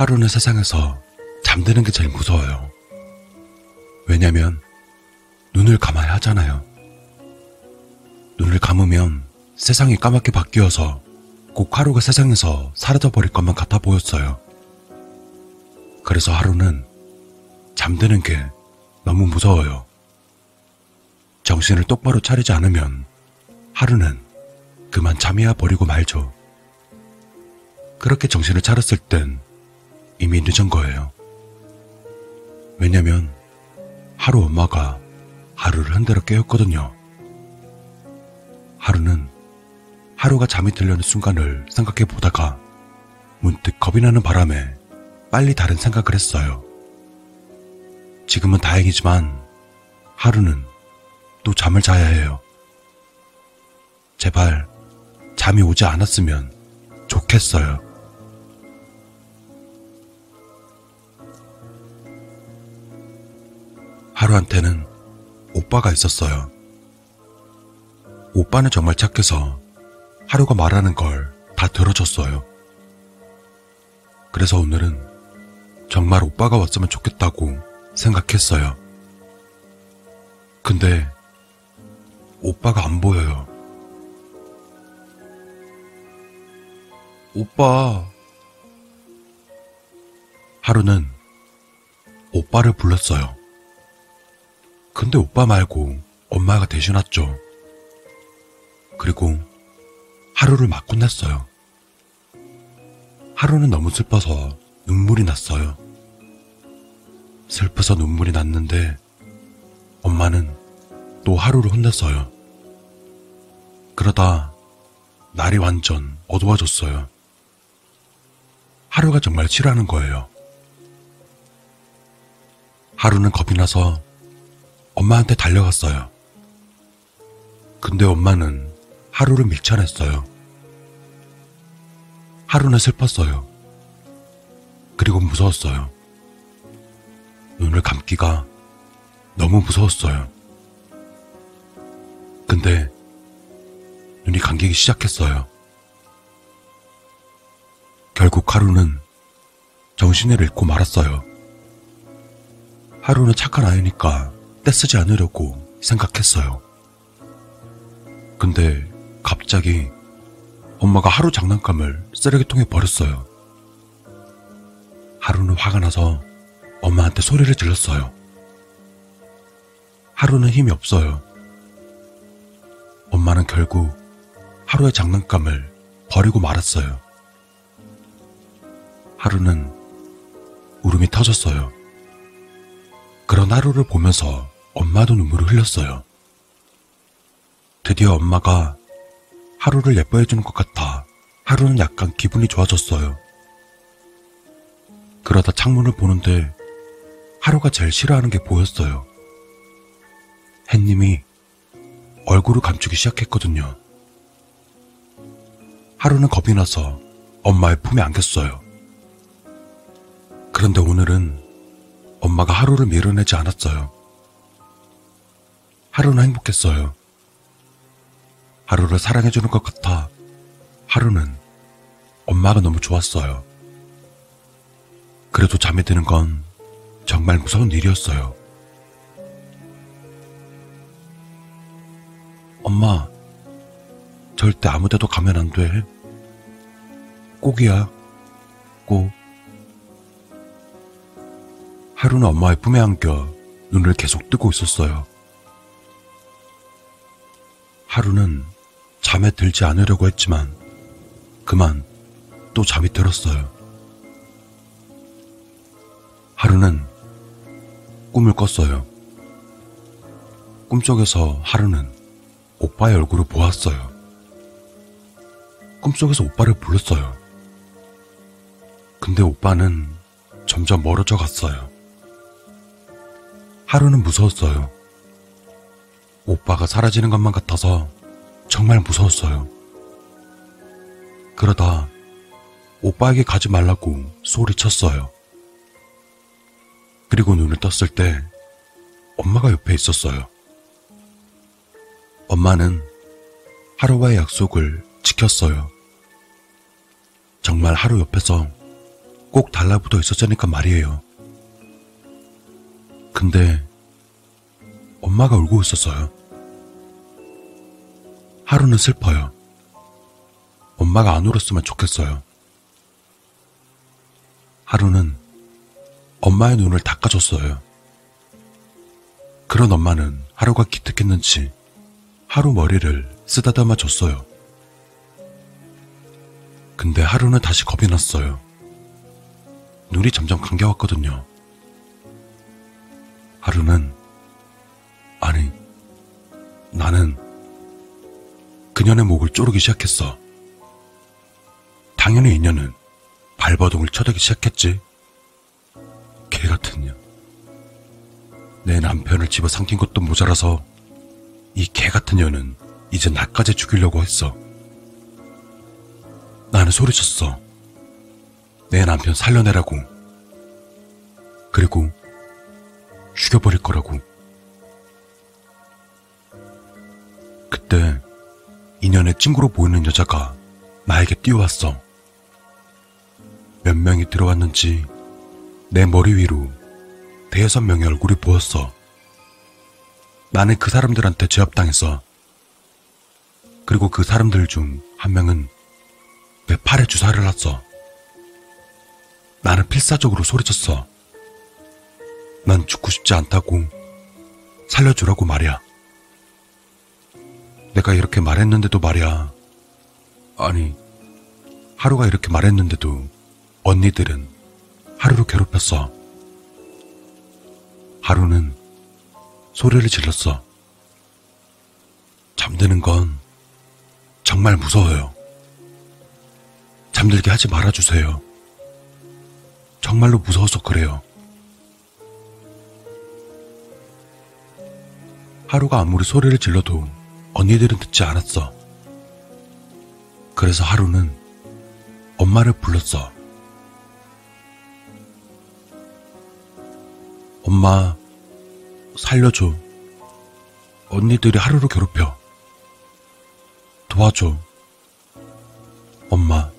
하루는 세상에서 잠드는 게 제일 무서워요. 왜냐면 눈을 감아야 하잖아요. 눈을 감으면 세상이 까맣게 바뀌어서 꼭 하루가 세상에서 사라져버릴 것만 같아 보였어요. 그래서 하루는 잠드는 게 너무 무서워요. 정신을 똑바로 차리지 않으면 하루는 그만 잠이야 버리고 말죠. 그렇게 정신을 차렸을 땐 이미 늦은 거예요. 왜냐면 하루 엄마가 하루를 흔들어 깨웠거든요. 하루는 하루가 잠이 들려는 순간을 생각해 보다가 문득 겁이 나는 바람에 빨리 다른 생각을 했어요. 지금은 다행이지만 하루는 또 잠을 자야 해요. 제발 잠이 오지 않았으면 좋겠어요. 하루한테는 오빠가 있었어요. 오빠는 정말 착해서 하루가 말하는 걸 다 들어줬어요. 그래서 오늘은 정말 오빠가 왔으면 좋겠다고 생각했어요. 근데 오빠가 안 보여요. 오빠. 하루는 오빠를 불렀어요. 근데 오빠 말고 엄마가 대신 왔죠. 그리고 하루를 막 혼냈어요. 하루는 너무 슬퍼서 눈물이 났어요. 슬퍼서 눈물이 났는데 엄마는 또 하루를 혼냈어요. 그러다 날이 완전 어두워졌어요. 하루가 정말 싫어하는 거예요. 하루는 겁이 나서 엄마한테 달려갔어요. 근데 엄마는 하루를 밀쳐냈어요. 하루는 슬펐어요. 그리고 무서웠어요. 눈을 감기가 너무 무서웠어요. 근데 눈이 감기기 시작했어요. 결국 하루는 정신을 잃고 말았어요. 하루는 착한 아이니까 떼쓰지 않으려고 생각했어요. 근데 갑자기 엄마가 하루 장난감을 쓰레기통에 버렸어요. 하루는 화가 나서 엄마한테 소리를 질렀어요. 하루는 힘이 없어요. 엄마는 결국 하루의 장난감을 버리고 말았어요. 하루는 울음이 터졌어요. 그런 하루를 보면서 엄마도 눈물을 흘렸어요. 드디어 엄마가 하루를 예뻐해주는 것 같아 하루는 약간 기분이 좋아졌어요. 그러다 창문을 보는데 하루가 제일 싫어하는 게 보였어요. 햇님이 얼굴을 감추기 시작했거든요. 하루는 겁이 나서 엄마의 품에 안겼어요. 그런데 오늘은 엄마가 하루를 밀어내지 않았어요. 하루는 행복했어요. 하루를 사랑해주는 것 같아 하루는 엄마가 너무 좋았어요. 그래도 잠이 드는 건 정말 무서운 일이었어요. 엄마, 절대 아무 데도 가면 안 돼. 꼭이야. 꼭. 하루는 엄마의 품에 안겨 눈을 계속 뜨고 있었어요. 하루는 잠에 들지 않으려고 했지만 그만 또 잠이 들었어요. 하루는 꿈을 꿨어요. 꿈속에서 하루는 오빠의 얼굴을 보았어요. 꿈속에서 오빠를 불렀어요. 근데 오빠는 점점 멀어져 갔어요. 하루는 무서웠어요. 오빠가 사라지는 것만 같아서 정말 무서웠어요. 그러다 오빠에게 가지 말라고 소리쳤어요. 그리고 눈을 떴을 때 엄마가 옆에 있었어요. 엄마는 하루와의 약속을 지켰어요. 정말 하루 옆에서 꼭 달라붙어 있었으니까 말이에요. 근데 엄마가 울고 있었어요. 하루는 슬퍼요. 엄마가 안 울었으면 좋겠어요. 하루는 엄마의 눈을 닦아줬어요. 그런 엄마는 하루가 기특했는지 하루 머리를 쓰다듬어 줬어요. 근데 하루는 다시 겁이 났어요. 눈이 점점 감겨왔거든요. 하루는, 아니, 나는 그녀의 목을 쪼르기 시작했어. 당연히 이녀는 발버둥을 쳐대기 시작했지. 개 같은 년. 내 남편을 집어 삼킨 것도 모자라서 이 개 같은 년은 이제 나까지 죽이려고 했어. 나는 소리쳤어. 내 남편 살려내라고. 그리고 죽여버릴 거라고. 그때 인연의 친구로 보이는 여자가 나에게 뛰어왔어. 몇 명이 들어왔는지 내 머리 위로 대여섯 명의 얼굴이 보였어. 나는 그 사람들한테 제압당했어. 그리고 그 사람들 중 한 명은 내 팔에 주사를 놨어. 나는 필사적으로 소리쳤어. 난 죽고 싶지 않다고 살려주라고 말이야. 내가 이렇게 말했는데도 말이야. 아니, 하루가 이렇게 말했는데도 언니들은 하루를 괴롭혔어. 하루는 소리를 질렀어. 잠드는 건 정말 무서워요. 잠들게 하지 말아주세요. 정말로 무서워서 그래요. 하루가 아무리 소리를 질러도 언니들은 듣지 않았어. 그래서 하루는 엄마를 불렀어. 엄마, 살려줘. 언니들이 하루를 괴롭혀. 도와줘. 엄마.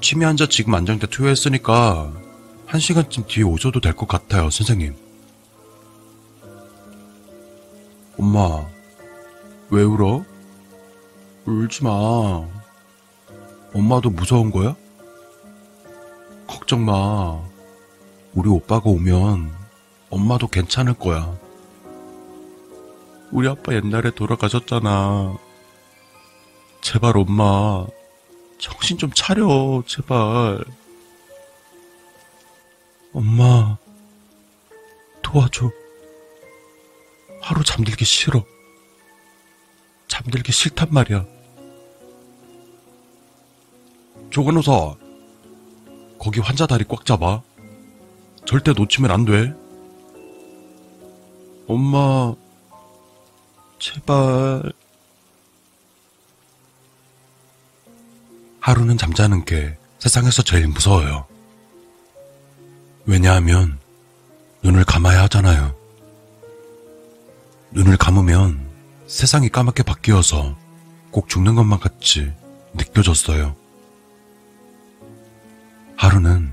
치매 환자 지금 안정대 투여했으니까 한 시간쯤 뒤에 오셔도 될 것 같아요, 선생님. 엄마, 왜 울어? 울지 마. 엄마도 무서운 거야? 걱정 마. 우리 오빠가 오면 엄마도 괜찮을 거야. 우리 아빠 옛날에 돌아가셨잖아. 제발 엄마, 정신 좀 차려, 제발. 엄마, 도와줘. 하루 잠들기 싫어. 잠들기 싫단 말이야. 조간호사, 거기 환자 다리 꽉 잡아. 절대 놓치면 안 돼. 엄마, 제발. 하루는 잠자는 게 세상에서 제일 무서워요. 왜냐하면 눈을 감아야 하잖아요. 눈을 감으면 세상이 까맣게 바뀌어서 꼭 죽는 것만 같이 느껴졌어요. 하루는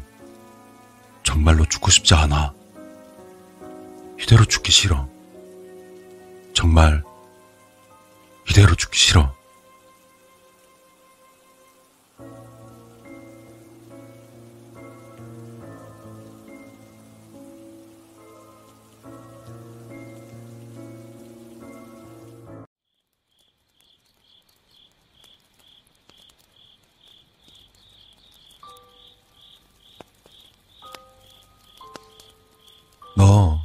정말로 죽고 싶지 않아. 이대로 죽기 싫어. 정말 이대로 죽기 싫어. 너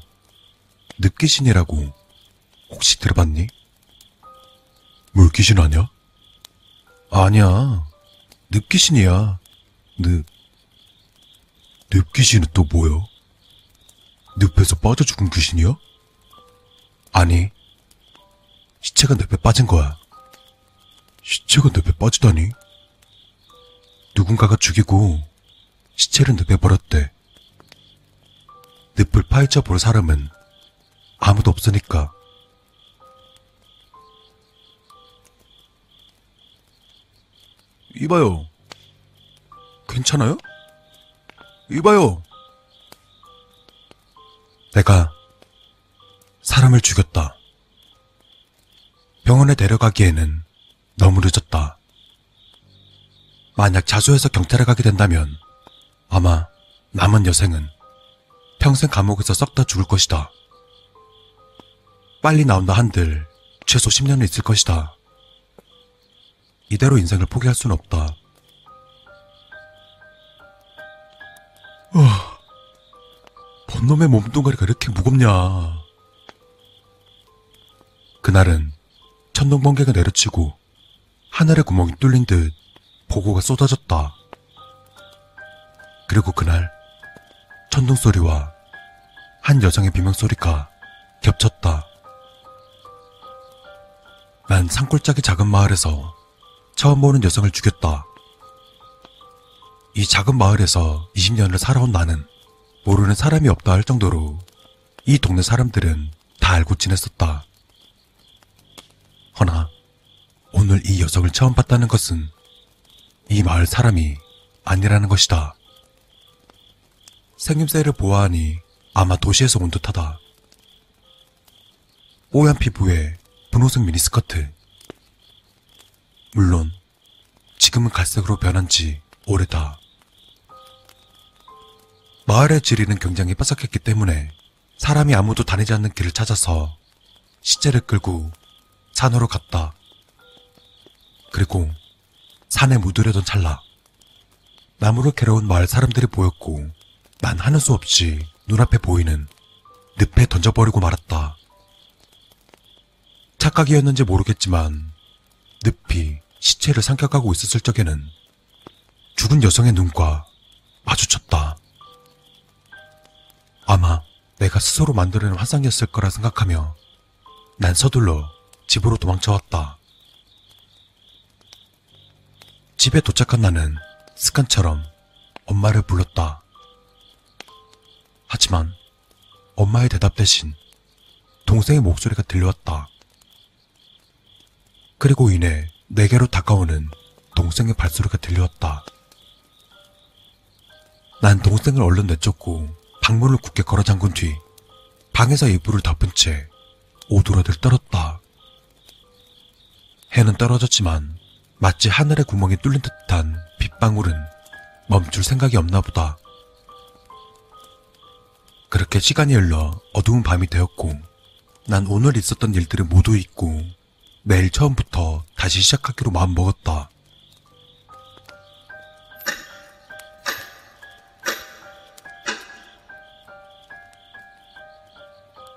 늪귀신이라고 혹시 들어봤니? 물귀신 아냐? 아니야. 늪귀신이야. 늪. 늪귀신은 또 뭐야? 늪에서 빠져 죽은 귀신이야? 아니. 시체가 늪에 빠진 거야. 시체가 늪에 빠지다니? 누군가가 죽이고 시체를 늪에 버렸대. 늪을 파헤쳐 볼 사람은 아무도 없으니까. 이봐요. 괜찮아요? 이봐요. 내가 사람을 죽였다. 병원에 데려가기에는 너무 늦었다. 만약 자수해서 경찰에 가게 된다면 아마 남은 여생은 평생 감옥에서 썩다 죽을 것이다. 빨리 나온다 한들 최소 10년은 있을 것이다. 이대로 인생을 포기할 수는 없다. 어, 번놈의 몸뚱아리가 이렇게 무겁냐. 그날은 천둥 번개가 내려치고 하늘에 구멍이 뚫린 듯 보고가 쏟아졌다. 그리고 그날 천둥 소리와 한 여성의 비명 소리가 겹쳤다. 난 산골짜기 작은 마을에서 처음 보는 여성을 죽였다. 이 작은 마을에서 20년을 살아온 나는 모르는 사람이 없다 할 정도로 이 동네 사람들은 다 알고 지냈었다. 허나 오늘 이 여성을 처음 봤다는 것은 이 마을 사람이 아니라는 것이다. 생김새를 보아하니 아마 도시에서 온 듯하다. 뽀얀 피부에 분홍색 미니스커트. 물론 지금은 갈색으로 변한 지 오래다. 마을의 지리는 굉장히 빠삭했기 때문에 사람이 아무도 다니지 않는 길을 찾아서 시체를 끌고 산으로 갔다. 그리고 산에 묻으려던 찰나 나무를 온 마을 사람들이 보였고 난 하는 수 없이 눈앞에 보이는 늪에 던져버리고 말았다. 착각이었는지 모르겠지만 늪이 시체를 삼켜가고 있었을 적에는 죽은 여성의 눈과 마주쳤다. 아마 내가 스스로 만들어낸 환상이었을 거라 생각하며 난 서둘러 집으로 도망쳐왔다. 집에 도착한 나는 습관처럼 엄마를 불렀다. 하지만 엄마의 대답 대신 동생의 목소리가 들려왔다. 그리고 이내 내게로 다가오는 동생의 발소리가 들려왔다. 난 동생을 얼른 내쫓고 방문을 굳게 걸어 잠근 뒤 방에서 이불을 덮은 채 오두라들 떨었다. 해는 떨어졌지만 마치 하늘의 구멍이 뚫린 듯한 빗방울은 멈출 생각이 없나 보다. 그렇게 시간이 흘러 어두운 밤이 되었고 난 오늘 있었던 일들을 모두 잊고 매일 처음부터 다시 시작하기로 마음먹었다.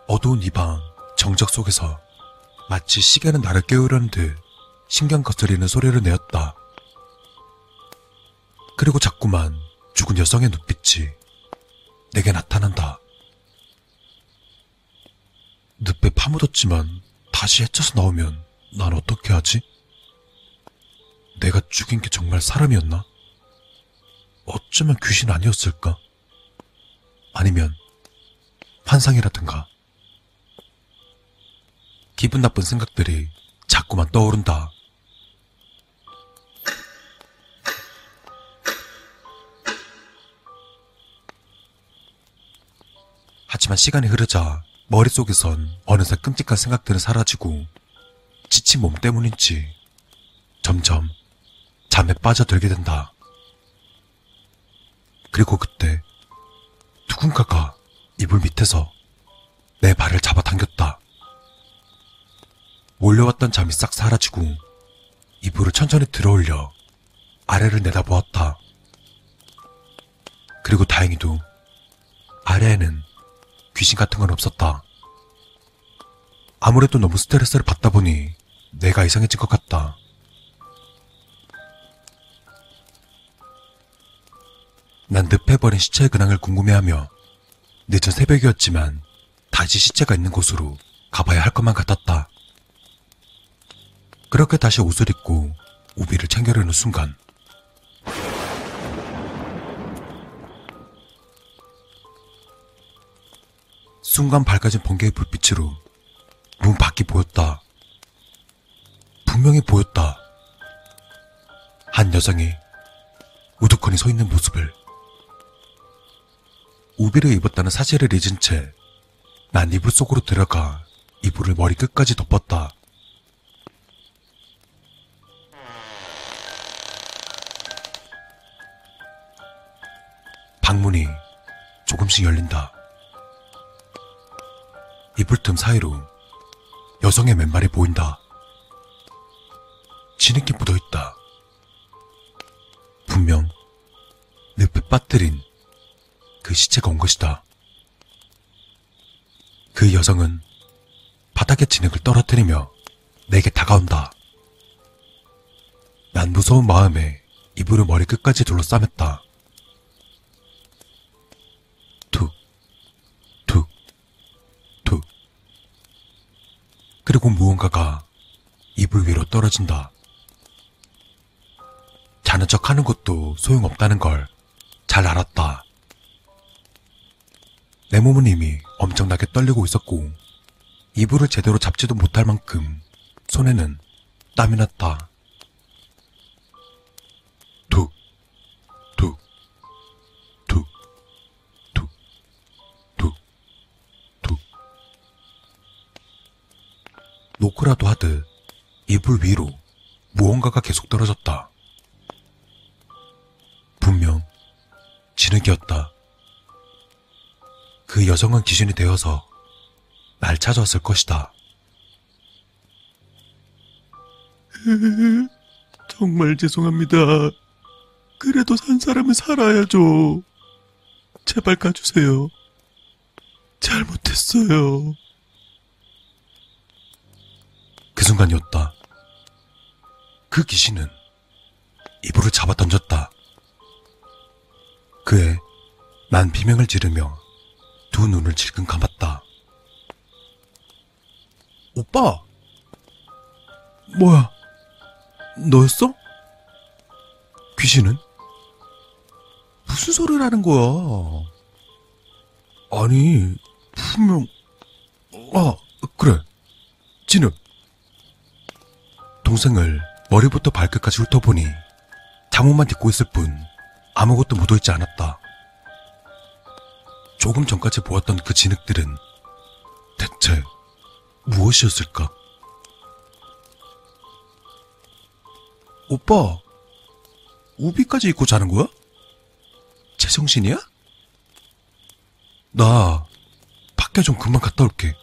어두운 이 방 정적 속에서 마치 시계는 나를 깨우려는 듯 신경 거스리는 소리를 내었다. 그리고 자꾸만 죽은 여성의 눈빛이 내게 나타난다. 늪에 파묻었지만 다시 헤쳐서 나오면 난 어떻게 하지? 내가 죽인 게 정말 사람이었나? 어쩌면 귀신 아니었을까? 아니면 환상이라든가. 기분 나쁜 생각들이 자꾸만 떠오른다. 하지만 시간이 흐르자 머릿속에선 어느새 끔찍한 생각들은 사라지고 지친 몸 때문인지 점점 잠에 빠져들게 된다. 그리고 그때 누군가가 이불 밑에서 내 발을 잡아당겼다. 몰려왔던 잠이 싹 사라지고 이불을 천천히 들어올려 아래를 내다보았다. 그리고 다행히도 아래에는 귀신 같은 건 없었다. 아무래도 너무 스트레스를 받다 보니 내가 이상해진 것 같다. 난 늪해버린 시체의 근황을 궁금해하며 늦은 새벽이었지만 다시 시체가 있는 곳으로 가봐야 할 것만 같았다. 그렇게 다시 옷을 입고 우비를 챙겨려는 순간 순간 밝아진 번개의 불빛으로 문 밖이 보였다. 분명히 보였다. 한 여성이 우두커니 서 있는 모습을 우비를 입었다는 사실을 잊은 채 난 이불 속으로 들어가 이불을 머리 끝까지 덮었다. 방문이 조금씩 열린다. 이불 틈 사이로 여성의 맨발이 보인다. 진흙이 묻어 있다. 분명 늪에 빠뜨린 그 시체가 온 것이다. 그 여성은 바닥에 진흙을 떨어뜨리며 내게 다가온다. 난 무서운 마음에 이불을 머리 끝까지 둘러싸맸다. 그리고 무언가가 이불 위로 떨어진다. 자는 척 하는 것도 소용없다는 걸 잘 알았다. 내 몸은 이미 엄청나게 떨리고 있었고, 이불을 제대로 잡지도 못할 만큼 손에는 땀이 났다. 노크라도 하듯 이불 위로 무언가가 계속 떨어졌다. 분명 진흙이었다. 그 여성은 귀신이 되어서 날 찾아왔을 것이다. 정말 죄송합니다. 그래도 산 사람은 살아야죠. 제발 가주세요. 잘못했어요. 그 순간이었다. 그 귀신은 이불을 잡아 던졌다. 그에 난 비명을 지르며 두 눈을 질끈 감았다. 오빠! 뭐야? 너였어? 귀신은? 무슨 소리를 하는 거야? 아니, 분명, 아, 그래. 진흙. 동생을 머리부터 발끝까지 훑어보니 잠옷만 딛고 있을 뿐 아무것도 묻어있지 않았다. 조금 전까지 보았던 그 진흙들은 대체 무엇이었을까? 오빠, 우비까지 입고 자는 거야? 제정신이야? 나 밖에 좀 금방 갔다 올게.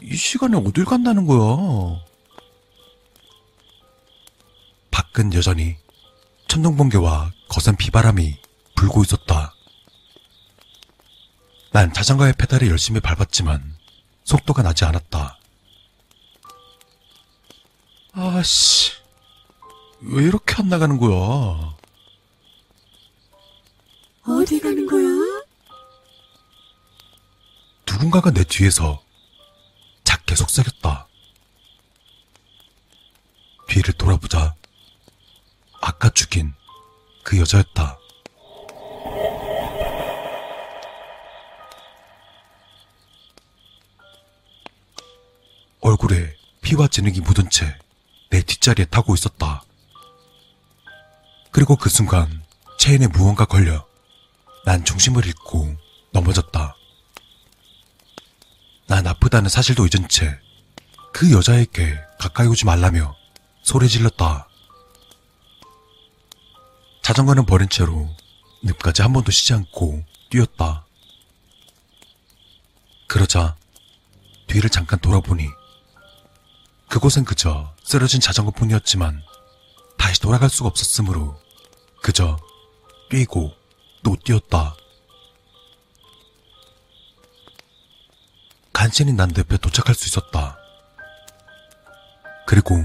이 시간에 어딜 간다는 거야? 밖은 여전히 천둥번개와 거센 비바람이 불고 있었다. 난 자전거의 페달을 열심히 밟았지만 속도가 나지 않았다. 아씨, 왜 이렇게 안 나가는 거야? 어디 가는 거야? 누군가가 내 뒤에서 작게 속삭였다. 뒤를 돌아보자. 아까 죽인 그 여자였다. 얼굴에 피와 진흙이 묻은 채 내 뒷자리에 타고 있었다. 그리고 그 순간 체인에 무언가 걸려 난 중심을 잃고 넘어졌다. 난 아프다는 사실도 잊은 채 그 여자에게 가까이 오지 말라며 소리 질렀다. 자전거는 버린 채로 늪까지 한 번도 쉬지 않고 뛰었다. 그러자 뒤를 잠깐 돌아보니 그곳엔 그저 쓰러진 자전거뿐이었지만 다시 돌아갈 수가 없었으므로 그저 뛰고 또 뛰었다. 간신히 난 늪에 도착할 수 있었다. 그리고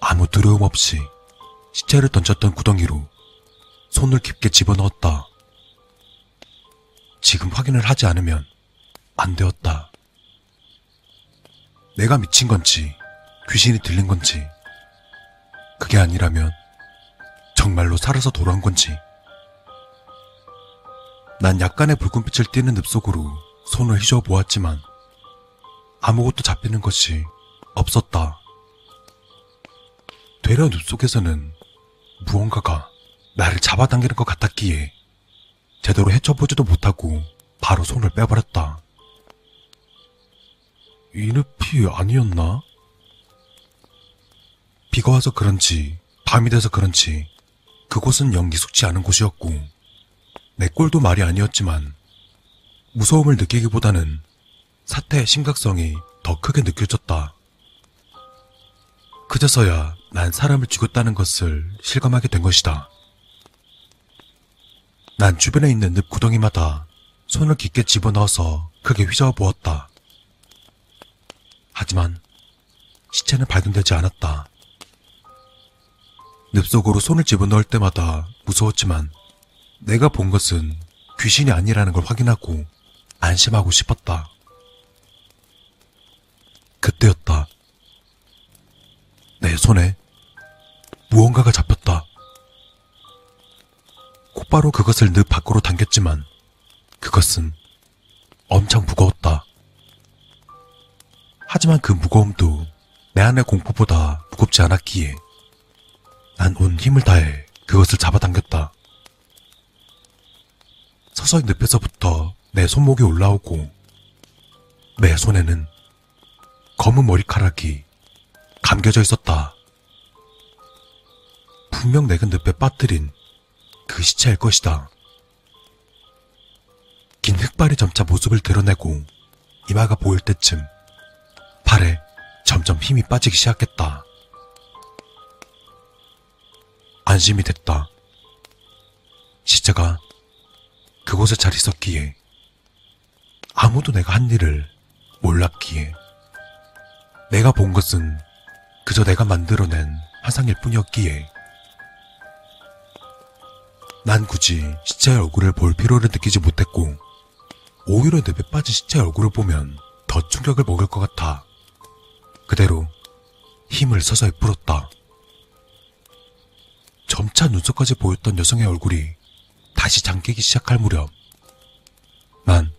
아무 두려움 없이 시체를 던졌던 구덩이로 손을 깊게 집어넣었다. 지금 확인을 하지 않으면 안 되었다. 내가 미친 건지 귀신이 들린 건지 그게 아니라면 정말로 살아서 돌아온 건지 난 약간의 붉은빛을 띠는 늪 속으로 손을 휘저어 보았지만 아무것도 잡히는 것이 없었다. 되려 늪 속에서는 무언가가 나를 잡아당기는 것 같았기에 제대로 헤쳐보지도 못하고 바로 손을 빼버렸다. 이 늪이 아니었나? 비가 와서 그런지 밤이 돼서 그런지 그곳은 영 기숙지 않은 곳이었고 내 꼴도 말이 아니었지만 무서움을 느끼기보다는 사태의 심각성이 더 크게 느껴졌다. 그제서야 난 사람을 죽였다는 것을 실감하게 된 것이다. 난 주변에 있는 늪 구덩이마다 손을 깊게 집어넣어서 크게 휘저어 보았다. 하지만 시체는 발견되지 않았다. 늪 속으로 손을 집어넣을 때마다 무서웠지만 내가 본 것은 귀신이 아니라는 걸 확인하고 안심하고 싶었다. 그때였다. 내 손에 무언가가 잡혔다. 곧바로 그것을 늪 밖으로 당겼지만 그것은 엄청 무거웠다. 하지만 그 무거움도 내 안의 공포보다 무겁지 않았기에 난 온 힘을 다해 그것을 잡아당겼다. 서서히 늪에서부터 내 손목이 올라오고 내 손에는 검은 머리카락이 감겨져 있었다. 분명 내가 늪에 빠뜨린 그 시체일 것이다. 긴 흑발이 점차 모습을 드러내고 이마가 보일 때쯤 팔에 점점 힘이 빠지기 시작했다. 안심이 됐다. 시체가 그곳에 잘 있었기에 아무도 내가 한 일을 몰랐기에 내가 본 것은 그저 내가 만들어낸 화상일 뿐이었기에 난 굳이 시체의 얼굴을 볼 필요를 느끼지 못했고 오히려 늪에 빠진 시체의 얼굴을 보면 더 충격을 먹을 것 같아 그대로 힘을 서서히 풀었다. 점차 눈썹까지 보였던 여성의 얼굴이 다시 잠기기 시작할 무렵 난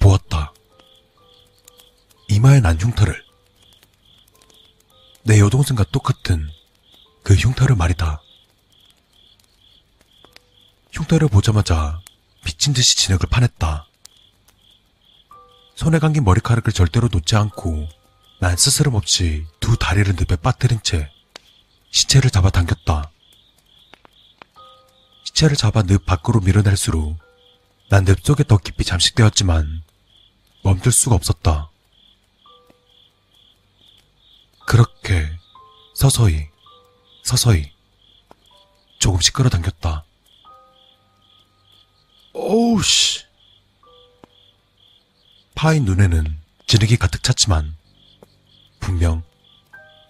보았다. 이마에 난 흉터를 내 여동생과 똑같은 그 흉터를 말이다. 흉터를 보자마자 미친 듯이 진흙을 파냈다. 손에 감긴 머리카락을 절대로 놓지 않고 난 스스럼 없이 두 다리를 늪에 빠뜨린 채 시체를 잡아 당겼다. 시체를 잡아 늪 밖으로 밀어낼수록 난 늪 속에 더 깊이 잠식되었지만 멈출 수가 없었다. 그렇게 서서히 서서히 조금씩 끌어당겼다. 오우 씨. 파인 눈에는 진흙이 가득 찼지만 분명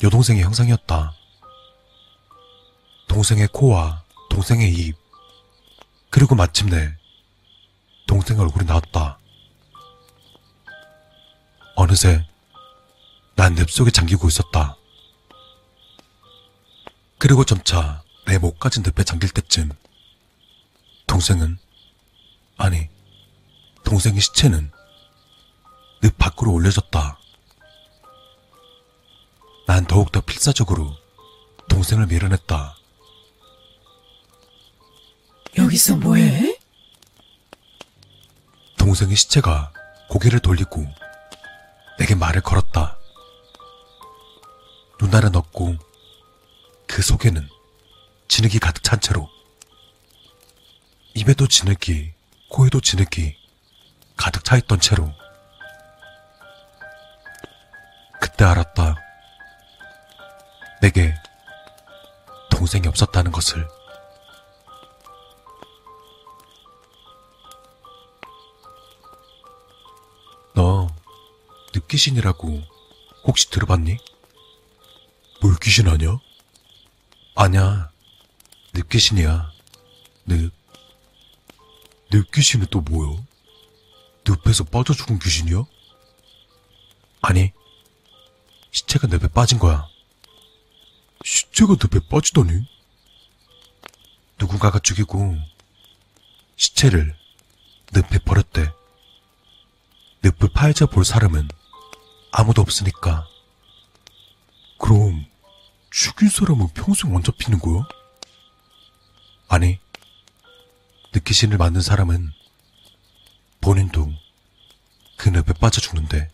여동생의 형상이었다. 동생의 코와 동생의 입 그리고 마침내 동생 얼굴이 나왔다. 어느새 난늪 속에 잠기고 있었다. 그리고 점차 내 목까지 늪에 잠길 때쯤 동생은 아니 동생의 시체는 늪 밖으로 올려졌다. 난 더욱더 필사적으로 동생을 밀어냈다. 여기서 뭐해? 동생의 시체가 고개를 돌리고 내게 말을 걸었다. 눈알은 없고 그 속에는 진흙이 가득 찬 채로 입에도 진흙이 코에도 진흙이 가득 차 있던 채로 그때 알았다. 내게 동생이 없었다는 것을. 너 늑귀신이라고 혹시 들어봤니? 뭘 귀신 아냐? 아냐, 늑귀신이야. 늑. 늑귀신은 또 뭐야? 늪에서 빠져 죽은 귀신이야? 아니, 시체가 늪에 빠진 거야. 시체가 늪에 빠지다니? 누군가가 죽이고 시체를 늪에 버렸대. 늪을 파헤쳐 볼 사람은 아무도 없으니까. 그럼 죽인 사람은 평생 안 잡히는 거야? 아니, 느끼신을 만든 사람은 본인도 그 늪에 빠져 죽는데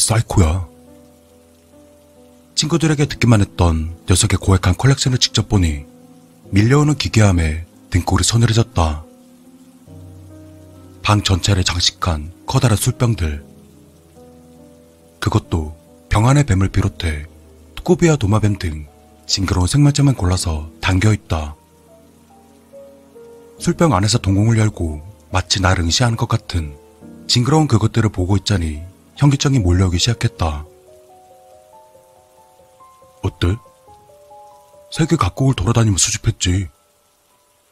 사이코야. 친구들에게 듣기만 했던 녀석의 고액한 컬렉션을 직접 보니 밀려오는 기괴함에 등골이 서늘해졌다. 방 전체를 장식한 커다란 술병들. 그것도 병 안의 뱀을 비롯해 꾸비와 도마뱀 등 징그러운 생물체만 골라서 담겨있다. 술병 안에서 동공을 열고 마치 나를 응시하는 것 같은 징그러운 그것들을 보고 있자니 현기증이 몰려오기 시작했다. 어때? 세계 각국을 돌아다니며 수집했지.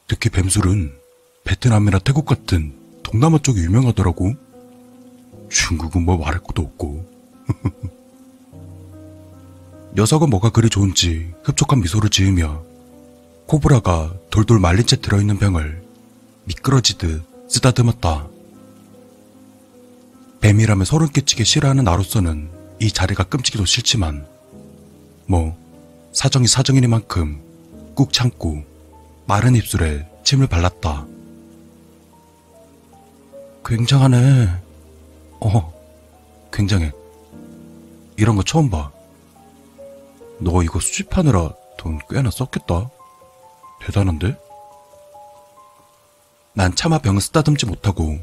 특히 뱀술은 베트남이나 태국 같은 동남아 쪽이 유명하더라고. 중국은 뭐 말할 것도 없고. 녀석은 뭐가 그리 좋은지 흡족한 미소를 지으며 코브라가 돌돌 말린 채 들어있는 병을 미끄러지듯 쓰다듬었다. 뱀이라면 소름 끼치게 싫어하는 나로서는 이 자리가 끔찍이도 싫지만 뭐 사정이 사정이니만큼 꾹 참고 마른 입술에 침을 발랐다. 굉장하네. 어, 굉장해. 이런 거 처음 봐. 너 이거 수집하느라 돈 꽤나 썼겠다. 대단한데? 난 차마 병을 쓰다듬지 못하고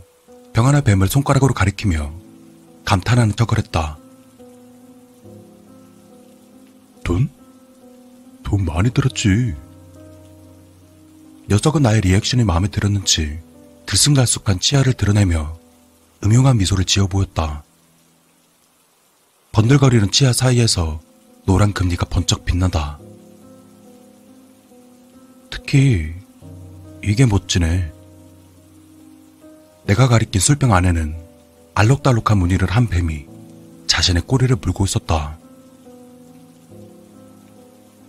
병 하나 뱀을 손가락으로 가리키며 감탄하는 척을 했다. 돈? 돈 많이 들었지. 녀석은 나의 리액션이 마음에 들었는지 들쑥날쑥한 치아를 드러내며 음흉한 미소를 지어 보였다. 번들거리는 치아 사이에서 노란 금리가 번쩍 빛나다. 특히 이게 멋지네. 내가 가리킨 술병 안에는 알록달록한 무늬를 한 뱀이 자신의 꼬리를 물고 있었다.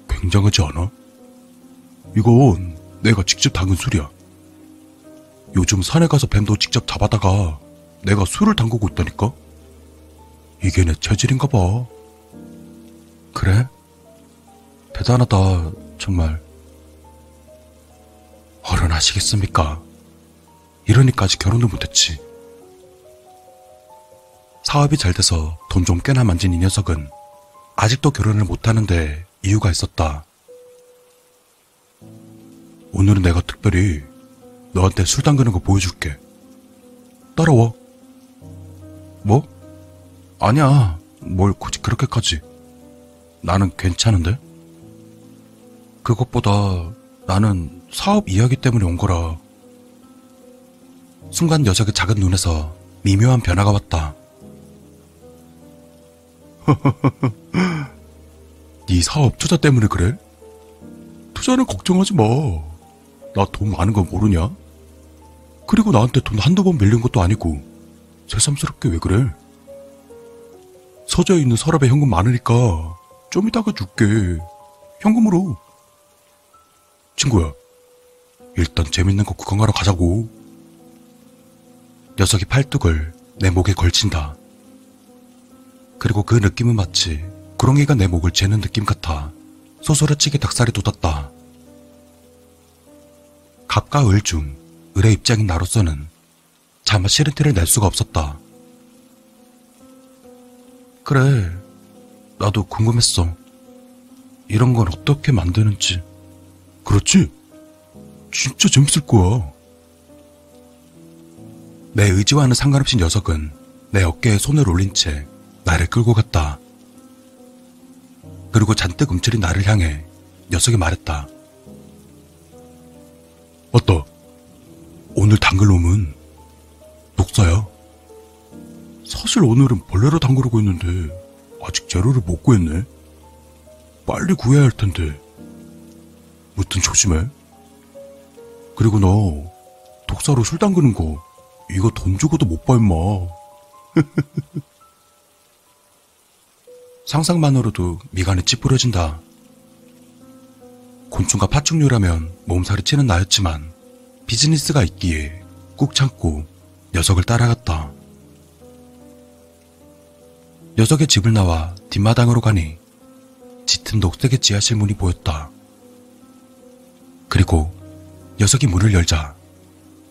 굉장하지 않아? 이건 내가 직접 담근 술이야. 요즘 산에 가서 뱀도 직접 잡아다가 내가 술을 담그고 있다니까? 이게 내 체질인가 봐. 그래? 대단하다, 정말. 어른하시겠습니까? 이러니까 아직 결혼도 못했지. 사업이 잘 돼서 돈 좀 꽤나 만진 이 녀석은 아직도 결혼을 못하는데 이유가 있었다. 오늘은 내가 특별히 너한테 술 담그는 거 보여줄게. 따라와. 뭐? 아니야. 뭘 굳이 그렇게까지. 나는 괜찮은데? 그것보다 나는 사업 이야기 때문에 온 거라. 순간 녀석의 작은 눈에서 미묘한 변화가 왔다. 네 사업 투자 때문에 그래? 투자는 걱정하지 마. 나 돈 많은 거 모르냐? 그리고 나한테 돈 한두 번 밀린 것도 아니고 새삼스럽게 왜 그래? 서재에 있는 서랍에 현금 많으니까 좀 이따가 줄게. 현금으로. 친구야, 일단 재밌는 거 구경하러 가자고. 녀석이 팔뚝을 내 목에 걸친다. 그리고 그 느낌은 마치 구렁이가 내 목을 재는 느낌 같아 소소라치게 닭살이 돋았다. 갑과 을 중 을의 입장인 나로서는 차마 싫은 티를 낼 수가 없었다. 그래, 나도 궁금했어. 이런 건 어떻게 만드는지. 그렇지? 진짜 재밌을 거야. 내 의지와는 상관없이 녀석은 내 어깨에 손을 올린 채 나를 끌고 갔다. 그리고 잔뜩 움츠린 나를 향해 녀석이 말했다. 어떠? 오늘 담글 놈은 녹사야. 사실 오늘은 벌레로 담그려고 했는데 아직 재료를 못 구했네. 빨리 구해야 할 텐데. 무튼 조심해. 그리고 너 독사로 술 담그는 거 이거 돈 주고도 못 봐, 임마. 상상만으로도 미간이 찌푸려진다. 곤충과 파충류라면 몸살이 치는 나였지만 비즈니스가 있기에 꾹 참고 녀석을 따라갔다. 녀석의 집을 나와 뒷마당으로 가니 짙은 녹색의 지하실 문이 보였다. 그리고 녀석이 문을 열자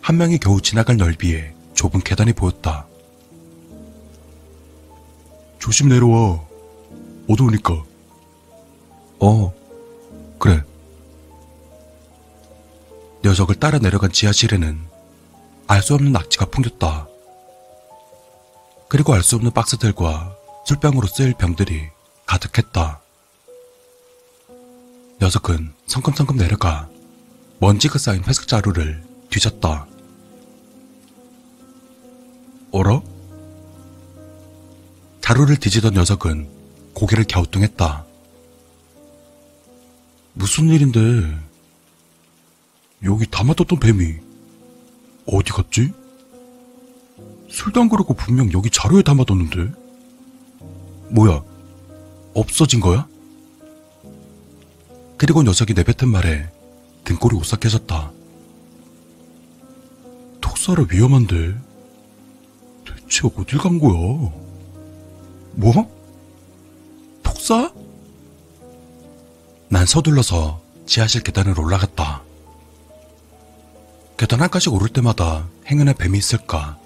한 명이 겨우 지나갈 넓이의 좁은 계단이 보였다. 조심 내려와. 어두우니까. 어, 그래. 녀석을 따라 내려간 지하실에는 알 수 없는 낙지가 풍겼다. 그리고 알 수 없는 박스들과 술병으로 쓰일 병들이 가득했다. 녀석은 성큼성큼 내려가 먼지가 쌓인 회색 자루를 뒤졌다. 어라? 자루를 뒤지던 녀석은 고개를 갸우뚱했다. 무슨 일인데? 여기 담아뒀던 뱀이 어디 갔지? 술도 안 그러고 분명 여기 자루에 담아뒀는데? 뭐야? 없어진 거야? 그리고 녀석이 내뱉은 말에 등골이 오싹해졌다. 톡사라 위험한데 대체 어딜 간 거야? 뭐? 톡사? 난 서둘러서 지하실 계단을 올라갔다. 계단 한 칸씩 오를 때마다 행운의 뱀이 있을까?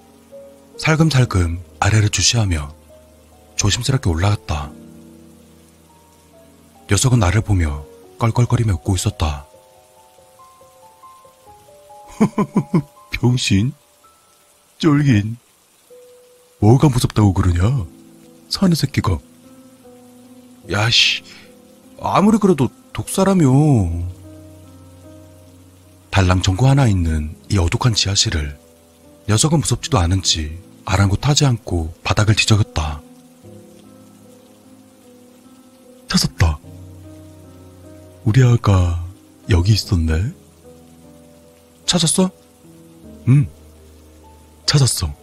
살금살금 아래를 주시하며 조심스럽게 올라갔다. 녀석은 나를 보며 껄껄거리며 웃고 있었다. 병신. 쫄긴. 뭐가 무섭다고 그러냐? 사는 새끼가. 야씨, 아무리 그래도 독사라며. 달랑 전구 하나 있는 이 어둑한 지하실을 녀석은 무섭지도 않은지 아랑곳하지 않고 바닥을 뒤적였다. 찾았다. 우리 아가 여기 있었네. 찾았어? 응. 찾았어.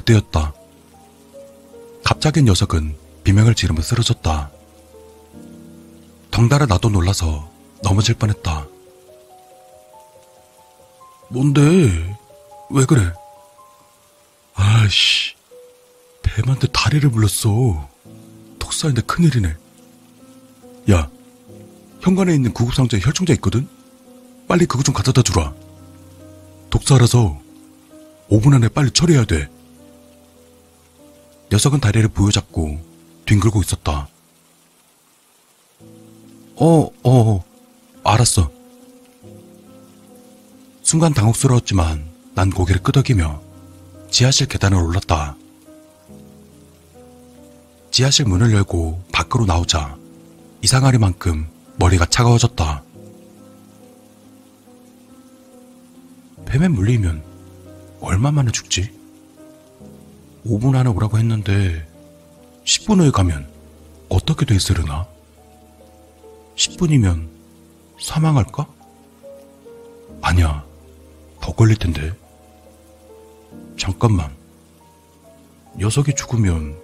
그때였다. 갑자기 녀석은 비명을 지르며 쓰러졌다. 덩달아 나도 놀라서 넘어질 뻔했다. 뭔데? 왜 그래? 아씨. 뱀한테 다리를 물렸어. 톡사인데 큰일이네. 야, 현관에 있는 구급상자에 혈청자 있거든? 빨리 그거 좀 가져다 주라. 독사라서 5분 안에 빨리 처리해야 돼. 녀석은 다리를 부여잡고 뒹굴고 있었다. 어, 어, 알았어. 순간 당혹스러웠지만 난 고개를 끄덕이며 지하실 계단을 올랐다. 지하실 문을 열고 밖으로 나오자 이상하리만큼 머리가 차가워졌다. 뱀에 물리면 얼마 만에 죽지? 5분 안에 오라고 했는데 10분 후에 가면 어떻게 돼 있으려나? 10분이면 사망할까? 아니야. 더 걸릴 텐데. 잠깐만. 녀석이 죽으면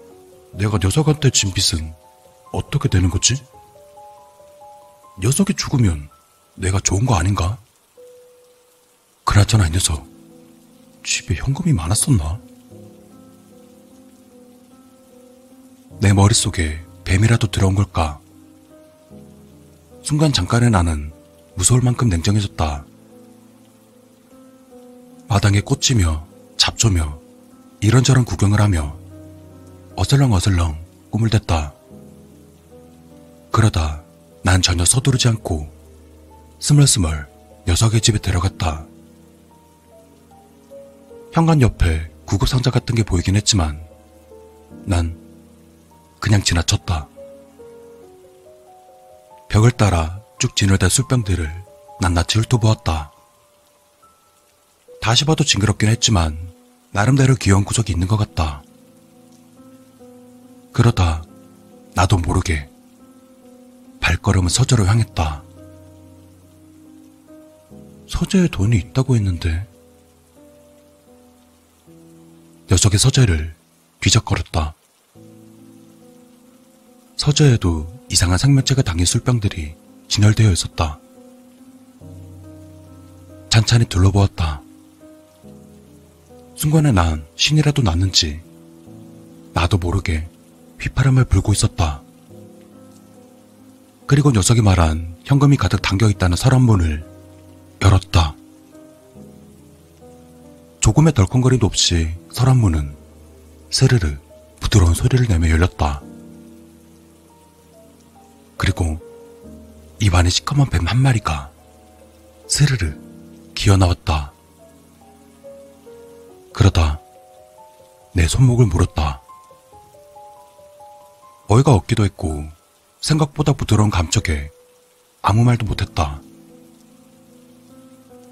내가 녀석한테 진 빚은 어떻게 되는 거지? 녀석이 죽으면 내가 좋은 거 아닌가? 그나저나 이 녀석 집에 현금이 많았었나? 내 머릿속에 뱀이라도 들어온 걸까? 순간 잠깐의 나는 무서울 만큼 냉정해졌다. 마당에 꽂히며 잡초며 이런저런 구경을 하며 어슬렁어슬렁 꿈을 댔다. 그러다 난 전혀 서두르지 않고 스멀스멀 녀석의 집에 들어갔다. 현관 옆에 구급 상자 같은 게 보이긴 했지만 난 그냥 지나쳤다. 벽을 따라 쭉 진열된 술병들을 낱낱이 훑어보았다. 다시 봐도 징그럽긴 했지만 나름대로 귀여운 구석이 있는 것 같다. 그러다 나도 모르게 발걸음은 서재로 향했다. 서재에 돈이 있다고 했는데 녀석의 서재를 뒤적거렸다. 서재에도 이상한 생명체가 담긴 술병들이 진열되어 있었다. 찬찬히 둘러보았다. 순간에 난 신이라도 났는지 나도 모르게 휘파람을 불고 있었다. 그리고 녀석이 말한 현금이 가득 담겨 있다는 서랍문을 열었다. 조금의 덜컹거림도 없이 서랍문은 스르르 부드러운 소리를 내며 열렸다. 그리고 입안에 시커먼 뱀 한 마리가 스르르 기어 나왔다. 그러다 내 손목을 물었다. 어이가 없기도 했고 생각보다 부드러운 감촉에 아무 말도 못했다.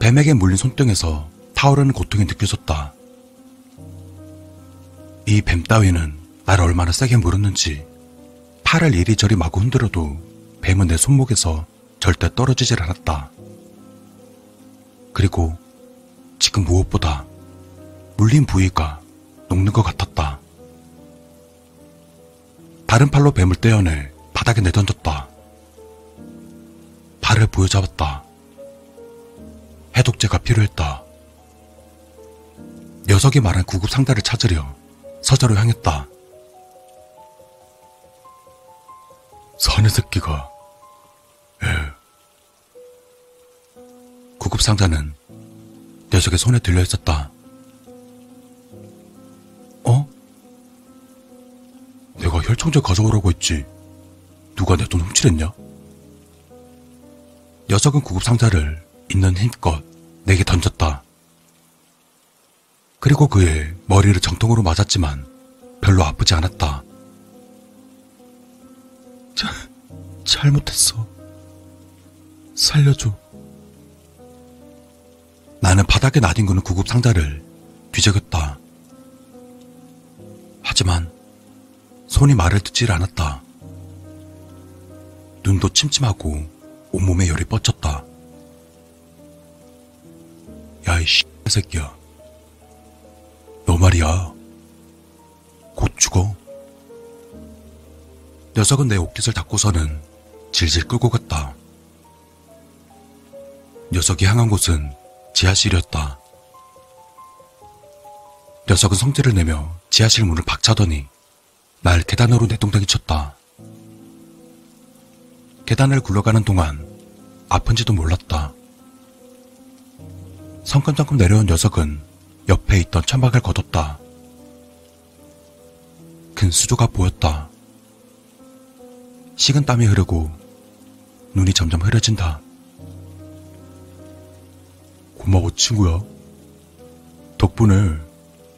뱀에게 물린 손등에서 타오르는 고통이 느껴졌다. 이 뱀 따위는 나를 얼마나 세게 물었는지 팔을 이리저리 마구 흔들어도 뱀은 내 손목에서 절대 떨어지질 않았다. 그리고 지금 무엇보다 물린 부위가 녹는 것 같았다. 다른 팔로 뱀을 떼어내 바닥에 내던졌다. 발을 부여잡았다. 해독제가 필요했다. 녀석이 말한 구급 상자를 찾으려 서재로 향했다. 사내 새끼가 예. 구급 상자는 녀석의 손에 들려 있었다. 어? 내가 혈청제 가져오라고 했지. 누가 내 돈 훔치랬냐? 녀석은 구급 상자를 있는 힘껏 내게 던졌다. 그리고 그의 머리를 정통으로 맞았지만 별로 아프지 않았다. 자, 잘못했어. 살려줘. 나는 바닥에 나뒹구는 구급 상자를 뒤적였다. 하지만 손이 말을 듣질 않았다. 눈도 침침하고 온몸에 열이 뻗쳤다. 야, 이 새끼야. 너 말이야. 곧 죽어. 녀석은 내 옷깃을 닫고서는 질질 끌고 갔다. 녀석이 향한 곳은 지하실이었다. 녀석은 성질을 내며 지하실 문을 박차더니 날 계단으로 내동댕이 쳤다. 계단을 굴러가는 동안 아픈지도 몰랐다. 성큼성큼 내려온 녀석은 옆에 있던 천막을 걷었다. 큰 수조가 보였다. 식은 땀이 흐르고 눈이 점점 흐려진다. 고마워, 친구야. 덕분에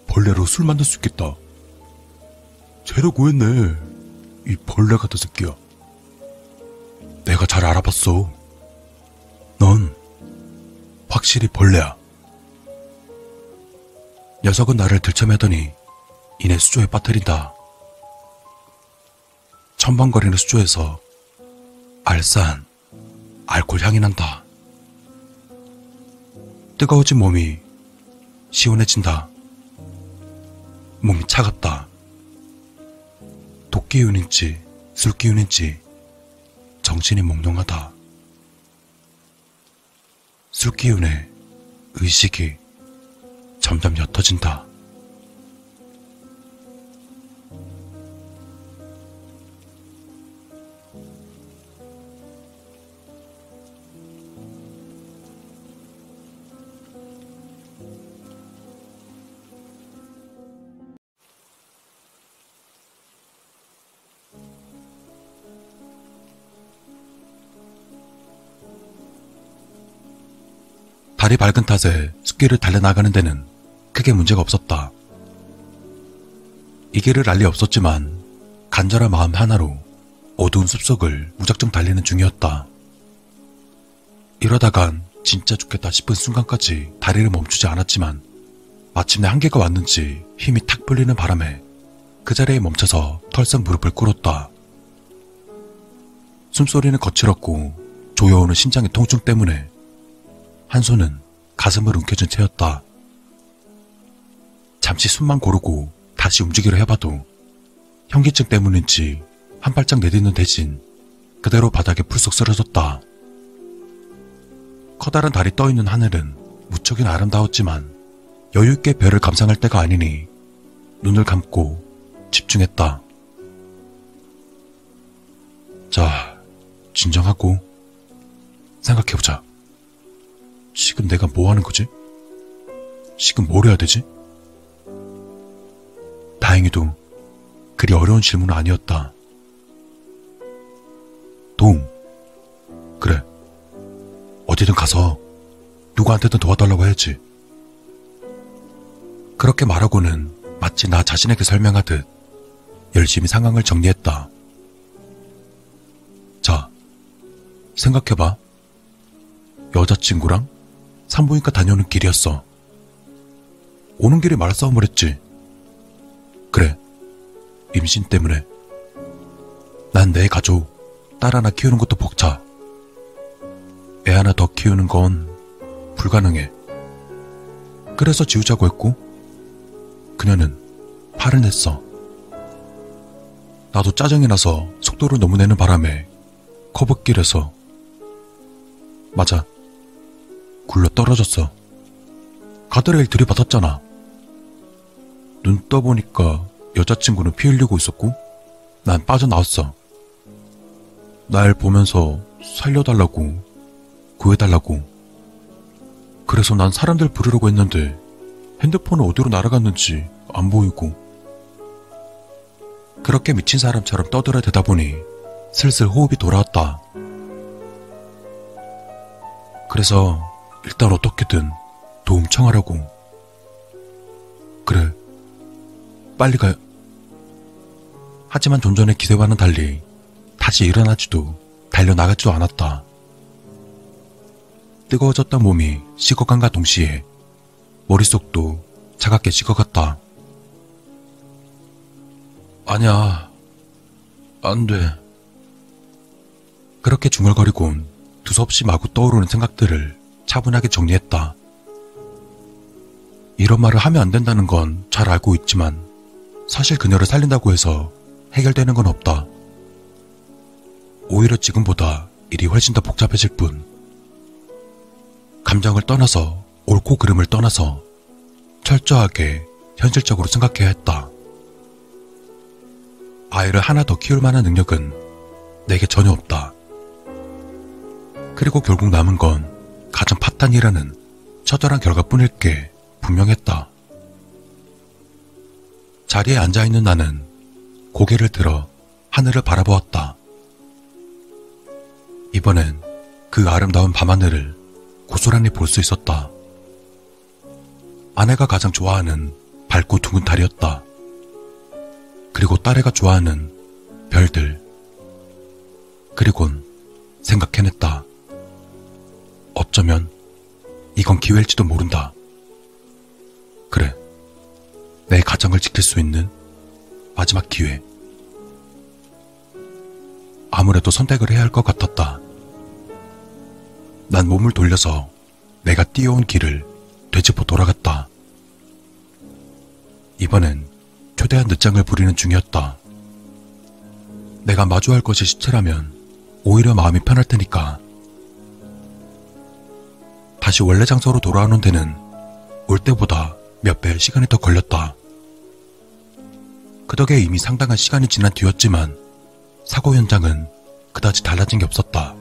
벌레로 술 만들 수 있겠다. 재료 구했네. 이 벌레 같은 새끼야. 내가 잘 알아봤어. 넌 확실히 벌레야. 녀석은 나를 들쳐매더니 이내 수조에 빠뜨린다. 첨벙거리는 수조에서 알싸한 알코올 향이 난다. 뜨거워진 몸이 시원해진다. 몸이 차갑다. 도끼운인지 술기운인지 정신이 몽롱하다. 술기운에 의식이 점점 옅어진다. 달이 밝은 탓에 숲길을 달려나가는 데는 크게 문제가 없었다. 이 길을 알리 없었지만 간절한 마음 하나로 어두운 숲속을 무작정 달리는 중이었다. 이러다간 진짜 죽겠다 싶은 순간까지 다리를 멈추지 않았지만 마침내 한계가 왔는지 힘이 탁 풀리는 바람에 그 자리에 멈춰서 털썩 무릎을 꿇었다. 숨소리는 거칠었고 조여오는 심장의 통증 때문에 한 손은 가슴을 움켜쥔 채였다. 잠시 숨만 고르고 다시 움직이려 해봐도 현기증 때문인지 한 발짝 내딛는 대신 그대로 바닥에 풀썩 쓰러졌다. 커다란 달이 떠있는 하늘은 무척이나 아름다웠지만 여유있게 별을 감상할 때가 아니니 눈을 감고 집중했다. 자, 진정하고 생각해보자. 지금 내가 뭐 하는 거지? 지금 뭘 해야 되지? 다행히도 그리 어려운 질문은 아니었다. 도움. 그래. 어디든 가서 누구한테든 도와달라고 해야지. 그렇게 말하고는 마치 나 자신에게 설명하듯 열심히 상황을 정리했다. 자, 생각해봐. 여자친구랑 산부인과 다녀오는 길이었어. 오는 길에 말싸움을 했지. 그래, 임신 때문에. 난 내 가족, 딸 하나 키우는 것도 벅차. 애 하나 더 키우는 건 불가능해. 그래서 지우자고 했고, 그녀는 팔을 냈어. 나도 짜증이 나서 속도를 너무 내는 바람에 커브길에서 맞아 굴러 떨어졌어. 가드레일 들이받았잖아. 눈 떠보니까 여자친구는 피 흘리고 있었고 난 빠져나왔어. 날 보면서 살려달라고 구해달라고 그래서 난 사람들 부르려고 했는데 핸드폰은 어디로 날아갔는지 안 보이고 그렇게 미친 사람처럼 떠들어 대다 보니 슬슬 호흡이 돌아왔다. 그래서 일단 어떻게든 도움 청하라고. 그래. 빨리 가요. 하지만 좀 전의 기대와는 달리 다시 일어나지도 달려나가지도 않았다. 뜨거워졌던 몸이 식어간과 동시에 머릿속도 차갑게 식어갔다. 아니야. 안 돼. 그렇게 중얼거리곤 두서없이 마구 떠오르는 생각들을 차분하게 정리했다. 이런 말을 하면 안 된다는 건 잘 알고 있지만 사실 그녀를 살린다고 해서 해결되는 건 없다. 오히려 지금보다 일이 훨씬 더 복잡해질 뿐. 감정을 떠나서 옳고 그름을 떠나서 철저하게 현실적으로 생각해야 했다. 아이를 하나 더 키울 만한 능력은 내게 전혀 없다. 그리고 결국 남은 건 가정 파탄이라는 처절한 결과뿐일 게 분명했다. 자리에 앉아있는 나는 고개를 들어 하늘을 바라보았다. 이번엔 그 아름다운 밤하늘을 고스란히 볼 수 있었다. 아내가 가장 좋아하는 밝고 둥근 달이었다. 그리고 딸애가 좋아하는 별들. 그리곤 생각해냈다. 어쩌면 이건 기회일지도 모른다. 그래. 내 가정을 지킬 수 있는 마지막 기회. 아무래도 선택을 해야 할 것 같았다. 난 몸을 돌려서 내가 뛰어온 길을 되짚어 돌아갔다. 이번엔 초대한 늦장을 부리는 중이었다. 내가 마주할 것이 시체라면 오히려 마음이 편할 테니까. 다시 원래 장소로 돌아오는 데는 올 때보다 몇 배의 시간이 더 걸렸다. 그 덕에 이미 상당한 시간이 지난 뒤였지만 사고 현장은 그다지 달라진 게 없었다.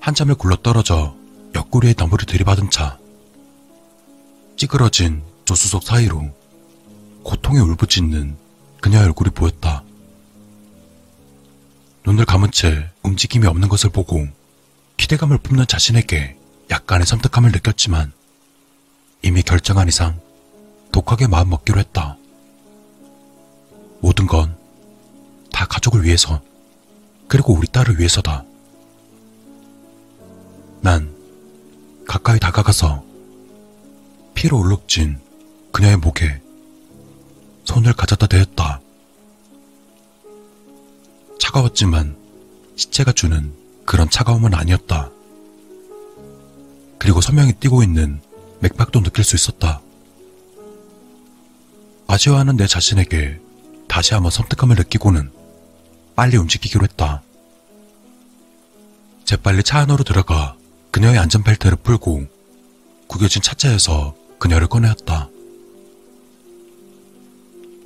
한참을 굴러떨어져 옆구리에 덤불을 들이받은 차. 찌그러진 조수석 사이로 고통에 울부짖는 그녀의 얼굴이 보였다. 눈을 감은 채 움직임이 없는 것을 보고 기대감을 뿜는 자신에게 약간의 섬뜩함을 느꼈지만 이미 결정한 이상 독하게 마음 먹기로 했다. 모든 건 다 가족을 위해서 그리고 우리 딸을 위해서다. 난 가까이 다가가서 피로 울룩진 그녀의 목에 손을 가져다 대었다. 차가웠지만 시체가 주는 그런 차가움은 아니었다. 그리고 선명히 뛰고 있는 맥박도 느낄 수 있었다. 아쉬워하는 내 자신에게 다시 한번 섬뜩함을 느끼고는 빨리 움직이기로 했다. 재빨리 차 안으로 들어가 그녀의 안전벨트를 풀고 구겨진 차체에서 그녀를 꺼내었다.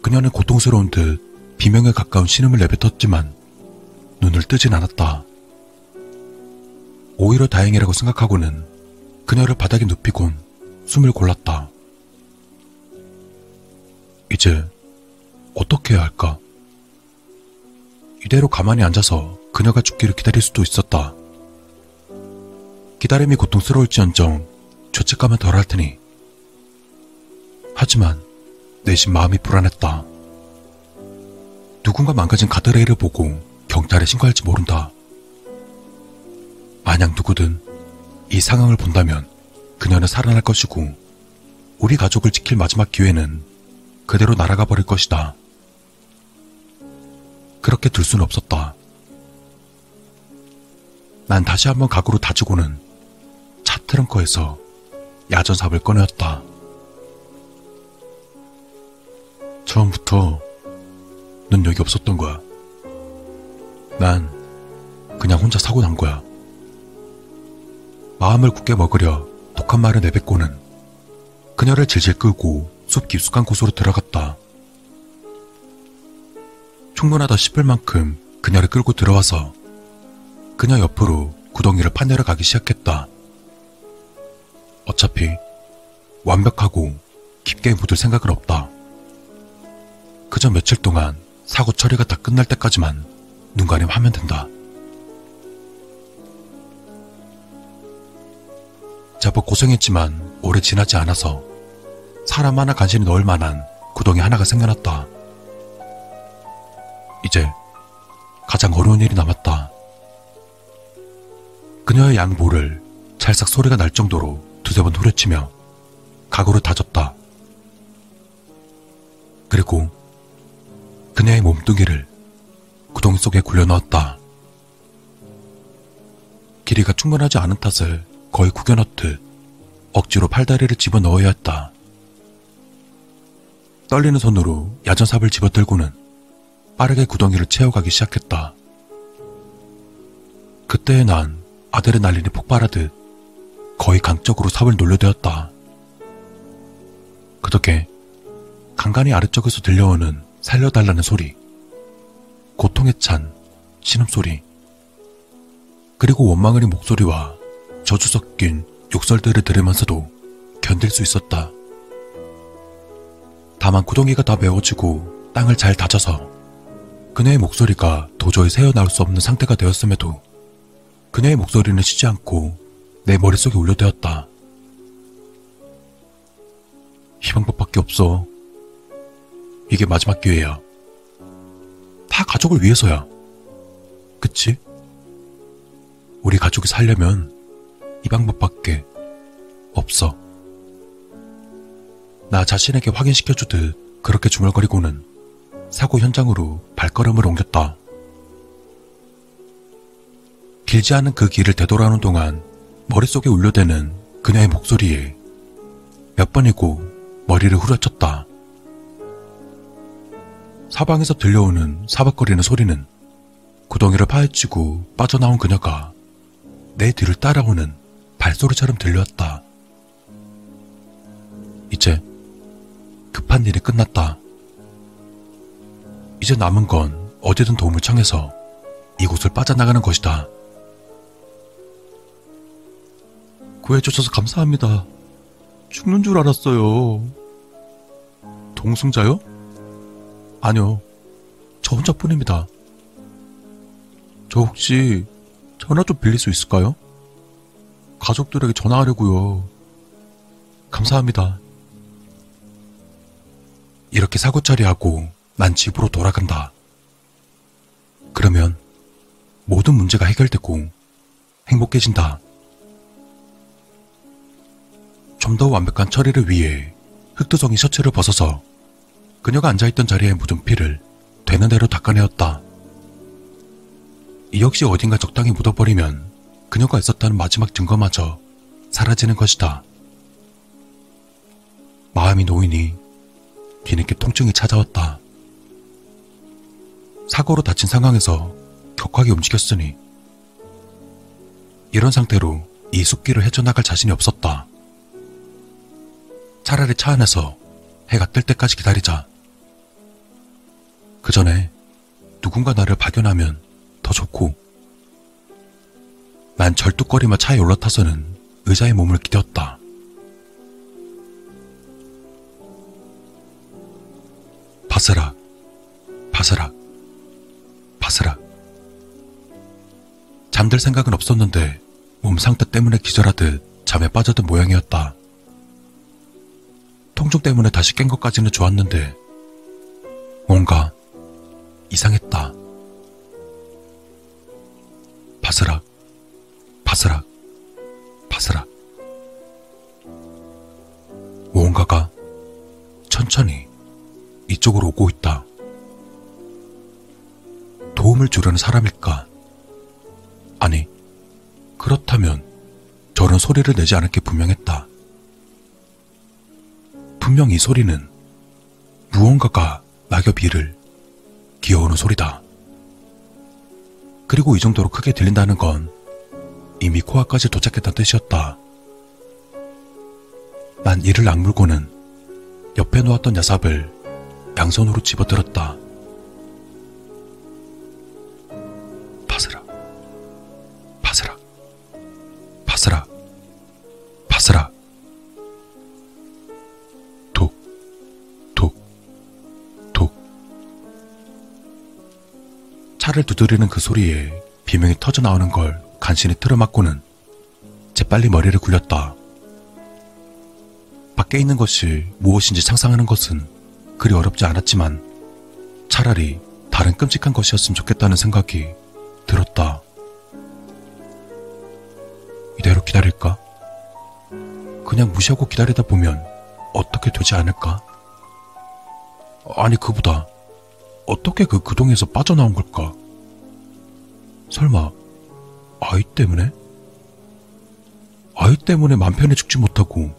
그녀는 고통스러운 듯 비명에 가까운 신음을 내뱉었지만 눈을 뜨진 않았다. 오히려 다행이라고 생각하고는 그녀를 바닥에 눕히곤 숨을 골랐다. 이제 어떻게 해야 할까? 이대로 가만히 앉아서 그녀가 죽기를 기다릴 수도 있었다. 기다림이 고통스러울지언정 죄책감은 덜할 테니. 하지만 내심 마음이 불안했다. 누군가 망가진 가드레일을 보고 경찰에 신고할지 모른다. 만약 누구든 이 상황을 본다면 그녀는 살아날 것이고 우리 가족을 지킬 마지막 기회는 그대로 날아가 버릴 것이다. 그렇게 둘 수는 없었다. 난 다시 한번 각오로 다지고는 차 트렁크에서 야전삽을 꺼내었다. 처음부터 넌 여기 없었던 거야. 난 그냥 혼자 사고 난 거야. 마음을 굳게 먹으려 독한 말을 내뱉고는 그녀를 질질 끌고 숲 깊숙한 곳으로 들어갔다. 충분하다 싶을 만큼 그녀를 끌고 들어와서 그녀 옆으로 구덩이를 파내려 가기 시작했다. 어차피 완벽하고 깊게 묻을 생각은 없다. 그저 며칠 동안 사고 처리가 다 끝날 때까지만 눈 가림 하면 된다. 제법 고생했지만 오래 지나지 않아서 사람 하나 간신히 넣을 만한 구덩이 하나가 생겨났다. 이제 가장 어려운 일이 남았다. 그녀의 양볼을 찰싹 소리가 날 정도로 두세 번 후려치며 각오를 다졌다. 그리고 그녀의 몸뚱이를 구덩이 속에 굴려 넣었다. 길이가 충분하지 않은 탓을 거의 구겨넣듯 억지로 팔다리를 집어넣어야 했다. 떨리는 손으로 야전삽을 집어들고는 빠르게 구덩이를 채워가기 시작했다. 그때 난 아드레날린이 폭발하듯 거의 강적으로 삽을 놀려대었다. 그 덕에 간간히 아래쪽에서 들려오는 살려달라는 소리, 고통에 찬 신음소리, 그리고 원망어린 목소리와 저주 섞인 욕설들을 들으면서도 견딜 수 있었다. 다만 구덩이가 다 메워지고 땅을 잘 다져서 그녀의 목소리가 도저히 새어나올 수 없는 상태가 되었음에도 그녀의 목소리는 쉬지 않고 내 머릿속에 울려대었다. 이 방법밖에 없어. 이게 마지막 기회야. 다 가족을 위해서야. 그치? 우리 가족이 살려면 이 방법밖에 없어. 나 자신에게 확인시켜주듯 그렇게 중얼거리고는 사고 현장으로 발걸음을 옮겼다. 길지 않은 그 길을 되돌아오는 동안 머릿속에 울려대는 그녀의 목소리에 몇 번이고 머리를 후려쳤다. 사방에서 들려오는 사박거리는 소리는 구덩이를 파헤치고 빠져나온 그녀가 내 뒤를 따라오는 발소리처럼 들려왔다. 이제 급한 일이 끝났다. 이제 남은 건 어디든 도움을 청해서 이곳을 빠져나가는 것이다. 구해주셔서 감사합니다. 죽는 줄 알았어요. 동승자요? 아니요. 저 혼자뿐입니다. 저 혹시 전화 좀 빌릴 수 있을까요? 가족들에게 전화하려고요. 감사합니다. 이렇게 사고 처리하고 난 집으로 돌아간다. 그러면 모든 문제가 해결되고 행복해진다. 좀 더 완벽한 처리를 위해 흑도정이 셔츠를 벗어서 그녀가 앉아있던 자리에 묻은 피를 되는 대로 닦아내었다. 이 역시 어딘가 적당히 묻어버리면 그녀가 있었다는 마지막 증거마저 사라지는 것이다. 마음이 놓이니 뒤늦게 통증이 찾아왔다. 사고로 다친 상황에서 격하게 움직였으니 이런 상태로 이 숲길을 헤쳐나갈 자신이 없었다. 차라리 차 안에서 해가 뜰 때까지 기다리자. 그 전에 누군가 나를 발견하면 더 좋고 난 절뚝거리며 차에 올라타서는 의자에 몸을 기대었다. 바스락, 바스락, 바스락. 잠들 생각은 없었는데 몸 상태 때문에 기절하듯 잠에 빠져든 모양이었다. 통증 때문에 다시 깬 것까지는 좋았는데 뭔가 이상했다. 바스락, 바스락, 바스락. 무언가가 천천히 이쪽으로 오고 있다. 도움을 주려는 사람일까? 아니, 그렇다면 저런 소리를 내지 않을 게 분명했다. 분명 이 소리는 무언가가 낙엽 위를 기어오는 소리다. 그리고 이 정도로 크게 들린다는 건 이미 코앞까지 도착했다는 뜻이었다. 난 이를 악물고는 옆에 놓았던 야삽을 양손으로 집어들었다. 바스락, 바스락, 바스락, 바스락. 톡, 톡, 톡. 차를 두드리는 그 소리에 비명이 터져 나오는 걸 간신히 틀어막고는 재빨리 머리를 굴렸다. 밖에 있는 것이 무엇인지 상상하는 것은 그리 어렵지 않았지만 차라리 다른 끔찍한 것이었으면 좋겠다는 생각이 들었다. 이대로 기다릴까? 그냥 무시하고 기다리다 보면 어떻게 되지 않을까? 아니, 그보다 어떻게 그 구동에서 빠져나온 걸까? 설마 아이 때문에? 아이 때문에 맘 편히 죽지 못하고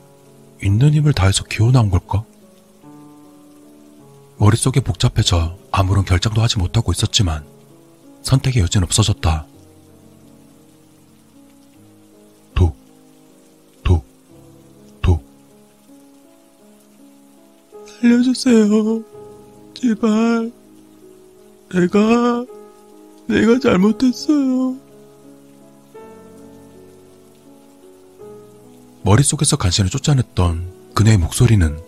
있는 힘을 다해서 기어나온 걸까? 머릿속이 복잡해져 아무런 결정도 하지 못하고 있었지만 선택의 여지는 없어졌다. 독, 독, 독. 살려주세요. 제발. 내가, 내가 잘못했어요. 머릿속에서 간신히 쫓아냈던 그녀의 목소리는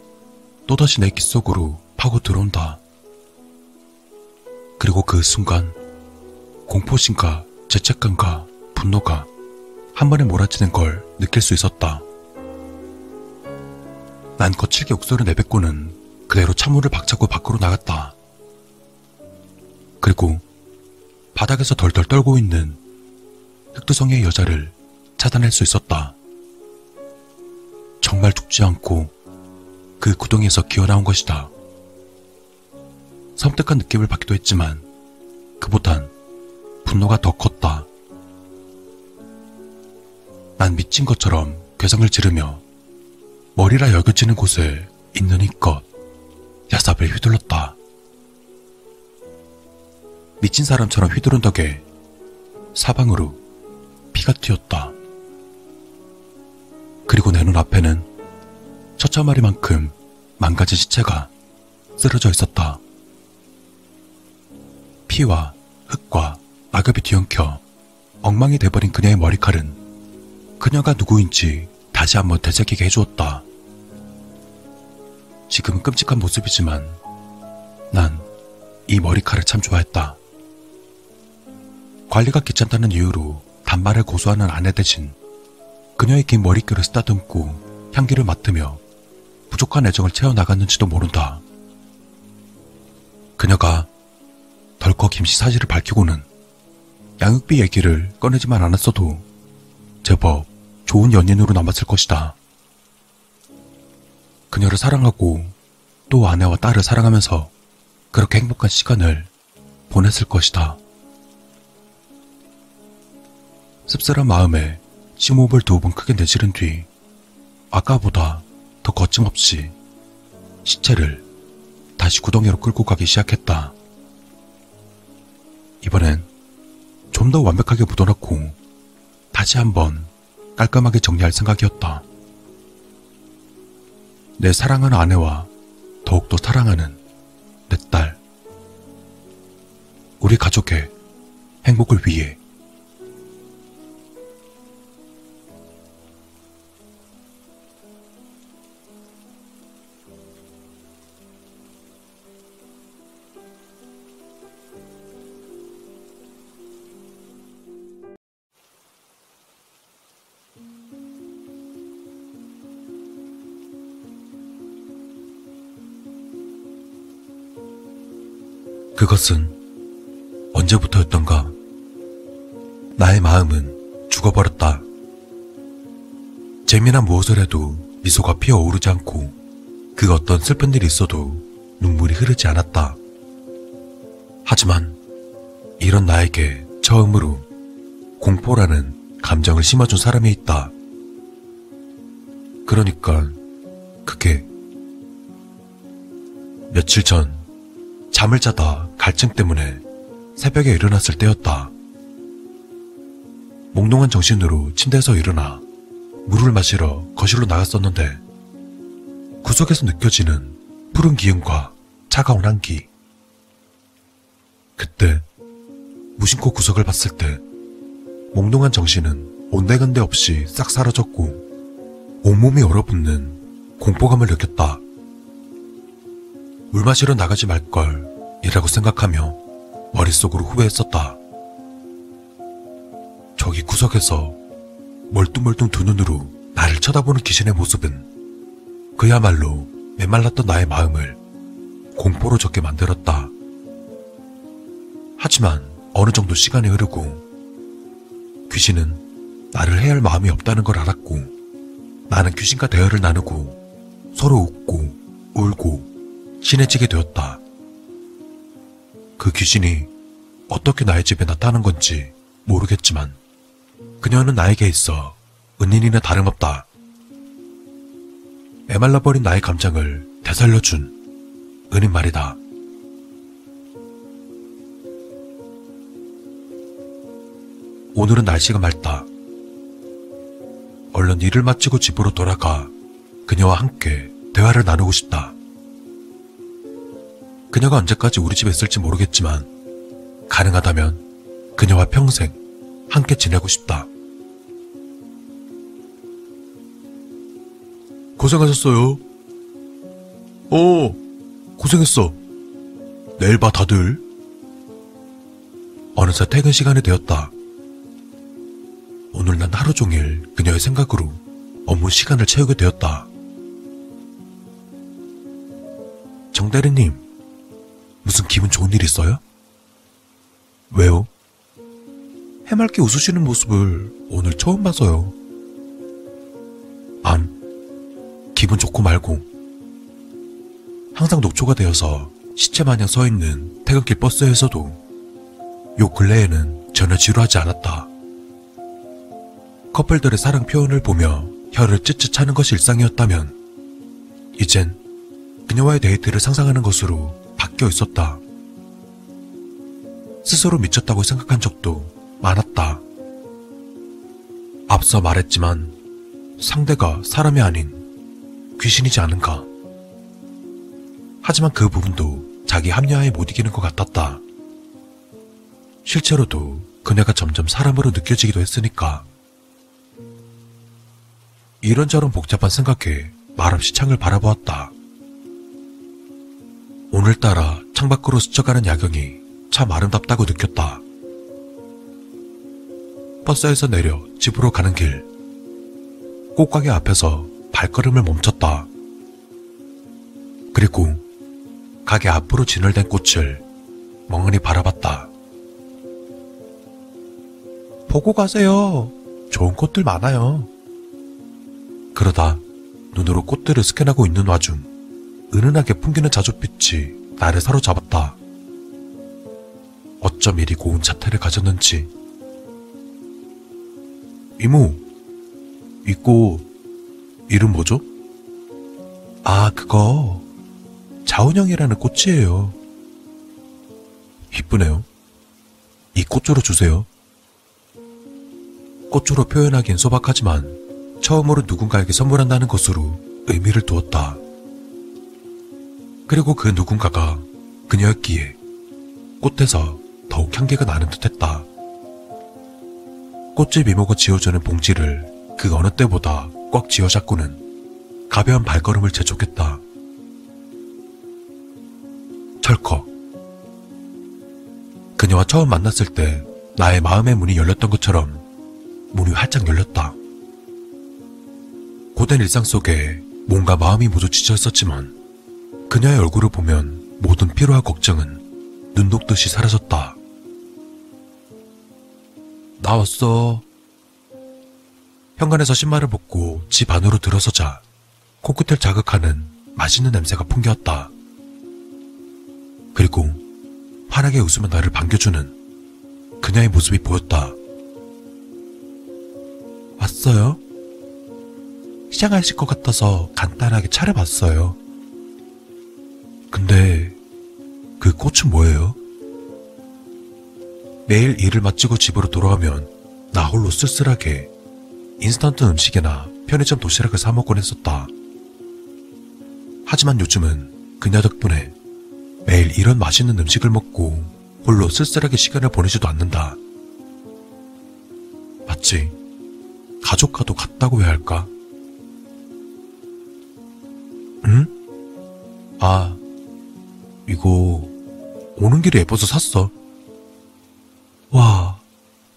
또다시 내 귓속으로 파고 들어온다. 그리고 그 순간 공포심과 죄책감과 분노가 한 번에 몰아치는 걸 느낄 수 있었다. 난 거칠게 옥소를 내뱉고는 그대로 차문을 박차고 밖으로 나갔다. 그리고 바닥에서 덜덜 떨고 있는 흑두성의 여자를 찾아낼 수 있었다. 정말 죽지 않고 그 구덩이에서 기어나온 것이다. 섬뜩한 느낌을 받기도 했지만 그보단 분노가 더 컸다. 난 미친 것처럼 괴성을 지르며 머리라 여겨지는 곳에 있는 이껏 야삽을 휘둘렀다. 미친 사람처럼 휘두른 덕에 사방으로 피가 튀었다. 그리고 내 눈앞에는 처처마리만큼 망가진 시체가 쓰러져 있었다. 피와 흙과 낙엽이 뒤엉켜 엉망이 돼버린 그녀의 머리칼은 그녀가 누구인지 다시 한번 되새기게 해주었다. 지금은 끔찍한 모습이지만 난 이 머리칼을 참 좋아했다. 관리가 귀찮다는 이유로 단발을 고수하는 아내 대신 그녀의 긴 머릿결을 쓰다듬고 향기를 맡으며 부족한 애정을 채워나갔는지도 모른다. 그녀가 덜컥 김씨 사실을 밝히고는 양육비 얘기를 꺼내지만 않았어도 제법 좋은 연인으로 남았을 것이다. 그녀를 사랑하고 또 아내와 딸을 사랑하면서 그렇게 행복한 시간을 보냈을 것이다. 씁쓸한 마음에 심호흡을 두 번 크게 내지른 뒤 아까보다 더 거침없이 시체를 다시 구덩이로 끌고 가기 시작했다. 이번엔 좀 더 완벽하게 묻어놓고 다시 한번 깔끔하게 정리할 생각이었다. 내 사랑하는 아내와 더욱더 사랑하는 내 딸. 우리 가족의 행복을 위해 그것은 언제부터였던가 나의 마음은 죽어버렸다. 재미난 무엇을 해도 미소가 피어오르지 않고 그 어떤 슬픈 일이 있어도 눈물이 흐르지 않았다. 하지만 이런 나에게 처음으로 공포라는 감정을 심어준 사람이 있다. 그러니까 그게 며칠 전 잠을 자다 갈증 때문에 새벽에 일어났을 때였다. 몽롱한 정신으로 침대에서 일어나 물을 마시러 거실로 나갔었는데 구석에서 느껴지는 푸른 기운과 차가운 한기. 그때 무심코 구석을 봤을 때 몽롱한 정신은 온데간데 없이 싹 사라졌고 온몸이 얼어붙는 공포감을 느꼈다. 물 마시러 나가지 말걸 이라고 생각하며 머릿속으로 후회했었다. 저기 구석에서 멀뚱멀뚱 두 눈으로 나를 쳐다보는 귀신의 모습은 그야말로 메말랐던 나의 마음을 공포로 적게 만들었다. 하지만 어느 정도 시간이 흐르고 귀신은 나를 해야 할 마음이 없다는 걸 알았고 나는 귀신과 대화를 나누고 서로 웃고 울고 친해지게 되었다. 그 귀신이 어떻게 나의 집에 나타난 건지 모르겠지만 그녀는 나에게 있어 은인이나 다름없다. 메말라버린 나의 감정을 되살려준 은인 말이다. 오늘은 날씨가 맑다. 얼른 일을 마치고 집으로 돌아가 그녀와 함께 대화를 나누고 싶다. 그녀가 언제까지 우리 집에 있을지 모르겠지만 가능하다면 그녀와 평생 함께 지내고 싶다. 고생하셨어요. 어, 고생했어. 내일 봐, 다들. 어느새 퇴근 시간이 되었다. 오늘 난 하루 종일 그녀의 생각으로 업무 시간을 채우게 되었다. 정대리님, 무슨 기분 좋은 일 있어요? 왜요? 해맑게 웃으시는 모습을 오늘 처음 봐서요. 암, 기분 좋고 말고. 항상 녹초가 되어서 시체 마냥 서 있는 퇴근길 버스에서도 요 근래에는 전혀 지루하지 않았다. 커플들의 사랑 표현을 보며 혀를 ጭጭ 차는 것이 일상이었다면, 이젠 그녀와의 데이트를 상상하는 것으로 바뀌어 있었다. 스스로 미쳤다고 생각한 적도 많았다. 앞서 말했지만 상대가 사람이 아닌 귀신이지 않은가. 하지만 그 부분도 자기 합리화에 못 이기는 것 같았다. 실제로도 그녀가 점점 사람으로 느껴지기도 했으니까. 이런저런 복잡한 생각에 말없이 창을 바라보았다. 오늘따라 창밖으로 스쳐가는 야경이 참 아름답다고 느꼈다. 버스에서 내려 집으로 가는 길. 꽃가게 앞에서 발걸음을 멈췄다. 그리고 가게 앞으로 진열된 꽃을 멍하니 바라봤다. 보고 가세요. 좋은 꽃들 많아요. 그러다 눈으로 꽃들을 스캔하고 있는 와중 은은하게 풍기는 자줏빛이 나를 사로잡았다. 어쩜 이리 고운 자태를 가졌는지. 이모, 이꽃 이름 뭐죠? 아, 그거 자운형이라는 꽃이에요. 이쁘네요. 이 꽃조로 주세요. 꽃조로 표현하기엔 소박하지만 처음으로 누군가에게 선물한다는 것으로 의미를 두었다. 그리고 그 누군가가 그녀였기에 꽃에서 더욱 향기가 나는 듯했다. 꽃집 이모가 지어주는 봉지를 그 어느 때보다 꽉 쥐어잡고는 가벼운 발걸음을 재촉했다. 철컥. 그녀와 처음 만났을 때 나의 마음의 문이 열렸던 것처럼 문이 활짝 열렸다. 고된 일상 속에 뭔가 마음이 모두 지쳐 있었지만 그녀의 얼굴을 보면 모든 피로와 걱정은 눈 녹듯이 사라졌다. 나왔어. 현관에서 신발을 벗고 집 안으로 들어서자 코끝을 자극하는 맛있는 냄새가 풍겨왔다. 그리고 환하게 웃으며 나를 반겨주는 그녀의 모습이 보였다. 왔어요? 시장하실 것 같아서 간단하게 차려봤어요. 근데 그 꽃은 뭐예요? 매일 일을 마치고 집으로 돌아오면 나 홀로 쓸쓸하게 인스턴트 음식이나 편의점 도시락을 사 먹곤 했었다. 하지만 요즘은 그녀 덕분에 매일 이런 맛있는 음식을 먹고 홀로 쓸쓸하게 시간을 보내지도 않는다. 맞지? 가족과도 같다고 해야 할까? 응? 아, 이거 오는 길에 예뻐서 샀어. 와,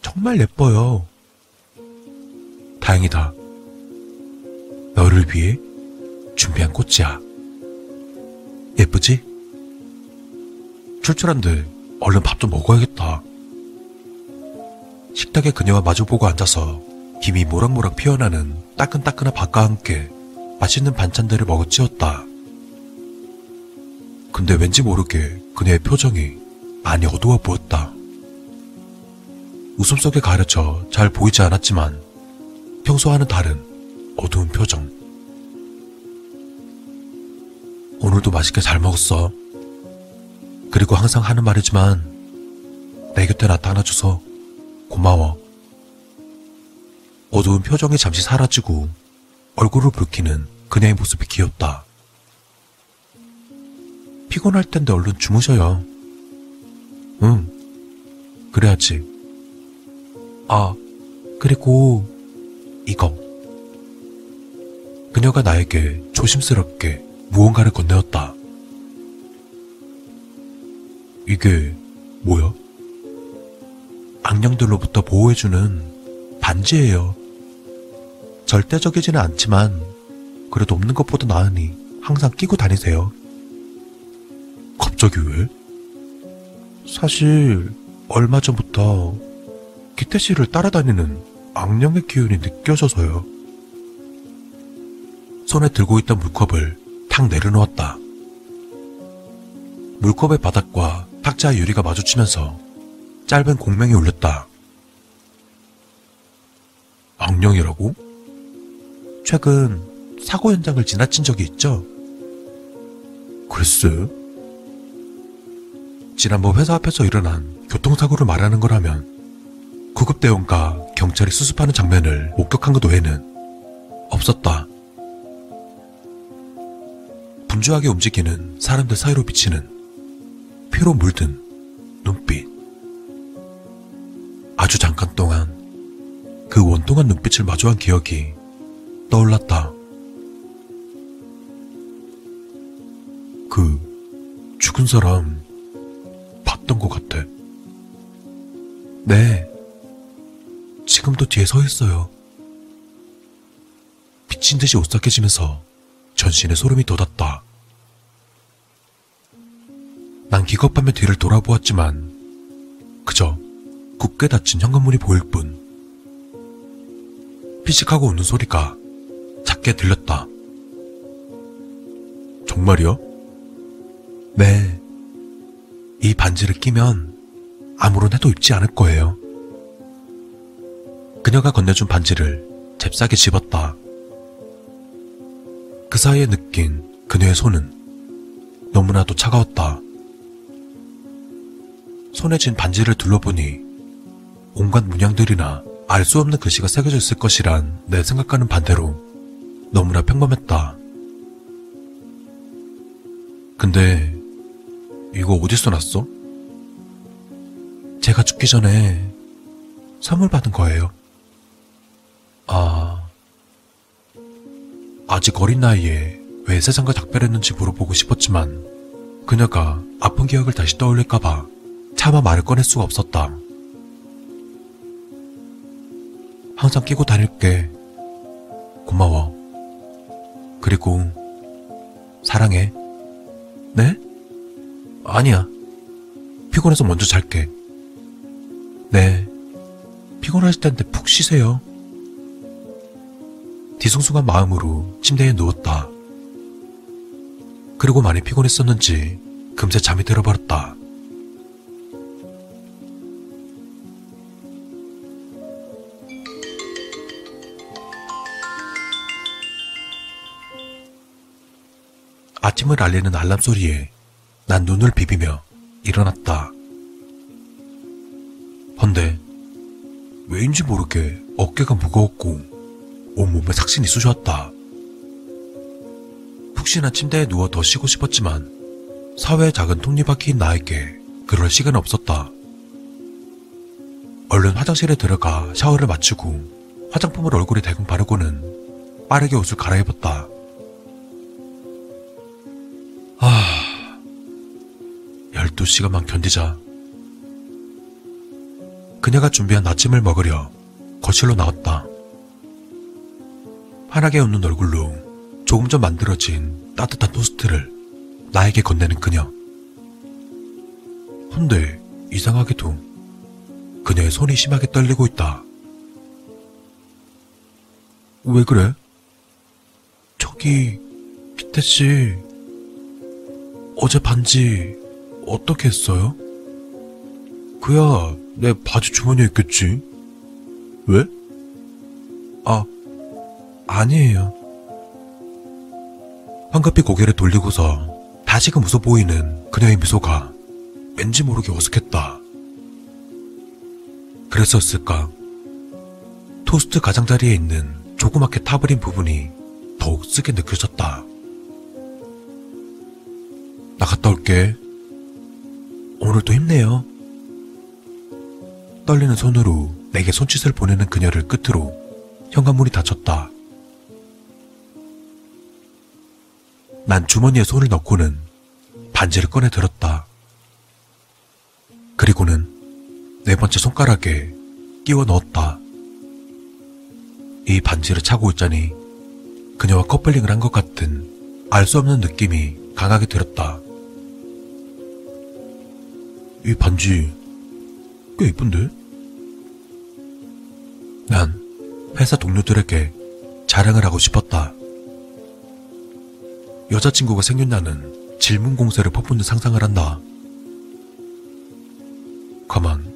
정말 예뻐요. 다행이다. 너를 위해 준비한 꽃이야. 예쁘지? 출출한데 얼른 밥 좀 먹어야겠다. 식탁에 그녀와 마주보고 앉아서 김이 모락모락 피어나는 따끈따끈한 밥과 함께 맛있는 반찬들을 먹어치웠다. 근데 왠지 모르게 그녀의 표정이 많이 어두워 보였다. 웃음 속에 가려져 잘 보이지 않았지만 평소와는 다른 어두운 표정. 오늘도 맛있게 잘 먹었어. 그리고 항상 하는 말이지만 내 곁에 나타나줘서 고마워. 어두운 표정이 잠시 사라지고 얼굴을 붉히는 그녀의 모습이 귀엽다. 피곤할 텐데 얼른 주무셔요. 응, 그래야지. 아, 그리고 이거. 그녀가 나에게 조심스럽게 무언가를 건네었다. 이게 뭐야? 악령들로부터 보호해주는 반지예요. 절대적이지는 않지만 그래도 없는 것보다 나으니 항상 끼고 다니세요. 갑자기 왜? 사실 얼마 전부터 기태 씨를 따라다니는 악령의 기운이 느껴져서요. 손에 들고 있던 물컵을 탁 내려놓았다. 물컵의 바닥과 탁자의 유리가 마주치면서 짧은 공명이 울렸다. 악령이라고? 최근 사고 현장을 지나친 적이 있죠? 글쎄. 지난번 회사 앞에서 일어난 교통사고를 말하는 거라면 구급대원과 경찰이 수습하는 장면을 목격한 것 외에는 없었다. 분주하게 움직이는 사람들 사이로 비치는 피로 물든 눈빛. 아주 잠깐 동안 그 원통한 눈빛을 마주한 기억이 떠올랐다. 그 죽은 사람 봤던 것 같아. 네. 지금도 뒤에 서 있어요. 미친 듯이 오싹해지면서 전신에 소름이 돋았다. 난 기겁하며 뒤를 돌아보았지만 그저 굳게 닫힌 현관문이 보일 뿐. 피식하고 웃는 소리가 작게 들렸다. 정말이요? 네. 이 반지를 끼면 아무런 해도 입지 않을 거예요. 그녀가 건네준 반지를 잽싸게 집었다. 그 사이에 느낀 그녀의 손은 너무나도 차가웠다. 손에 쥔 반지를 둘러보니 온갖 문양들이나 알 수 없는 글씨가 새겨져 있을 것이란 내 생각과는 반대로 너무나 평범했다. 근데 이거 어디서 났어? 제가 죽기 전에 선물 받은 거예요. 아, 아직 어린 나이에 왜 세상과 작별했는지 물어보고 싶었지만 그녀가 아픈 기억을 다시 떠올릴까봐 차마 말을 꺼낼 수가 없었다. 항상 끼고 다닐게. 고마워. 그리고 사랑해. 네? 아니야. 피곤해서 먼저 잘게. 네. 피곤하실 텐데 푹 쉬세요. 뒤숭숭한 마음으로 침대에 누웠다. 그리고 많이 피곤했었는지 금세 잠이 들어버렸다. 아침을 알리는 알람 소리에 난 눈을 비비며 일어났다. 헌데 왜인지 모르게 어깨가 무거웠고 온몸에 삭신이 쑤셨다. 푹신한 침대에 누워 더 쉬고 싶었지만 사회의 작은 톱니바퀴인 나에게 그럴 시간 없었다. 얼른 화장실에 들어가 샤워를 마치고 화장품을 얼굴에 대금 바르고는 빠르게 옷을 갈아입었다. 아, 12시간만 견디자. 그녀가 준비한 아침을 먹으려 거실로 나왔다. 환하게 웃는 얼굴로 조금 전 만들어진 따뜻한 토스트를 나에게 건네는 그녀. 헌데 이상하게도 그녀의 손이 심하게 떨리고 있다. 왜 그래? 저기, 기태 씨, 어제 반지 어떻게 했어요? 그야 내 바지 주머니에 있겠지. 왜? 아, 아니에요. 황급히 고개를 돌리고서 다시금 웃어 보이는 그녀의 미소가 왠지 모르게 어색했다. 그랬었을까? 토스트 가장자리에 있는 조그맣게 타버린 부분이 더욱 쓰게 느껴졌다. 나 갔다 올게. 오늘도 힘내요. 떨리는 손으로 내게 손짓을 보내는 그녀를 끝으로 현관문이 닫혔다. 난 주머니에 손을 넣고는 반지를 꺼내 들었다. 그리고는 네 번째 손가락에 끼워 넣었다. 이 반지를 차고 있자니 그녀와 커플링을 한 것 같은 알 수 없는 느낌이 강하게 들었다. 이 반지 꽤 이쁜데? 난 회사 동료들에게 자랑을 하고 싶었다. 여자친구가 생겼나는 질문 공세를 퍼붓는 상상을 한다. 가만,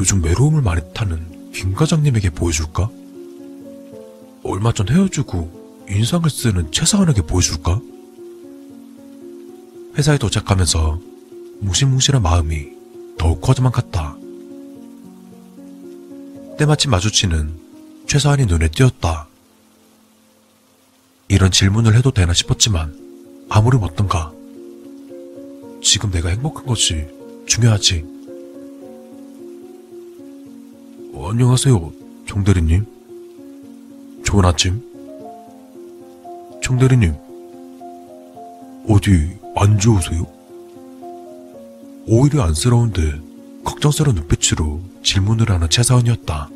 요즘 외로움을 많이 타는 김 과장님에게 보여줄까? 얼마 전 헤어지고 인상을 쓰는 최사원에게 보여줄까? 회사에 도착하면서 무시무시한 마음이 더욱 커져만 갔다. 때마침 마주치는 최사원이 눈에 띄었다. 이런 질문을 해도 되나 싶었지만 아무렴 어떤가. 지금 내가 행복한 것이 중요하지. 어, 안녕하세요, 정대리님. 좋은 아침. 정대리님, 어디 안 좋으세요? 오히려 안쓰러운데 걱정스러운 눈빛으로 질문을 하는 최사원이었다.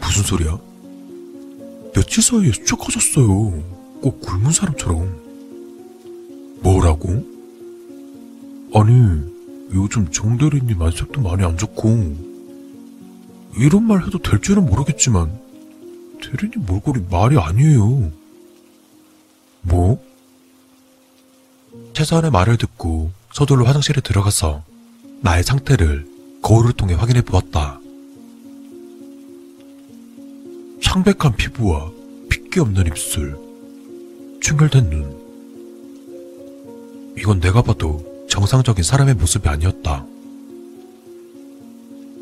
무슨 소리야? 며칠 사이에 쑥 커졌어요. 꼭 굶은 사람처럼. 뭐라고? 아니, 요즘 정대리님 안색도 많이 안 좋고, 이런 말 해도 될 줄은 모르겠지만, 대리님 몰골이 말이 아니에요. 뭐? 최사원의 말을 듣고 서둘러 화장실에 들어가서 나의 상태를 거울을 통해 확인해 보았다. 창백한 피부와 핏기 없는 입술, 충혈된 눈, 이건 내가 봐도 정상적인 사람의 모습이 아니었다.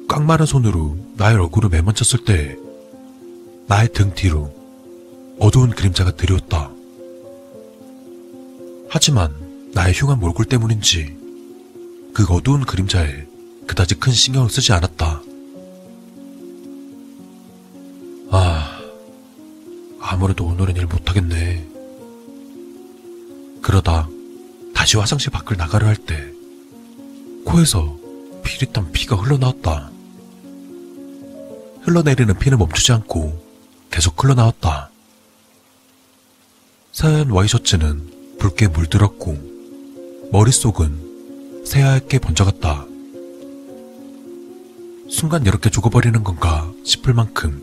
깡마른 손으로 나의 얼굴을 매만쳤을 때 나의 등 뒤로 어두운 그림자가 들이었다. 하지만 나의 흉한 몰골 때문인지 그 어두운 그림자에 그다지 큰 신경을 쓰지 않았다. 아, 아무래도 오늘은 일 못하겠네. 그러다 다시 화장실 밖을 나가려 할 때 코에서 피릿한 피가 흘러나왔다. 흘러내리는 피는 멈추지 않고 계속 흘러나왔다. 새하얀 와이셔츠는 붉게 물들었고 머릿속은 새하얗게 번져갔다. 순간 이렇게 죽어버리는 건가 싶을 만큼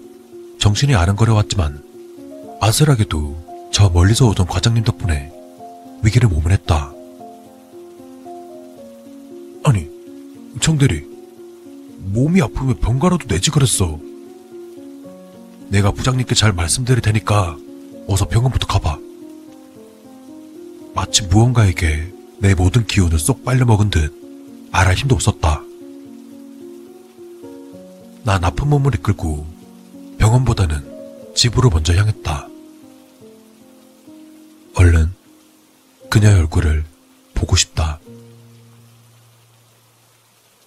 정신이 아른거려왔지만 아슬하게도 저 멀리서 오던 과장님 덕분에 위기를 모면했다. 아니, 청대리, 몸이 아프면 병가라도 내지 그랬어. 내가 부장님께 잘 말씀드릴 테니까 어서 병원부터 가봐. 마치 무언가에게 내 모든 기운을 쏙 빨려먹은 듯 말할 힘도 없었다. 난 아픈 몸을 이끌고 병원보다는 집으로 먼저 향했다. 얼른 그녀의 얼굴을 보고 싶다.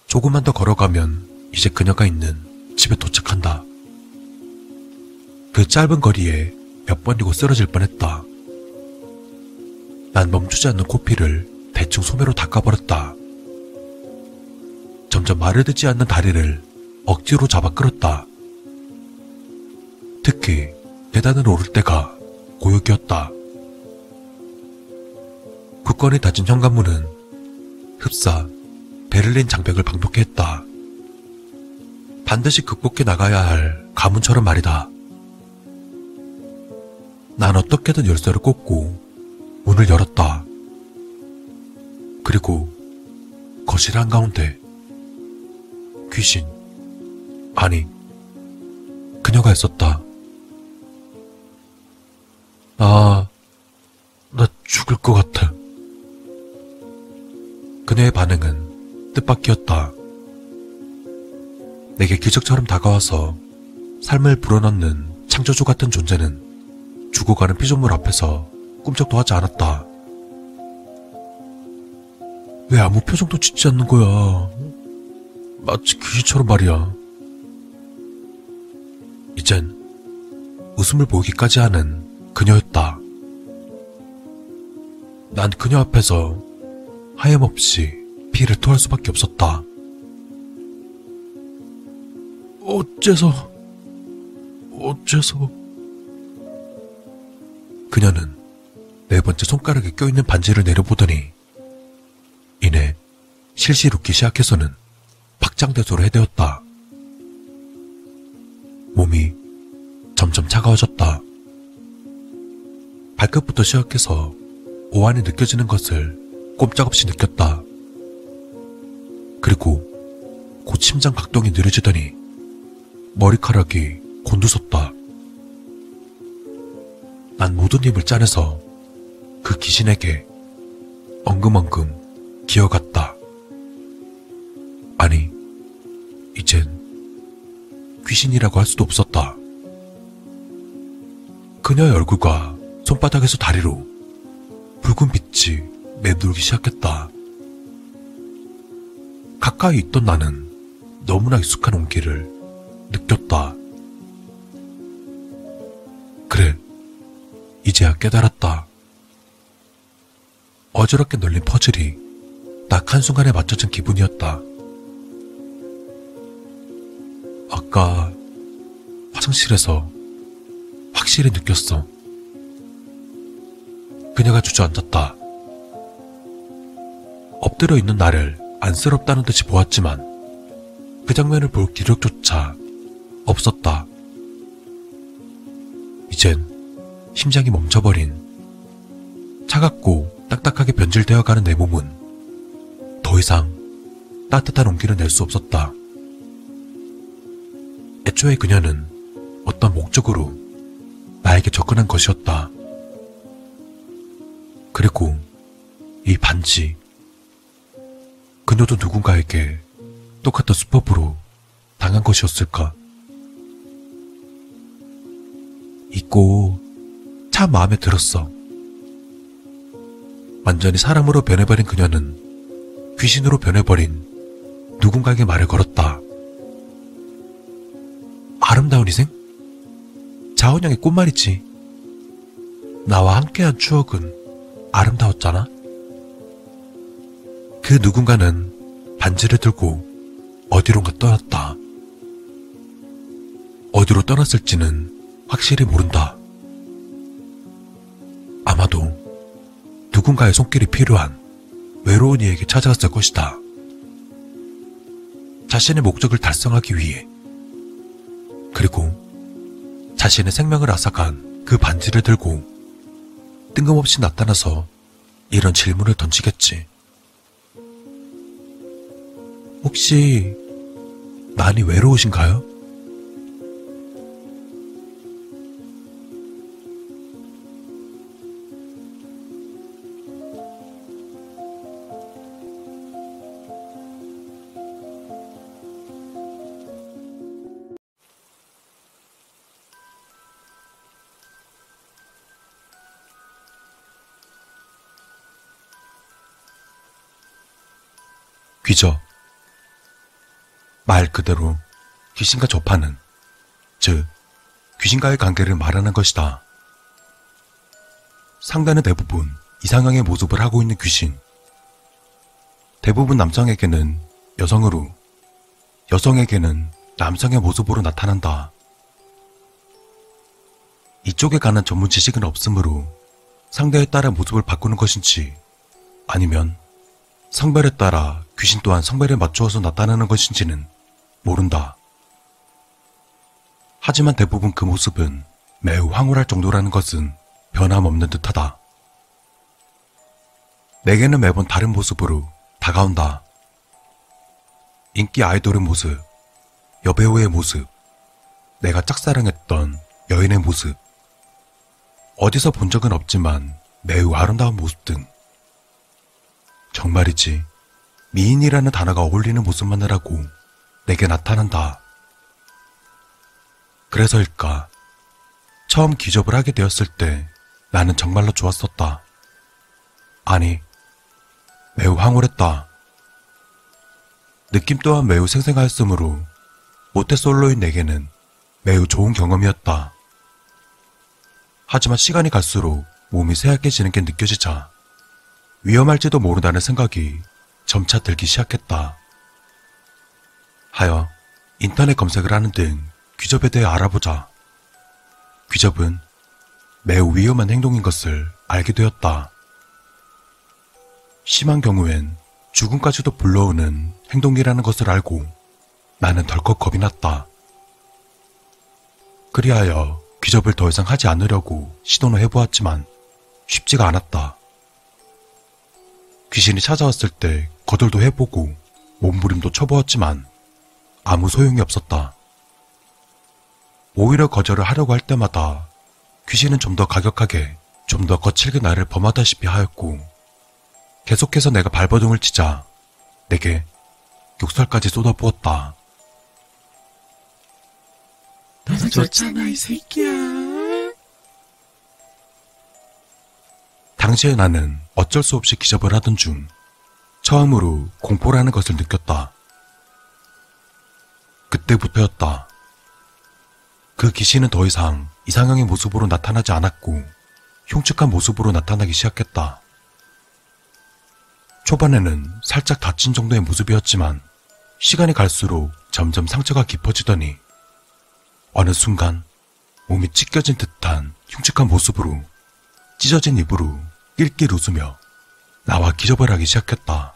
조금만 더 걸어가면 이제 그녀가 있는 집에 도착한다. 그 짧은 거리에 몇 번이고 쓰러질 뻔했다. 난 멈추지 않는 코피를 대충 소매로 닦아버렸다. 점점 말을 듣지 않는 다리를 억지로 잡아 끌었다. 특히 계단을 오를 때가 고역이었다. 굳건히 닫힌 현관문은 흡사 베를린 장벽을 방독해 했다. 반드시 극복해 나가야 할 가문처럼 말이다. 난 어떻게든 열쇠를 꽂고 문을 열었다. 그리고 거실 한가운데 귀신, 아니, 그녀가 있었다. 아, 나 죽을 것 같아. 그녀의 반응은 뜻밖이었다. 내게 기적처럼 다가와서 삶을 불어넣는 창조주 같은 존재는 죽어가는 피조물 앞에서 꿈쩍도 하지 않았다. 왜 아무 표정도 짓지 않는 거야? 마치 귀신처럼 말이야. 이젠 웃음을 보이기까지 하는 그녀였다. 난 그녀 앞에서 하염없이 피를 토할 수밖에 없었다. 어째서, 어째서. 그녀는 네 번째 손가락에 껴있는 반지를 내려보더니 이내 실실 웃기 시작해서는 박장대소를 해대었다. 몸이 점점 차가워졌다. 발끝부터 시작해서 오한이 느껴지는 것을 꼼짝없이 느꼈다. 그리고 곧 심장 박동이 느려지더니 머리카락이 곤두섰다. 난 모든 힘을 짜내서 그 귀신에게 엉금엉금 기어갔다. 아니, 이젠 귀신이라고 할 수도 없었다. 그녀의 얼굴과 손바닥에서 다리로 붉은 빛이 맴돌기 시작했다. 가까이 있던 나는 너무나 익숙한 온기를 느꼈다. 그래, 이제야 깨달았다. 어지럽게 널린 퍼즐이 딱 한순간에 맞춰진 기분이었다. 아까 화장실에서 확실히 느꼈어. 그녀가 주저앉았다. 엎드려 있는 나를 안쓰럽다는 듯이 보았지만 그 장면을 볼 기력조차 없었다. 이젠 심장이 멈춰버린 차갑고 딱딱하게 변질되어 가는 내 몸은 더 이상 따뜻한 온기를 낼 수 없었다. 애초에 그녀는 어떤 목적으로 나에게 접근한 것이었다. 그리고 이 반지. 그녀도 누군가에게 똑같은 수법으로 당한 것이었을까? 있고 참 마음에 들었어. 완전히 사람으로 변해버린 그녀는 귀신으로 변해버린 누군가에게 말을 걸었다. 아름다운 희생? 자원형의 꽃말이지. 나와 함께한 추억은 아름다웠잖아. 그 누군가는 반지를 들고 어디론가 떠났다. 어디로 떠났을지는 확실히 모른다. 아마도 누군가의 손길이 필요한 외로운 이에게 찾아갔을 것이다. 자신의 목적을 달성하기 위해 그리고 자신의 생명을 앗아간 그 반지를 들고 뜬금없이 나타나서 이런 질문을 던지겠지. 혹시 많이 외로우신가요? 귀저. 말 그대로 귀신과 접하는, 즉, 귀신과의 관계를 말하는 것이다. 상대는 대부분 이상형의 모습을 하고 있는 귀신. 대부분 남성에게는 여성으로, 여성에게는 남성의 모습으로 나타난다. 이쪽에 관한 전문 지식은 없으므로 상대에 따라 모습을 바꾸는 것인지 아니면 성별에 따라 귀신 또한 성별에 맞추어서 나타나는 것인지는 모른다. 하지만 대부분 그 모습은 매우 황홀할 정도라는 것은 변함없는 듯하다. 내게는 매번 다른 모습으로 다가온다. 인기 아이돌의 모습, 여배우의 모습, 내가 짝사랑했던 여인의 모습, 어디서 본 적은 없지만 매우 아름다운 모습 등 정말이지 미인이라는 단어가 어울리는 모습만이라고 내게 나타난다. 그래서일까 처음 기접을 하게 되었을 때 나는 정말로 좋았었다. 아니, 매우 황홀했다. 느낌 또한 매우 생생하였으므로 모태솔로인 내게는 매우 좋은 경험이었다. 하지만 시간이 갈수록 몸이 쇠약해지는 게 느껴지자 위험할지도 모른다는 생각이 점차 들기 시작했다. 하여 인터넷 검색을 하는 등 귀접에 대해 알아보자. 귀접은 매우 위험한 행동인 것을 알게 되었다. 심한 경우엔 죽음까지도 불러오는 행동이라는 것을 알고 나는 덜컥 겁이 났다. 그리하여 귀접을 더 이상 하지 않으려고 시도는 해보았지만 쉽지가 않았다. 귀신이 찾아왔을 때 거들도 해보고 몸부림도 쳐보았지만 아무 소용이 없었다. 오히려 거절을 하려고 할 때마다 귀신은 좀 더 가격하게 좀 더 거칠게 나를 범하다시피 하였고 계속해서 내가 발버둥을 치자 내게 욕설까지 쏟아부었다. 나도 좋잖아, 이 새끼야. 당시에 나는 어쩔 수 없이 기접을 하던 중 처음으로 공포라는 것을 느꼈다. 그때부터였다. 그 귀신은 더 이상 이상형의 모습으로 나타나지 않았고 흉측한 모습으로 나타나기 시작했다. 초반에는 살짝 다친 정도의 모습이었지만 시간이 갈수록 점점 상처가 깊어지더니 어느 순간 몸이 찢겨진 듯한 흉측한 모습으로 찢어진 입으로 낄낄 웃으며 나와 기접을 하기 시작했다.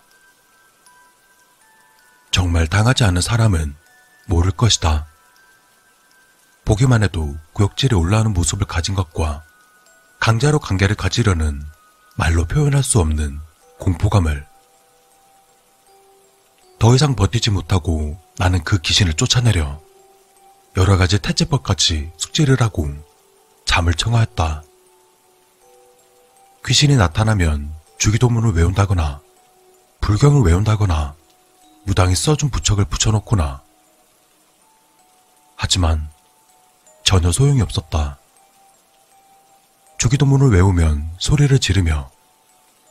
정말 당하지 않은 사람은 모를 것이다. 보기만 해도 구역질에 올라오는 모습을 가진 것과 강자로 관계를 가지려는 말로 표현할 수 없는 공포감을 더 이상 버티지 못하고 나는 그 귀신을 쫓아내려 여러 가지 태제법까지 숙지를 하고 잠을 청하였다. 귀신이 나타나면 주기도문을 외운다거나 불경을 외운다거나 무당이 써준 부척을 붙여놓거나 하지만 전혀 소용이 없었다. 주기도문을 외우면 소리를 지르며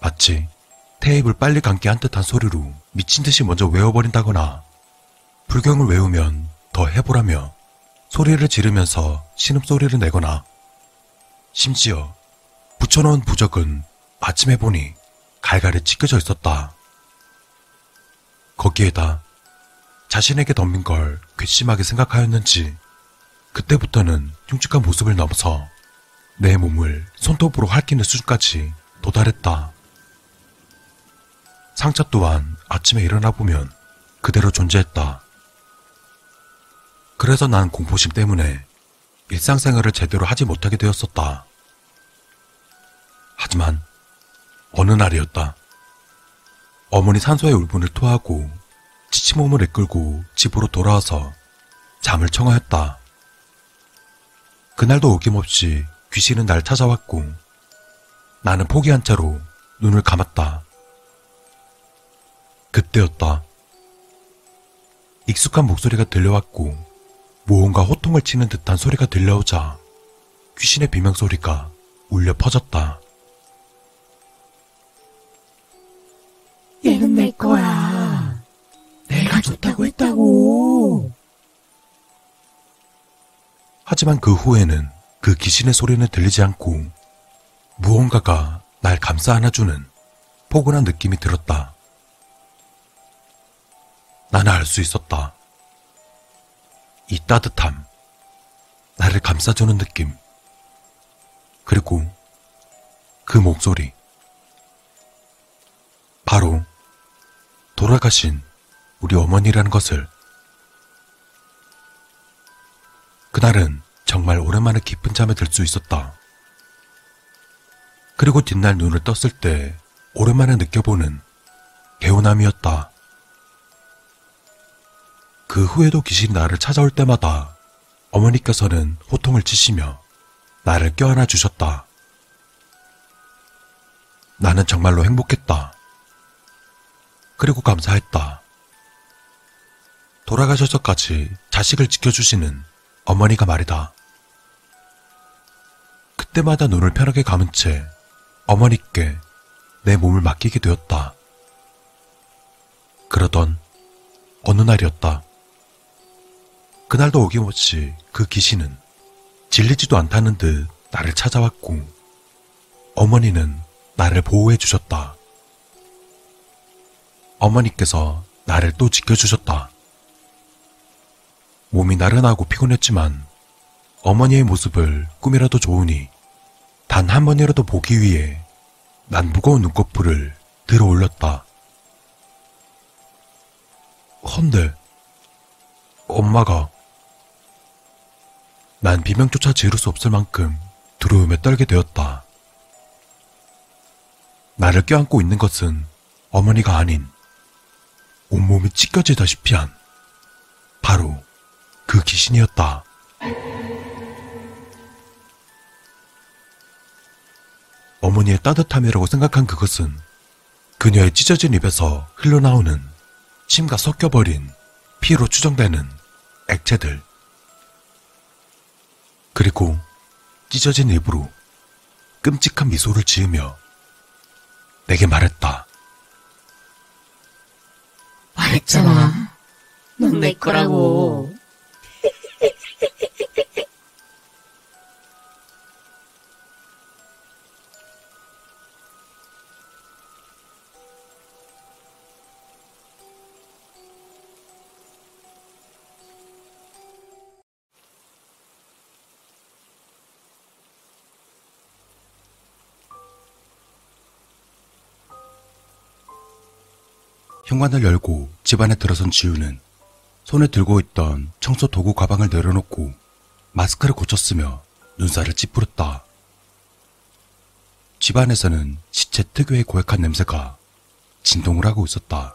마치 테이블 빨리 감기 한 듯한 소리로 미친 듯이 먼저 외워버린다거나 불경을 외우면 더 해보라며 소리를 지르면서 신음소리를 내거나 심지어 붙여놓은 부적은 아침에 보니 갈갈이 찢겨져 있었다. 거기에다 자신에게 덤빈 걸 괘씸하게 생각하였는지 그때부터는 흉측한 모습을 넘어서 내 몸을 손톱으로 핥기는 수준까지 도달했다. 상처 또한 아침에 일어나 보면 그대로 존재했다. 그래서 난 공포심 때문에 일상생활을 제대로 하지 못하게 되었었다. 하지만 어느 날이었다. 어머니 산소에 울분을 토하고 지친 몸을 이끌고 집으로 돌아와서 잠을 청하였다. 그날도 어김없이 귀신은 날 찾아왔고 나는 포기한 채로 눈을 감았다. 그때였다. 익숙한 목소리가 들려왔고 무언가 호통을 치는 듯한 소리가 들려오자 귀신의 비명소리가 울려 퍼졌다. 얘는 내 거야. 내가 좋다고 했다고. 하지만 그 후에는 그 귀신의 소리는 들리지 않고 무언가가 날 감싸 안아주는 포근한 느낌이 들었다. 나는 알 수 있었다. 이 따뜻함, 나를 감싸주는 느낌, 그리고 그 목소리. 바로 돌아가신 우리 어머니라는 것을 그날은 정말 오랜만에 깊은 잠에 들 수 있었다. 그리고 뒷날 눈을 떴을 때 오랜만에 느껴보는 개운함이었다. 그 후에도 귀신이 나를 찾아올 때마다 어머니께서는 호통을 치시며 나를 껴안아 주셨다. 나는 정말로 행복했다. 그리고 감사했다. 돌아가셔서까지 자식을 지켜주시는 어머니가 말이다. 그때마다 눈을 편하게 감은 채 어머니께 내 몸을 맡기게 되었다. 그러던 어느 날이었다. 그날도 어김없이 그 귀신은 질리지도 않다는 듯 나를 찾아왔고 어머니는 나를 보호해 주셨다. 어머니께서 나를 또 지켜주셨다. 몸이 나른하고 피곤했지만 어머니의 모습을 꿈이라도 좋으니 단 한 번이라도 보기 위해 난 무거운 눈꺼풀을 들어 올렸다. 헌데 엄마가 난 비명조차 지를 수 없을 만큼 두려움에 떨게 되었다. 나를 껴안고 있는 것은 어머니가 아닌 온몸이 찢겨지다시피 한 바로 그 귀신이었다. 어머니의 따뜻함이라고 생각한 그것은 그녀의 찢어진 입에서 흘러나오는 침과 섞여버린 피로 추정되는 액체들. 그리고 찢어진 입으로 끔찍한 미소를 지으며 내게 말했다. 말했잖아. 넌 내 거라고. 현관을 열고 집 안에 들어선 지우는 손에 들고 있던 청소 도구 가방을 내려놓고 마스크를 고쳤으며 눈살을 찌푸렸다. 집 안에서는 시체 특유의 고약한 냄새가 진동을 하고 있었다.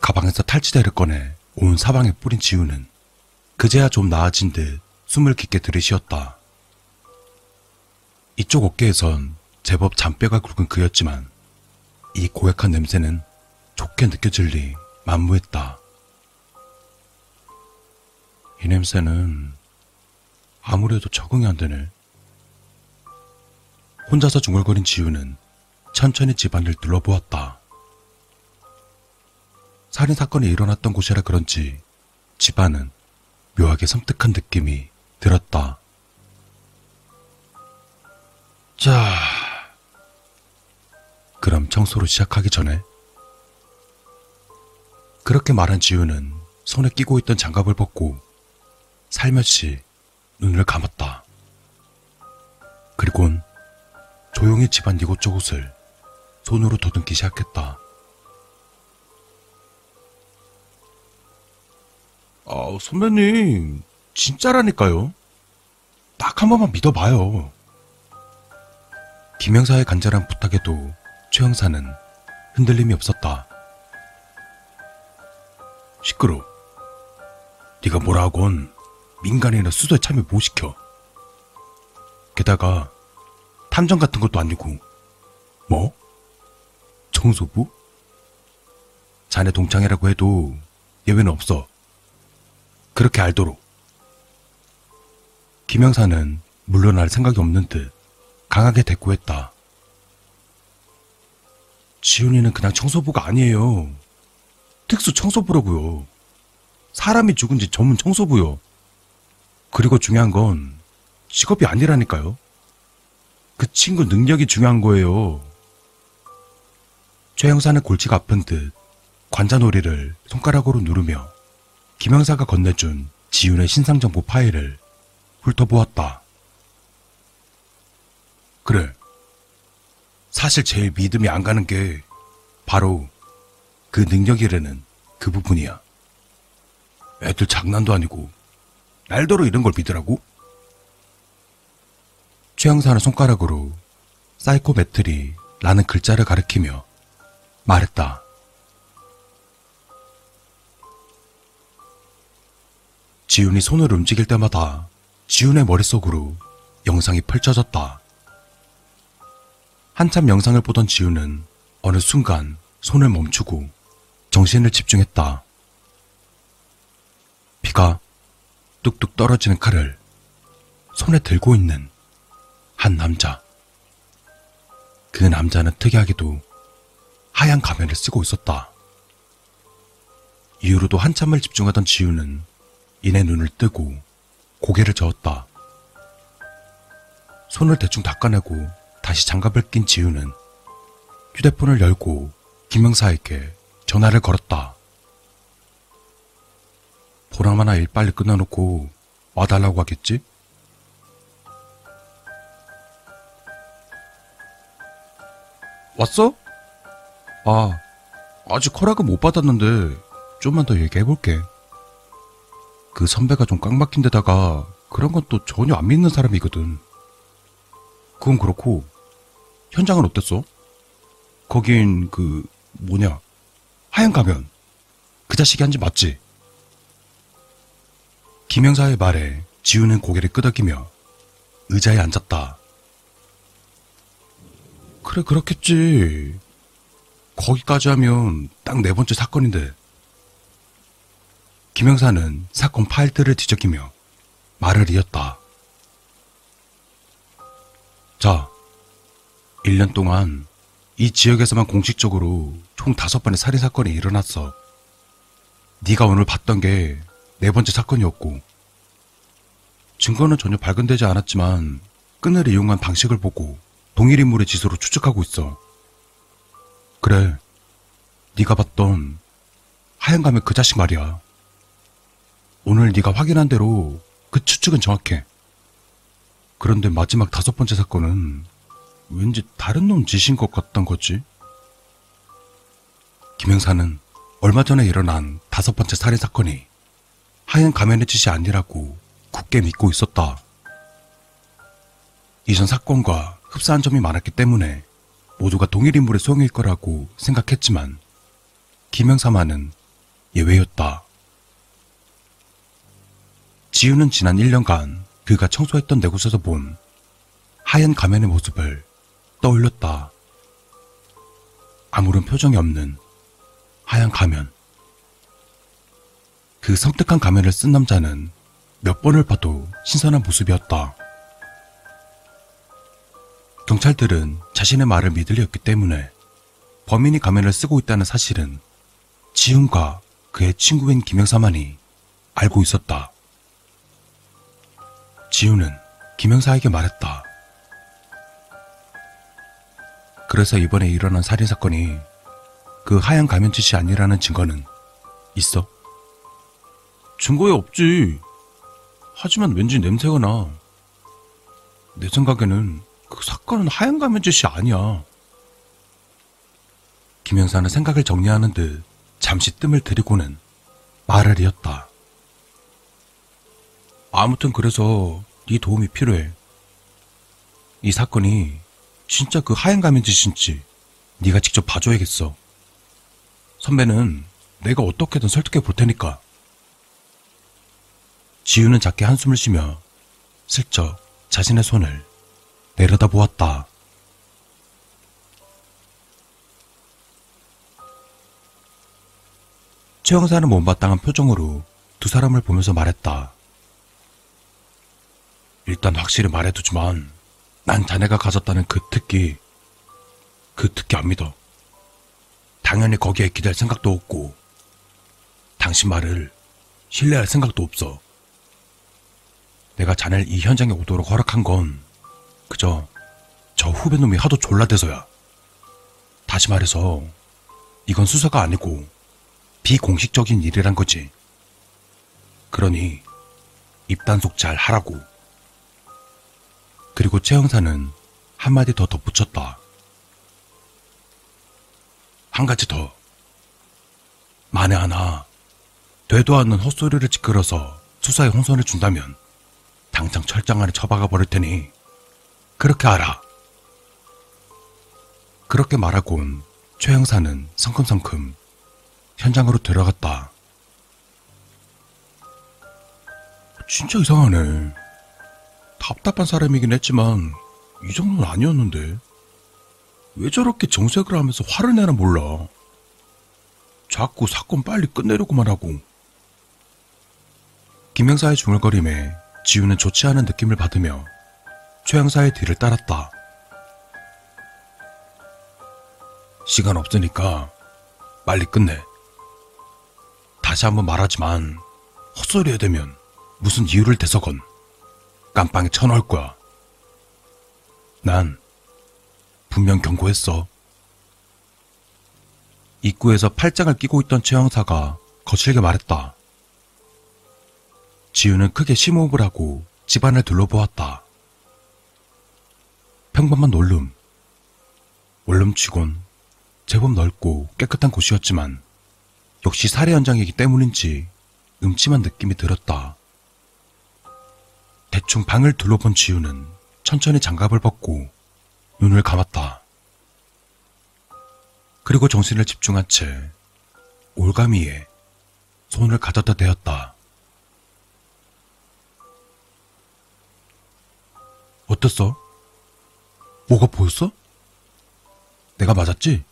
가방에서 탈취대를 꺼내 온 사방에 뿌린 지우는 그제야 좀 나아진 듯 숨을 깊게 들이쉬었다. 이쪽 어깨에선 제법 잔뼈가 굵은 그였지만 이 고약한 냄새는 좋게 느껴질 리 만무했다. 이 냄새는 아무래도 적응이 안 되네. 혼자서 중얼거린 지우는 천천히 집안을 둘러보았다. 살인사건이 일어났던 곳이라 그런지 집안은 묘하게 섬뜩한 느낌이 들었다. 자, 그럼 청소를 시작하기 전에 그렇게 말한 지우는 손에 끼고 있던 장갑을 벗고 살며시 눈을 감았다. 그리곤 조용히 집안 이곳저곳을 손으로 더듬기 시작했다. 아, 선배님, 진짜라니까요. 딱 한 번만 믿어봐요. 김영사의 간절한 부탁에도 최 형사는 흔들림이 없었다. 시끄러. 네가 뭐라 하건 민간인이나 수사에 참여 못 시켜. 게다가 탐정 같은 것도 아니고 뭐? 청소부? 자네 동창이라고 해도 예외는 없어. 그렇게 알도록. 김영사는 물러날 생각이 없는 듯 강하게 대꾸했다. 지훈이는 그냥 청소부가 아니에요. 특수 청소부라고요. 사람이 죽은 지 전문 청소부요. 그리고 중요한 건 직업이 아니라니까요. 그 친구 능력이 중요한 거예요. 최 형사는 골치가 아픈 듯 관자놀이를 손가락으로 누르며 김영사가 건네준 지훈의 신상정보 파일을 훑어보았다. 그래. 사실 제일 믿음이 안 가는 게 바로 그 능력이라는 그 부분이야. 애들 장난도 아니고 날더러 이런 걸 믿으라고? 최 형사는 손가락으로 psychometry 라는 글자를 가리키며 말했다. 지훈이 손을 움직일 때마다 지훈의 머릿속으로 영상이 펼쳐졌다. 한참 영상을 보던 지훈은 어느 순간 손을 멈추고 정신을 집중했다. 비가 뚝뚝 떨어지는 칼을 손에 들고 있는 한 남자. 그 남자는 특이하게도 하얀 가면을 쓰고 있었다. 이후로도 한참을 집중하던 지우는 이내 눈을 뜨고 고개를 저었다. 손을 대충 닦아내고 다시 장갑을 낀 지우는 휴대폰을 열고 김영사에게 전화를 걸었다. 보나마나 일 빨리 끝내놓고 와달라고 하겠지? 왔어? 아, 아직 허락은 못 받았는데 좀만 더 얘기해볼게. 그 선배가 좀꽉 막힌 데다가 그런 건 또 전혀 안 믿는 사람이거든. 그건 그렇고 현장은 어땠어? 거긴 그 뭐냐 하얀 가면 그 자식이 한짓 맞지? 김영사의 말에 지우는 고개를 끄덕이며 의자에 앉았다. 그래 그렇겠지. 거기까지 하면 딱 네 번째 사건인데. 김영사는 사건 파일들을 뒤적이며 말을 이었다. 자, 1년 동안 이 지역에서만 공식적으로 총 다섯 번의 살인사건이 일어났어. 네가 오늘 봤던 게 네 번째 사건이었고 증거는 전혀 발견되지 않았지만 끈을 이용한 방식을 보고 동일 인물의 지소로 추측하고 있어. 그래, 네가 봤던 하얀 가면 그 자식 말이야. 오늘 네가 확인한 대로 그 추측은 정확해. 그런데 마지막 다섯 번째 사건은 왠지 다른 놈 짓인 것 같단 거지. 김영사는 얼마 전에 일어난 다섯 번째 살인 사건이 하얀 가면의 짓이 아니라고 굳게 믿고 있었다. 이전 사건과 흡사한 점이 많았기 때문에 모두가 동일 인물의 소형일 거라고 생각했지만 김영사만은 예외였다. 지우는 지난 1년간 그가 청소했던 내 곳에서 본 하얀 가면의 모습을 떠올렸다. 아무런 표정이 없는 하얀 가면. 그 섬뜩한 가면을 쓴 남자는 몇 번을 봐도 신선한 모습이었다. 경찰들은 자신의 말을 믿으려 했기 때문에 범인이 가면을 쓰고 있다는 사실은 지훈과 그의 친구인 김영사만이 알고 있었다. 지훈은 김영사에게 말했다. 그래서 이번에 일어난 살인 사건이 그 하얀 가면짓이 아니라는 증거는 있어? 증거에 없지. 하지만 왠지 냄새가 나. 내 생각에는 그 사건은 하얀 가면짓이 아니야. 김영사는 생각을 정리하는 듯 잠시 뜸을 들이고는 말을 이었다. 아무튼 그래서 네 도움이 필요해. 이 사건이 진짜 그 하얀 가면짓인지 네가 직접 봐줘야겠어. 선배는 내가 어떻게든 설득해 볼 테니까. 지우는 작게 한숨을 쉬며 슬쩍 자신의 손을 내려다 보았다. 최 형사는 못마땅한 표정으로 두 사람을 보면서 말했다. 일단 확실히 말해두지만 난 자네가 가졌다는 그 특기, 그 특기 안 믿어. 당연히 거기에 기댈 생각도 없고 당신 말을 신뢰할 생각도 없어. 내가 자네를 이 현장에 오도록 허락한 건 그저 저 후배놈이 하도 졸라대서야. 다시 말해서 이건 수사가 아니고 비공식적인 일이란 거지. 그러니 입단속 잘 하라고. 그리고 최 형사는 한마디 더 덧붙였다. 한 가지 더. 만에 하나 되도 않는 헛소리를 찌끄러서 수사에 혼선을 준다면 당장 철장 안에 처박아 버릴 테니 그렇게 알아. 그렇게 말하곤 최 형사는 성큼성큼 현장으로 들어갔다. 진짜 이상하네. 답답한 사람이긴 했지만 이 정도는 아니었는데 왜 저렇게 정색을 하면서 화를 내나 몰라. 자꾸 사건 빨리 끝내려고만 하고. 김영사의 중얼거림에 지우는 좋지 않은 느낌을 받으며 최 형사의 뒤를 따랐다. 시간 없으니까 빨리 끝내. 다시 한번 말하지만 헛소리 해대면 무슨 이유를 대서건 깜빵에 쳐넣을 거야. 난 분명 경고했어. 입구에서 팔짱을 끼고 있던 최 형사가 거칠게 말했다. 지우는 크게 심호흡을 하고 집안을 둘러보았다. 평범한 원룸. 원룸치곤 제법 넓고 깨끗한 곳이었지만 역시 살해 현장이기 때문인지 음침한 느낌이 들었다. 대충 방을 둘러본 지우는 천천히 장갑을 벗고 눈을 감았다. 그리고 정신을 집중한 채 올가미에 손을 가졌다 대었다. 어땠어? 뭐가 보였어? 내가 맞았지?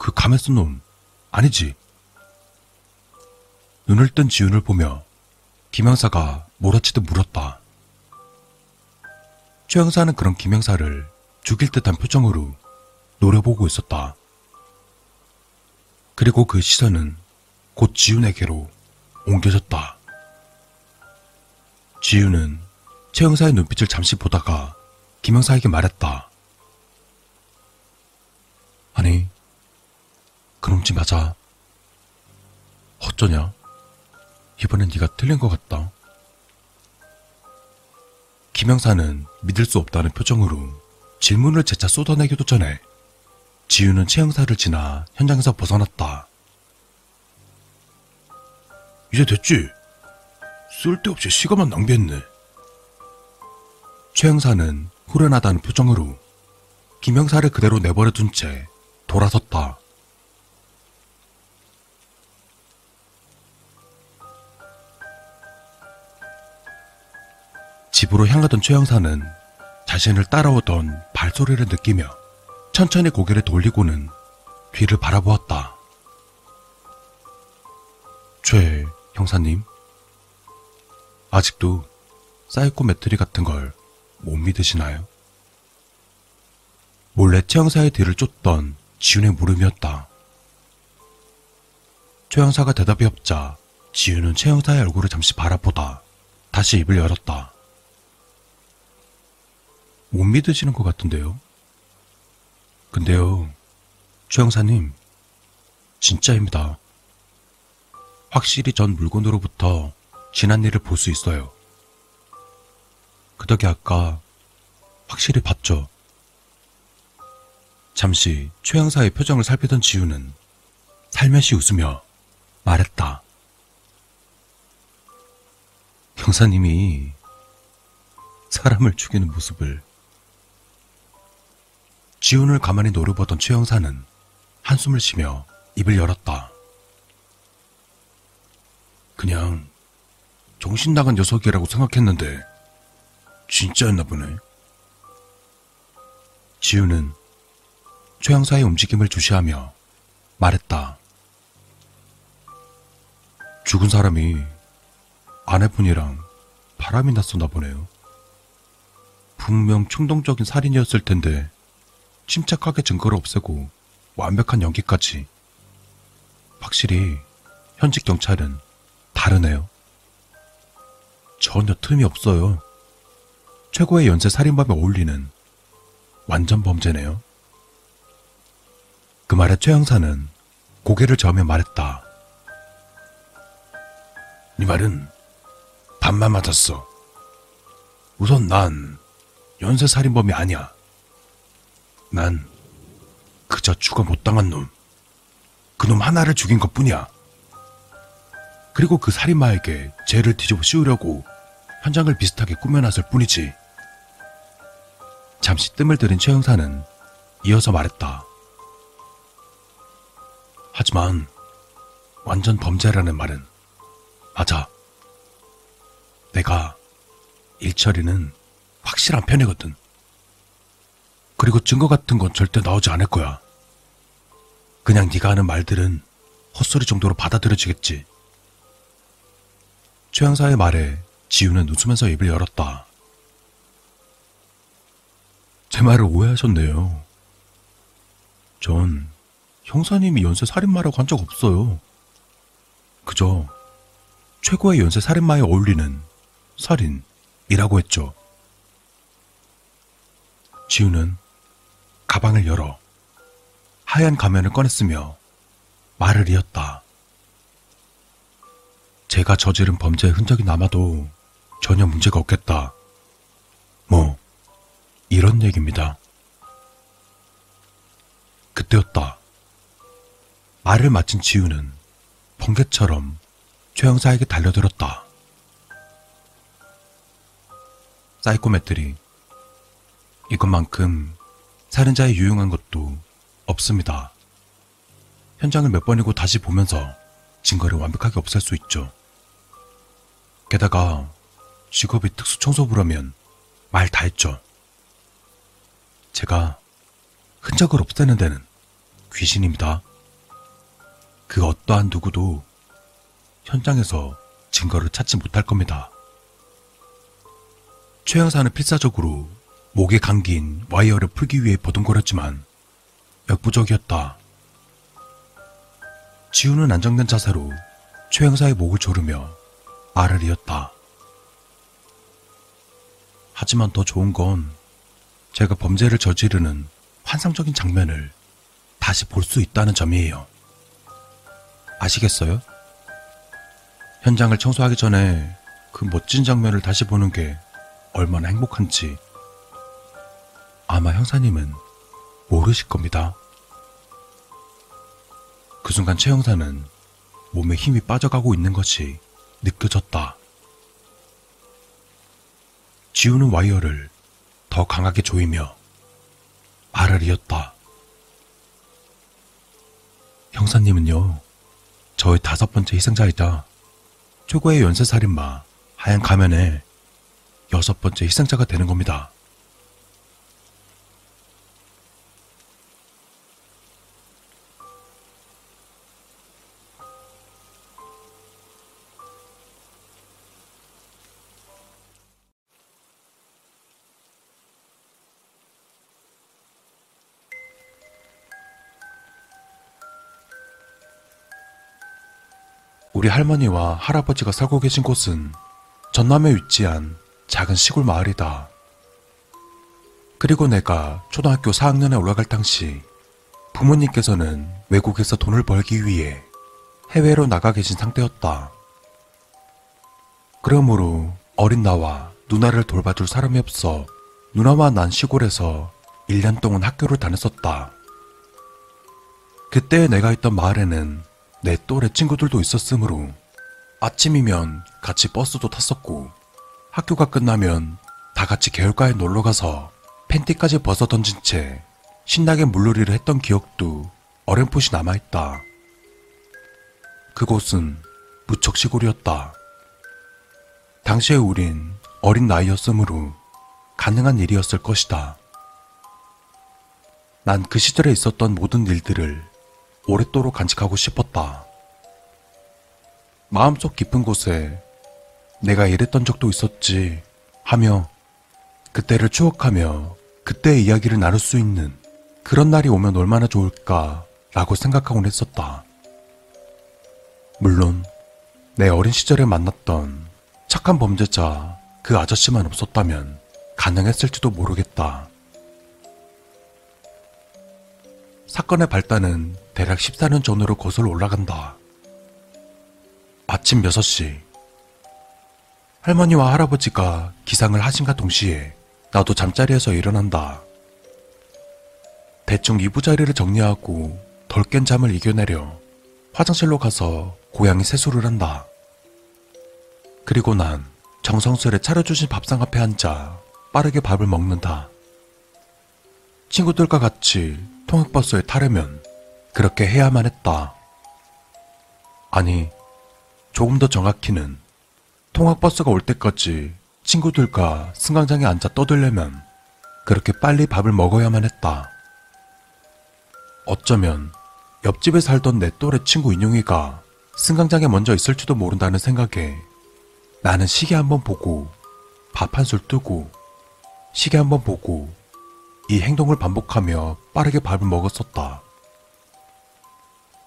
그 감에 쓴 놈, 아니지? 눈을 뜬 지훈을 보며 김영사가 몰아치듯 물었다. 최 형사는 그런 김영사를 죽일 듯한 표정으로 노려보고 있었다. 그리고 그 시선은 곧 지훈에게로 옮겨졌다. 지훈은 최 형사의 눈빛을 잠시 보다가 김영사에게 말했다. 아니, 그놈 집 맞아. 어쩌냐? 이번엔 네가 틀린 것 같다. 김영사는 믿을 수 없다는 표정으로 질문을 재차 쏟아내기도 전에 지우는 최 형사를 지나 현장에서 벗어났다. 이제 됐지? 쓸데없이 시간만 낭비했네. 최 형사는 후련하다는 표정으로 김영사를 그대로 내버려 둔 채 돌아섰다. 집으로 향하던 최 형사는 자신을 따라오던 발소리를 느끼며 천천히 고개를 돌리고는 뒤를 바라보았다. 최 형사님, 아직도 psychometry 같은 걸 못 믿으시나요? 몰래 최 형사의 뒤를 쫓던 지훈의 물음이었다. 최 형사가 대답이 없자 지훈은 최 형사의 얼굴을 잠시 바라보다 다시 입을 열었다. 못 믿으시는 것 같은데요? 근데요, 최 형사님, 진짜입니다. 확실히 전 물건으로부터 지난 일을 볼 수 있어요. 그 덕에 아까 확실히 봤죠. 잠시 최 형사의 표정을 살피던 지우는 살며시 웃으며 말했다. 형사님이 사람을 죽이는 모습을 지훈을 가만히 노려보던 최 형사는 한숨을 쉬며 입을 열었다. 그냥 정신 나간 녀석이라고 생각했는데 진짜였나 보네. 지우는 최 형사의 움직임을 주시하며 말했다. 죽은 사람이 아내분이랑 바람이 났었나 보네요. 분명 충동적인 살인이었을 텐데 침착하게 증거를 없애고 완벽한 연기까지. 확실히 현직 경찰은 다르네요. 전혀 틈이 없어요. 최고의 연쇄 살인범에 어울리는 완전 범죄네요. 그 말에 최 형사는 고개를 저으며 말했다. 네 말은 반만 맞았어. 우선 난 연쇄 살인범이 아니야. 난 그저 죽어 못 당한 놈. 그놈 하나를 죽인 것 뿐이야. 그리고 그 살인마에게 죄를 뒤집어 씌우려고 현장을 비슷하게 꾸며놨을 뿐이지. 잠시 뜸을 들인 최 형사는 이어서 말했다. 하지만 완전 범죄라는 말은 맞아. 내가 일 처리는 확실한 편이거든. 그리고 증거 같은 건 절대 나오지 않을 거야. 그냥 네가 하는 말들은 헛소리 정도로 받아들여지겠지. 최 형사의 말에 지우는 웃으면서 입을 열었다. 제 말을 오해하셨네요. 전 형사님이 연쇄 살인마라고 한 적 없어요. 그저 최고의 연쇄 살인마에 어울리는 살인이라고 했죠. 지우는 가방을 열어 하얀 가면을 꺼냈으며 말을 이었다. 제가 저지른 범죄의 흔적이 남아도 전혀 문제가 없겠다. 뭐, 이런 얘기입니다. 그때였다. 말을 마친 지훈은 번개처럼 최 형사에게 달려들었다. psychometry. 이것만큼 살인자의 유용한 것도 없습니다. 현장을 몇 번이고 다시 보면서 증거를 완벽하게 없앨 수 있죠. 게다가 직업이 특수청소부라면 말 다 했죠. 제가 흔적을 없애는 데는 귀신입니다. 그 어떠한 누구도 현장에서 증거를 찾지 못할 겁니다. 최 형사는 필사적으로 목에 감긴 와이어를 풀기 위해 버둥거렸지만 역부족이었다. 지우는 안정된 자세로 최 형사의 목을 조르며 말을 이었다. 하지만 더 좋은 건 제가 범죄를 저지르는 환상적인 장면을 다시 볼 수 있다는 점이에요. 아시겠어요? 현장을 청소하기 전에 그 멋진 장면을 다시 보는 게 얼마나 행복한지 아마 형사님은 모르실 겁니다. 그 순간 최 형사는 몸에 힘이 빠져가고 있는 것이 느껴졌다. 지우는 와이어를 더 강하게 조이며 말을 이었다. 형사님은요, 저의 다섯 번째 희생자이자 최고의 연쇄살인마 하얀 가면의 여섯 번째 희생자가 되는 겁니다. 우리 할머니와 할아버지가 살고 계신 곳은 전남에 위치한 작은 시골 마을이다. 그리고 내가 초등학교 4학년에 올라갈 당시 부모님께서는 외국에서 돈을 벌기 위해 해외로 나가 계신 상태였다. 그러므로 어린 나와 누나를 돌봐줄 사람이 없어 누나와 난 시골에서 1년 동안 학교를 다녔었다. 그때 내가 있던 마을에는 내 또래 친구들도 있었으므로 아침이면 같이 버스도 탔었고 학교가 끝나면 다 같이 개울가에 놀러 가서 팬티까지 벗어 던진 채 신나게 물놀이를 했던 기억도 어렴풋이 남아있다. 그곳은 무척 시골이었다. 당시에 우린 어린 나이였으므로 가능한 일이었을 것이다. 난 그 시절에 있었던 모든 일들을 오랫도록 간직하고 싶었다. 마음속 깊은 곳에 내가 이랬던 적도 있었지 하며 그때를 추억하며 그때의 이야기를 나눌 수 있는 그런 날이 오면 얼마나 좋을까 라고 생각하곤 했었다. 물론 내 어린 시절에 만났던 착한 범죄자 그 아저씨만 없었다면 가능했을지도 모르겠다. 사건의 발단은 대략 14년 전으로 거슬러 올라간다. 아침 6시. 할머니와 할아버지가 기상을 하신가 동시에 나도 잠자리에서 일어난다. 대충 이부자리를 정리하고 덜 깬 잠을 이겨내려 화장실로 가서 고양이 세수를 한다. 그리고 난 정성스레 차려주신 밥상 앞에 앉아 빠르게 밥을 먹는다. 친구들과 같이 통학버스에 타려면 그렇게 해야만 했다. 아니, 조금 더 정확히는 통학버스가 올 때까지 친구들과 승강장에 앉아 떠들려면 그렇게 빨리 밥을 먹어야만 했다. 어쩌면 옆집에 살던 내 또래 친구 인용이가 승강장에 먼저 있을지도 모른다는 생각에 나는 시계 한번 보고 밥 한 술 뜨고 시계 한번 보고 이 행동을 반복하며 빠르게 밥을 먹었었다.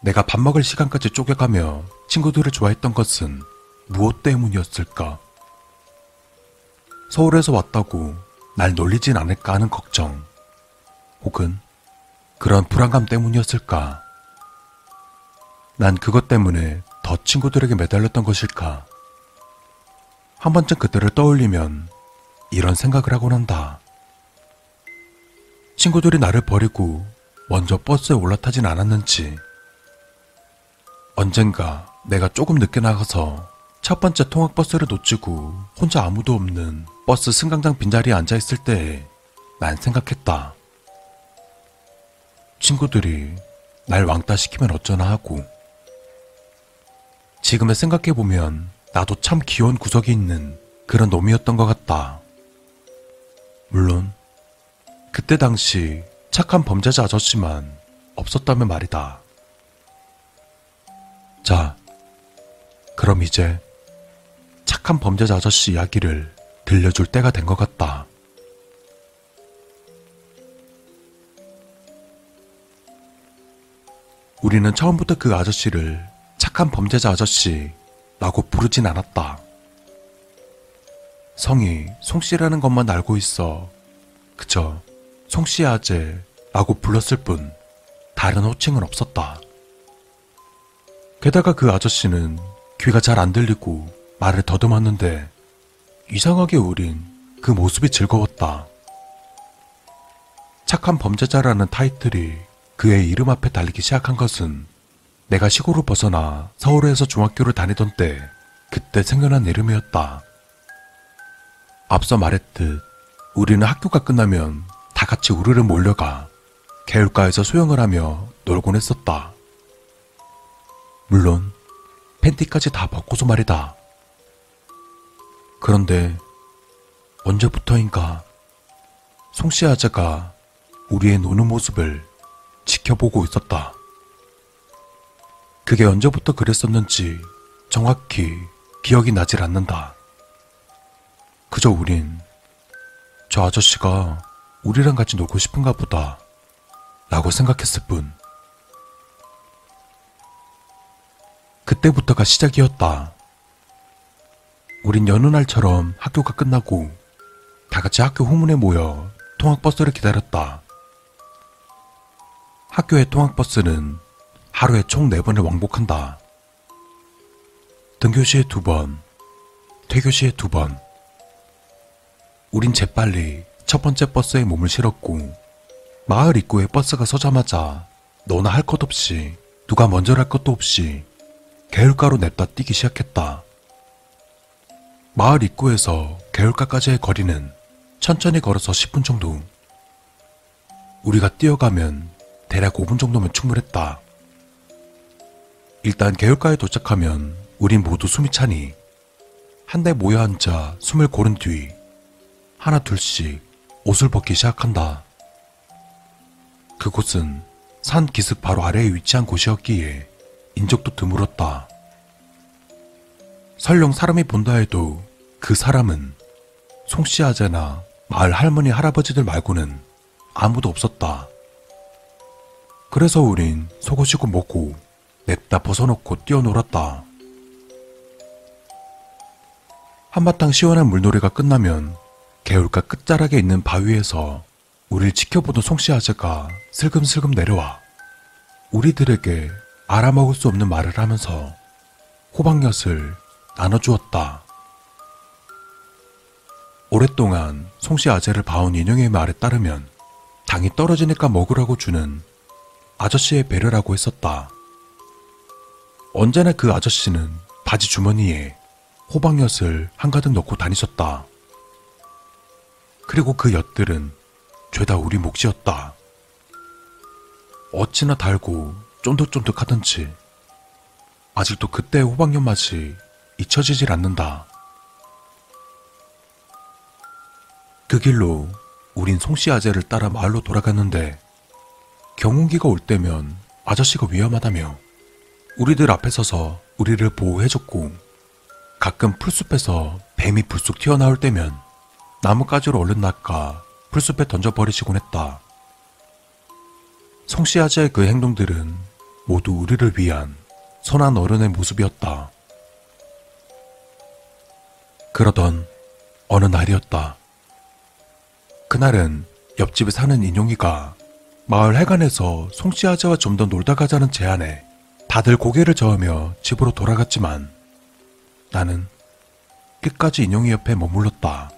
내가 밥 먹을 시간까지 쪼개가며 친구들을 좋아했던 것은 무엇 때문이었을까? 서울에서 왔다고 날 놀리진 않을까 하는 걱정, 혹은 그런 불안감 때문이었을까? 난 그것 때문에 더 친구들에게 매달렸던 것일까? 한 번쯤 그때를 떠올리면 이런 생각을 하곤 한다. 친구들이 나를 버리고 먼저 버스에 올라타진 않았는지, 언젠가 내가 조금 늦게 나가서 첫 번째 통학버스를 놓치고 혼자 아무도 없는 버스 승강장 빈자리에 앉아있을 때에 난 생각했다. 친구들이 날 왕따 시키면 어쩌나 하고. 지금에 생각해보면 나도 참 귀여운 구석이 있는 그런 놈이었던 것 같다. 물론, 그때 당시 착한 범죄자 아저씨만 없었다면 말이다. 자, 그럼 이제 착한 범죄자 아저씨 이야기를 들려줄 때가 된 것 같다. 우리는 처음부터 그 아저씨를 착한 범죄자 아저씨라고 부르진 않았다. 성이 송씨라는 것만 알고 있어 그저 송씨 아재라고 불렀을 뿐 다른 호칭은 없었다. 게다가 그 아저씨는 귀가 잘 안 들리고 말을 더듬었는데 이상하게 우린 그 모습이 즐거웠다. 착한 범죄자라는 타이틀이 그의 이름 앞에 달리기 시작한 것은 내가 시골을 벗어나 서울에서 중학교를 다니던 때 그때 생겨난 이름이었다. 앞서 말했듯 우리는 학교가 끝나면 다 같이 우르르 몰려가 개울가에서 수영을 하며 놀곤 했었다. 물론 팬티까지 다 벗고서 말이다. 그런데 언제부터인가 송씨 아재가 우리의 노는 모습을 지켜보고 있었다. 그게 언제부터 그랬었는지 정확히 기억이 나질 않는다. 그저 우린 저 아저씨가 우리랑 같이 놀고 싶은가 보다 라고 생각했을 뿐. 그때부터가 시작이었다. 우린 여느 날처럼 학교가 끝나고 다 같이 학교 후문에 모여 통학버스를 기다렸다. 학교의 통학버스는 하루에 총 4번을 왕복한다. 등교 시에 두 번, 퇴교 시에 두 번. 우린 재빨리 첫 번째 버스에 몸을 실었고 마을 입구에 버스가 서자마자 너나 할 것 없이 누가 먼저랄 것도 없이 개울가로 냅다 뛰기 시작했다. 마을 입구에서 개울가까지의 거리는 천천히 걸어서 10분 정도. 우리가 뛰어가면 대략 5분 정도면 충분했다. 일단 개울가에 도착하면 우린 모두 숨이 차니 한데 모여 앉아 숨을 고른 뒤 하나 둘씩 옷을 벗기 시작한다. 그곳은 산 기슭 바로 아래에 위치한 곳이었기에 인적도 드물었다. 설령 사람이 본다 해도 그 사람은 송씨 아재나 마을 할머니 할아버지들 말고는 아무도 없었다. 그래서 우린 속옷이고 먹고 냅다 벗어놓고 뛰어놀았다. 한바탕 시원한 물놀이가 끝나면 개울가 끝자락에 있는 바위에서 우릴 지켜보던 송씨 아재가 슬금슬금 내려와 우리들에게 알아먹을 수 없는 말을 하면서 호박엿을 나눠주었다. 오랫동안 송씨 아재를 봐온 인형의 말에 따르면 당이 떨어지니까 먹으라고 주는 아저씨의 배려라고 했었다. 언제나 그 아저씨는 바지 주머니에 호박엿을 한가득 넣고 다니셨다. 그리고 그 엿들은 죄다 우리 몫이었다. 어찌나 달고 쫀득쫀득하던지 아직도 그때의 호박엿 맛이 잊혀지질 않는다. 그 길로 우린 송씨 아재를 따라 마을로 돌아갔는데 경운기가 올 때면 아저씨가 위험하다며 우리들 앞에 서서 우리를 보호해줬고 가끔 풀숲에서 뱀이 불쑥 튀어나올 때면 나뭇가지로 얼른 낚아 풀숲에 던져버리시곤 했다. 송씨 아재의 그 행동들은 모두 우리를 위한 선한 어른의 모습이었다. 그러던 어느 날이었다. 그날은 옆집에 사는 인용이가 마을 해관에서 송씨 아재와 좀 더 놀다 가자는 제안에 다들 고개를 저으며 집으로 돌아갔지만 나는 끝까지 인용이 옆에 머물렀다.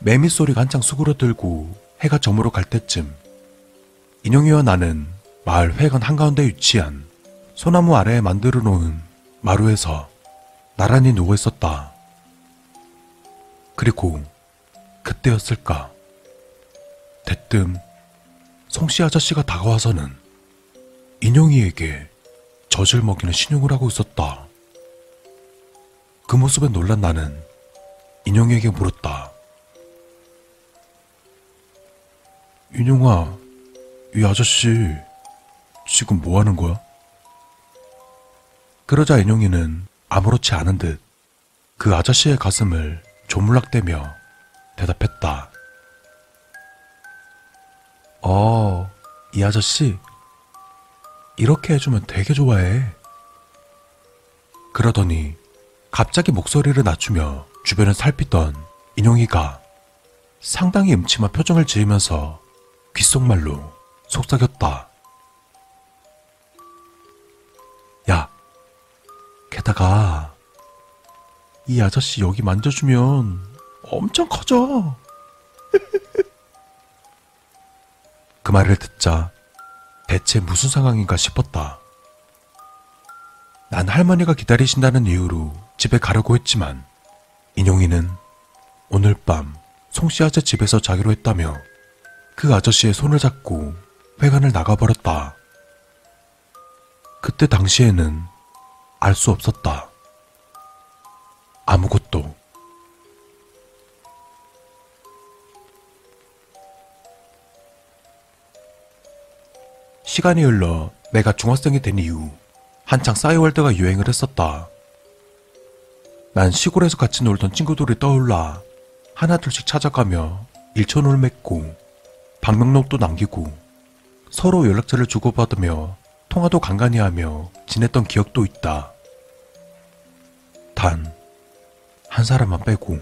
매미 소리가 한창 수그러들고 해가 저물어 갈 때쯤 인용이와 나는 마을 회관 한가운데 위치한 소나무 아래에 만들어 놓은 마루에서 나란히 누워 있었다. 그리고 그때였을까? 대뜸 송씨 아저씨가 다가와서는 인용이에게 젖을 먹이는 신용을 하고 있었다. 그 모습에 놀란 나는 인용에게 물었다. 인용아, 이 아저씨 지금 뭐 하는 거야? 그러자 인용이는 아무렇지 않은 듯 그 아저씨의 가슴을 조물락대며 대답했다. 어, 이 아저씨 이렇게 해주면 되게 좋아해. 그러더니 갑자기 목소리를 낮추며 주변을 살피던 인용이가 상당히 음침한 표정을 지으면서 귓속말로 속삭였다. 야, 게다가 이 아저씨 여기 만져주면 엄청 커져. 그 말을 듣자 대체 무슨 상황인가 싶었다. 난 할머니가 기다리신다는 이유로 집에 가려고 했지만 인용이는 오늘 밤 송씨 아재 집에서 자기로 했다며 그 아저씨의 손을 잡고 회관을 나가버렸다. 그때 당시에는 알 수 없었다. 아무것도. 시간이 흘러 내가 중학생이 된 이후 한창 싸이월드가 유행을 했었다. 난 시골에서 같이 놀던 친구들이 떠올라 하나둘씩 찾아가며 일천을 맺고 방명록도 남기고 서로 연락처를 주고받으며 통화도 간간히 하며 지냈던 기억도 있다. 단, 한 사람만 빼고.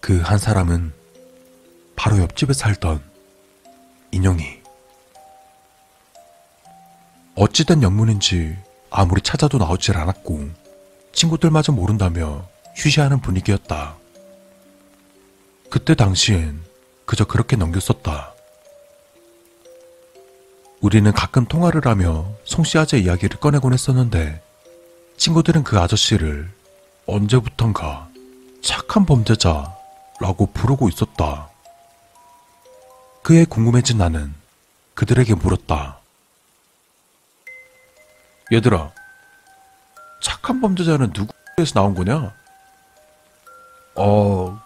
그 한 사람은 바로 옆집에 살던 인형이. 어찌된 영문인지 아무리 찾아도 나오질 않았고, 친구들마저 모른다며 휴시하는 분위기였다. 그때 당시엔 그저 그렇게 넘겼었다. 우리는 가끔 통화를 하며 송씨 아재 이야기를 꺼내곤 했었는데 친구들은 그 아저씨를 언제부턴가 착한 범죄자라고 부르고 있었다. 그에 궁금해진 나는 그들에게 물었다. 얘들아, 착한 범죄자는 누구에서 나온 거냐? 아,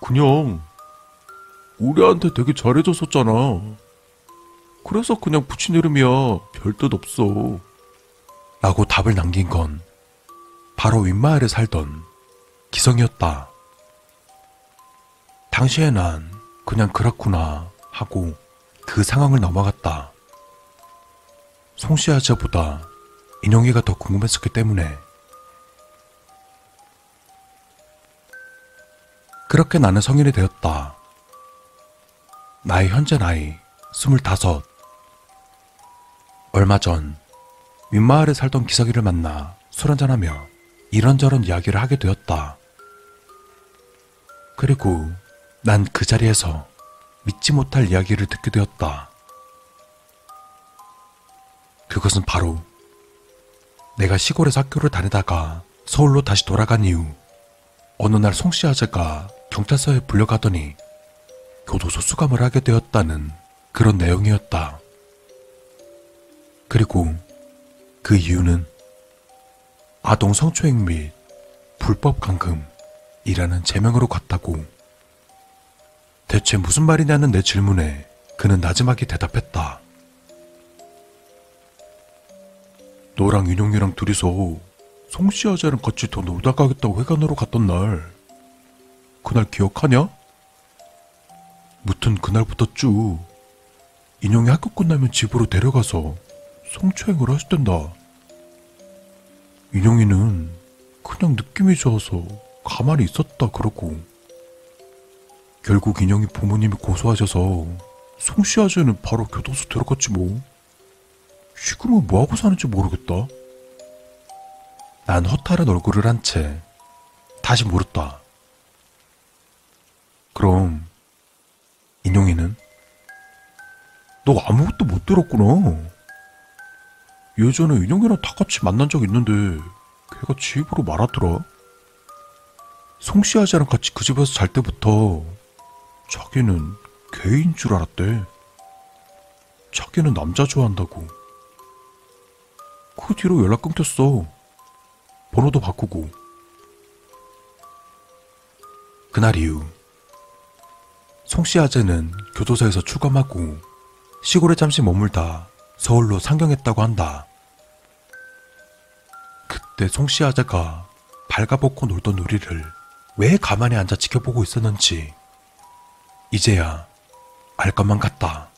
그냥 우리한테 되게 잘해줬었잖아. 그래서 그냥 붙인 이름이야. 별 뜻 없어. 라고 답을 남긴 건 바로 윗마을에 살던 기성이었다. 당시에 난 그냥 그렇구나 하고 그 상황을 넘어갔다. 송씨 아저보다 인용이가 더 궁금했었기 때문에 그렇게 나는 성인이 되었다. 나의 현재 나이 스물다섯. 얼마 전 윗마을에 살던 기석이를 만나 술 한잔하며 이런저런 이야기를 하게 되었다. 그리고 난 그 자리에서 믿지 못할 이야기를 듣게 되었다. 그것은 바로 내가 시골에서 학교를 다니다가 서울로 다시 돌아간 이후 어느 날 송씨 아재가 경찰서에 불려가더니 교도소 수감을 하게 되었다는 그런 내용이었다. 그리고 그 이유는 아동 성추행 및 불법 감금이라는 제명으로 갔다고. 대체 무슨 말이냐는 내 질문에 그는 나지막이 대답했다. 너랑 윤용이랑 둘이서 송씨 아재랑 같이 더 놀다 가겠다고 회관으로 갔던 날. 그날 기억하냐? 무튼 그날부터 쭉 인형이 학교 끝나면 집으로 데려가서 성추행을 하셨단다. 인형이는 그냥 느낌이 좋아서 가만히 있었다 그러고 결국 인형이 부모님이 고소하셔서 송씨 아재는 바로 교도소 들어갔지 뭐. 지금은 뭐하고 사는지 모르겠다. 난 허탈한 얼굴을 한 채 다시 물었다. 그럼 인용이는? 너 아무것도 못 들었구나. 예전에 인용이랑 다 같이 만난 적 있는데 걔가 집으로 말하더라. 송씨 아재랑 같이 그 집에서 잘 때부터 자기는 개인 줄 알았대. 자기는 남자 좋아한다고. 그 뒤로 연락 끊겼어. 번호도 바꾸고. 그날 이후 송씨 아재는 교도소에서 출감하고 시골에 잠시 머물다 서울로 상경했다고 한다. 그때 송씨 아재가 발가벗고 놀던 우리를 왜 가만히 앉아 지켜보고 있었는지 이제야 알 것만 같다.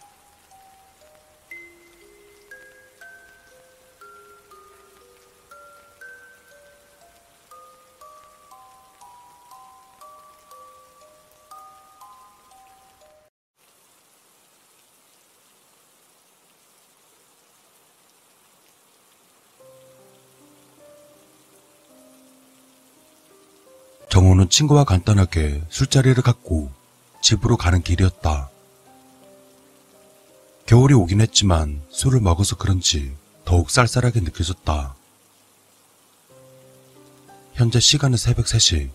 친구와 간단하게 술자리를 갖고 집으로 가는 길이었다. 겨울이 오긴 했지만 술을 먹어서 그런지 더욱 쌀쌀하게 느껴졌다. 현재 시간은 새벽 3시.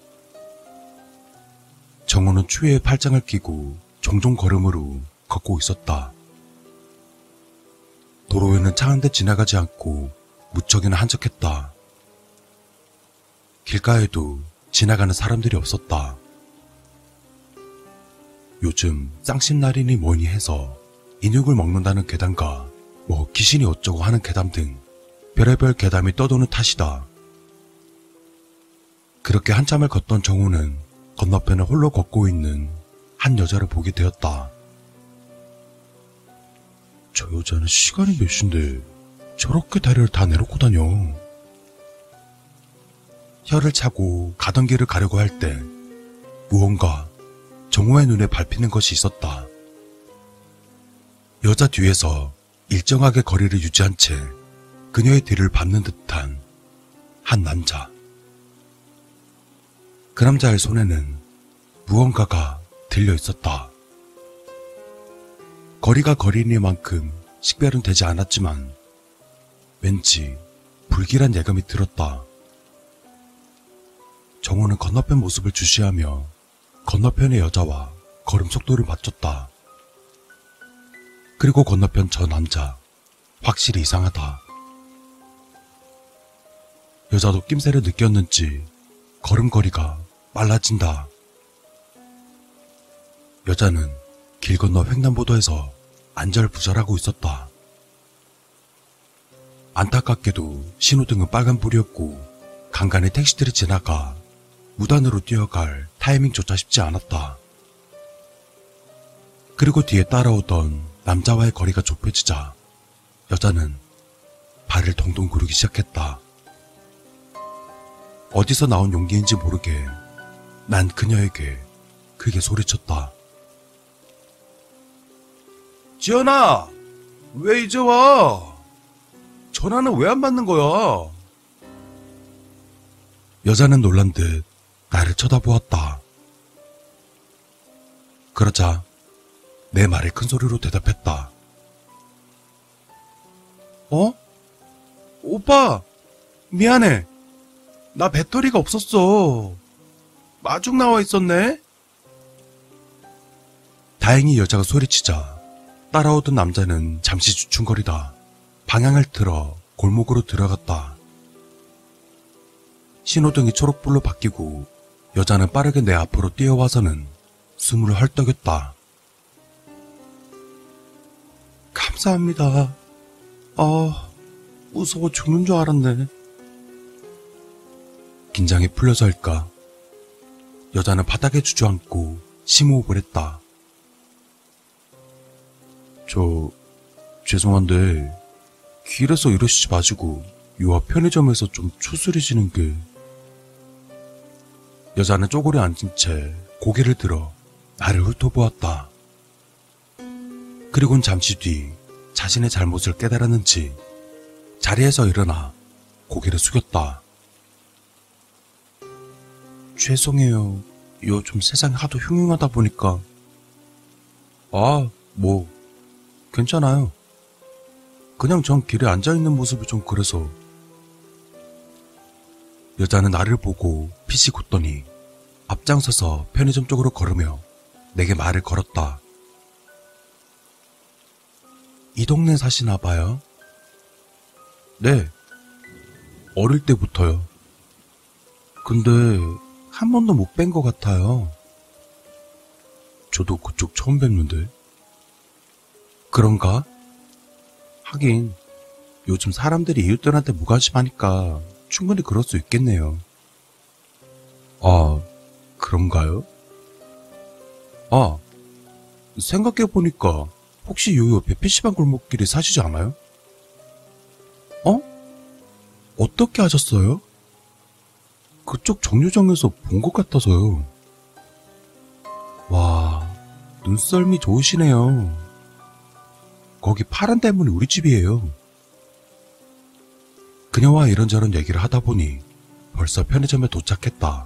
정호는 추위에 팔짱을 끼고 종종 걸음으로 걷고 있었다. 도로에는 차 한 대 지나가지 않고 무척이나 한적했다. 길가에도 지나가는 사람들이 없었다. 요즘 쌍심날이니 뭐니 해서 인육을 먹는다는 계담과 뭐 귀신이 어쩌고 하는 계담 등 별의별 계담이 떠도는 탓이다. 그렇게 한참을 걷던 정우는 건너편에 홀로 걷고 있는 한 여자를 보게 되었다. 저 여자는 시간이 몇 시인데 저렇게 다리를 다 내놓고 다녀. 혀를 차고 가던 길을 가려고 할 때 무언가 정호의 눈에 밟히는 것이 있었다. 여자 뒤에서 일정하게 거리를 유지한 채 그녀의 뒤를 밟는 듯한 한 남자. 그 남자의 손에는 무언가가 들려 있었다. 거리가 거리니만큼 식별은 되지 않았지만 왠지 불길한 예감이 들었다. 정호는 건너편 모습을 주시하며 건너편의 여자와 걸음 속도를 맞췄다. 그리고 건너편 저 남자 확실히 이상하다. 여자도 낌새를 느꼈는지 걸음걸이가 빨라진다. 여자는 길 건너 횡단보도에서 안절부절하고 있었다. 안타깝게도 신호등은 빨간불이었고 간간히 택시들이 지나가 무단으로 뛰어갈 타이밍조차 쉽지 않았다. 그리고 뒤에 따라오던 남자와의 거리가 좁혀지자 여자는 발을 동동 구르기 시작했다. 어디서 나온 용기인지 모르게 난 그녀에게 크게 소리쳤다. 지연아, 왜 이제 와? 전화는 왜 안 받는 거야? 여자는 놀란 듯 나를 쳐다보았다. 그러자 내 말에 큰 소리로 대답했다. 어? 오빠, 미안해. 나 배터리가 없었어. 마중 나와 있었네? 다행히 여자가 소리치자 따라오던 남자는 잠시 주춤거리다 방향을 틀어 골목으로 들어갔다. 신호등이 초록불로 바뀌고 여자는 빠르게 내 앞으로 뛰어와서는 숨을 헐떡였다. 감사합니다. 아, 무서워 죽는 줄 알았네. 긴장이 풀려서일까? 여자는 바닥에 주저앉고 심호흡을 했다. 저, 죄송한데, 길에서 이러시지 마시고, 요앞 편의점에서 좀 추스리시는 게. 여자는 쪼그려 앉은 채 고개를 들어 나를 훑어보았다. 그리곤 잠시 뒤 자신의 잘못을 깨달았는지 자리에서 일어나 고개를 숙였다. 죄송해요. 요즘 세상이 하도 흉흉하다 보니까. 아, 뭐, 괜찮아요. 그냥 전 길에 앉아있는 모습이 좀 그래서. 여자는 나를 보고 핏이 굳더니 앞장서서 편의점 쪽으로 걸으며 내게 말을 걸었다. 이 동네 사시나 봐요? 네. 어릴 때부터요. 근데 한 번도 못 뵌 것 같아요. 저도 그쪽 처음 뵙는데. 그런가? 하긴 요즘 사람들이 이웃들한테 무관심하니까 충분히 그럴 수 있겠네요. 아, 그런가요? 아, 생각해보니까 혹시 요 옆에 PC방 골목길에 사시지 않아요? 어? 어떻게 하셨어요? 그쪽 정류장에서 본 것 같아서요. 와, 눈썰미 좋으시네요. 거기 파란 대문이 우리 집이에요. 그녀와 이런저런 얘기를 하다 보니 벌써 편의점에 도착했다.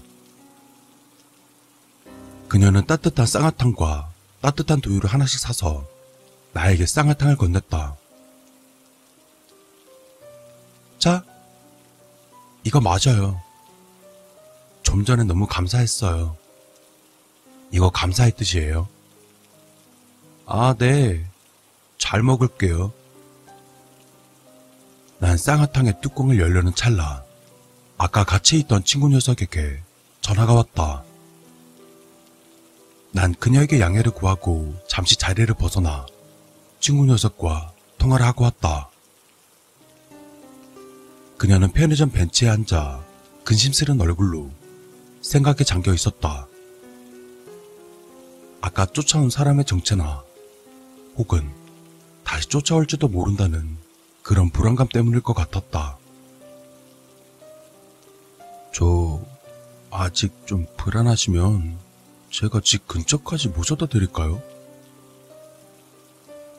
그녀는 따뜻한 쌍화탕과 따뜻한 두유를 하나씩 사서 나에게 쌍화탕을 건넸다. 자, 이거 맞아요. 좀 전에 너무 감사했어요. 이거 감사의 뜻이에요. 아, 네. 잘 먹을게요. 난 쌍화탕의 뚜껑을 열려는 찰나 아까 같이 있던 친구 녀석에게 전화가 왔다. 난 그녀에게 양해를 구하고 잠시 자리를 벗어나 친구 녀석과 통화를 하고 왔다. 그녀는 편의점 벤치에 앉아 근심스런 얼굴로 생각에 잠겨 있었다. 아까 쫓아온 사람의 정체나 혹은 다시 쫓아올지도 모른다는 그런 불안감 때문일 것 같았다. 저 아직 좀 불안하시면 제가 집 근처까지 모셔다 드릴까요?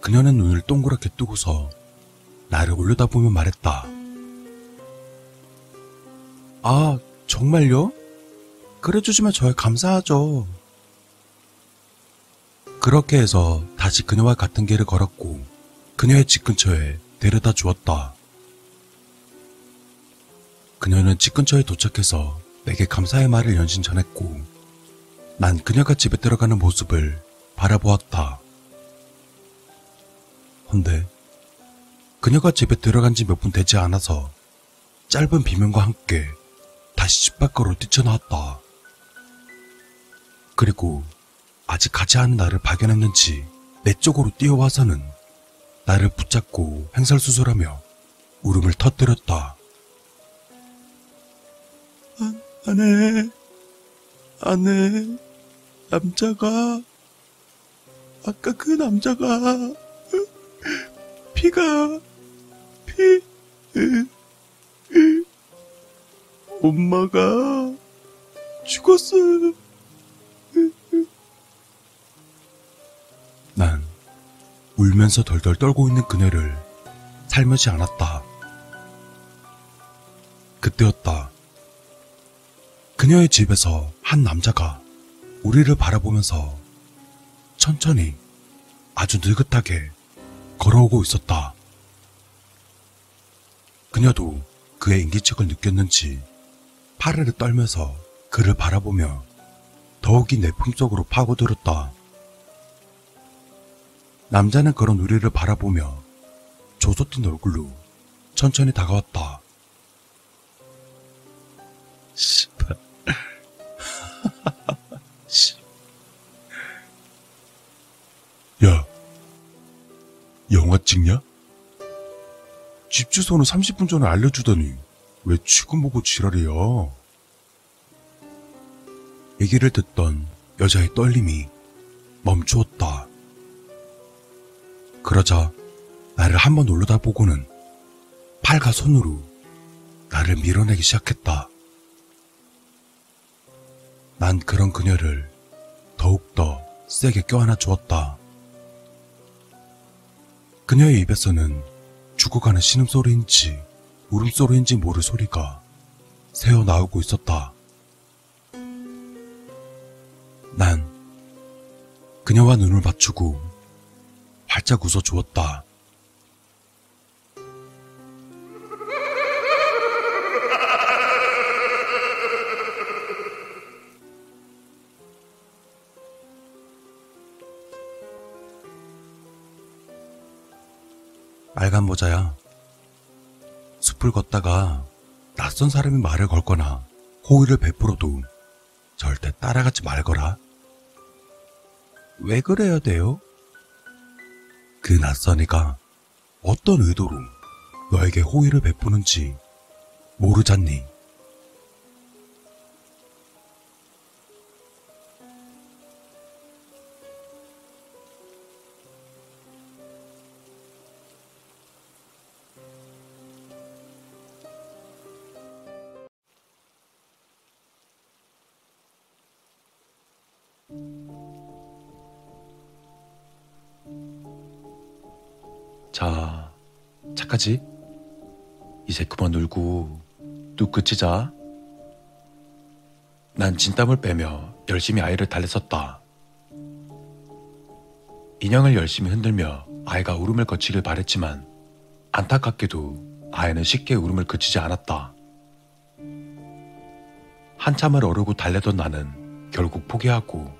그녀는 눈을 동그랗게 뜨고서 나를 올려다보며 말했다. 아, 정말요? 그래주시면 저야 감사하죠. 그렇게 해서 다시 그녀와 같은 길을 걸었고 그녀의 집 근처에 데려다 주었다. 그녀는 집 근처에 도착해서 내게 감사의 말을 연신 전했고 난 그녀가 집에 들어가는 모습을 바라보았다. 헌데 그녀가 집에 들어간 지 몇 분 되지 않아서 짧은 비명과 함께 다시 집 밖으로 뛰쳐나왔다. 그리고 아직 가지 않은 나를 발견했는지 내 쪽으로 뛰어와서는 나를 붙잡고 횡설수설하며 울음을 터뜨렸다. 안, 안해, 안해, 남자가, 아까 그 남자가, 피가, 피, 으, 으, 엄마가 죽었어. 난 울면서 덜덜 떨고 있는 그녀를 살며시 안았다. 그때였다. 그녀의 집에서 한 남자가 우리를 바라보면서 천천히 아주 느긋하게 걸어오고 있었다. 그녀도 그의 인기척을 느꼈는지 파르르 떨면서 그를 바라보며 더욱이 내 품속으로 파고들었다. 남자는 그런 우리를 바라보며 조소뛴 얼굴로 천천히 다가왔다. 씨발. 씨. 야, 영화 찍냐? 집 주소는 30분 전에 알려주더니 왜 지금 보고 지랄이야? 얘기를 듣던 여자의 떨림이 멈추었다. 그러자 나를 한번 올려다보고는 팔과 손으로 나를 밀어내기 시작했다. 난 그런 그녀를 더욱더 세게 껴안아 주었다. 그녀의 입에서는 죽어가는 신음소리인지 울음소리인지 모를 소리가 새어 나오고 있었다. 난 그녀와 눈을 맞추고 활짝 웃어 주었다. 빨간 모자야. 숲을 걷다가 낯선 사람이 말을 걸거나 호의를 베풀어도 절대 따라가지 말거라. 왜 그래야 돼요? 그 낯선 이가 어떤 의도로 너에게 호의를 베푸는지 모르잖니. 착하지? 이제 그만 울고 뚝 그치자. 난 진땀을 빼며 열심히 아이를 달랬었다. 인형을 열심히 흔들며 아이가 울음을 거치길 바랬지만 안타깝게도 아이는 쉽게 울음을 그치지 않았다. 한참을 어르고 달래던 나는 결국 포기하고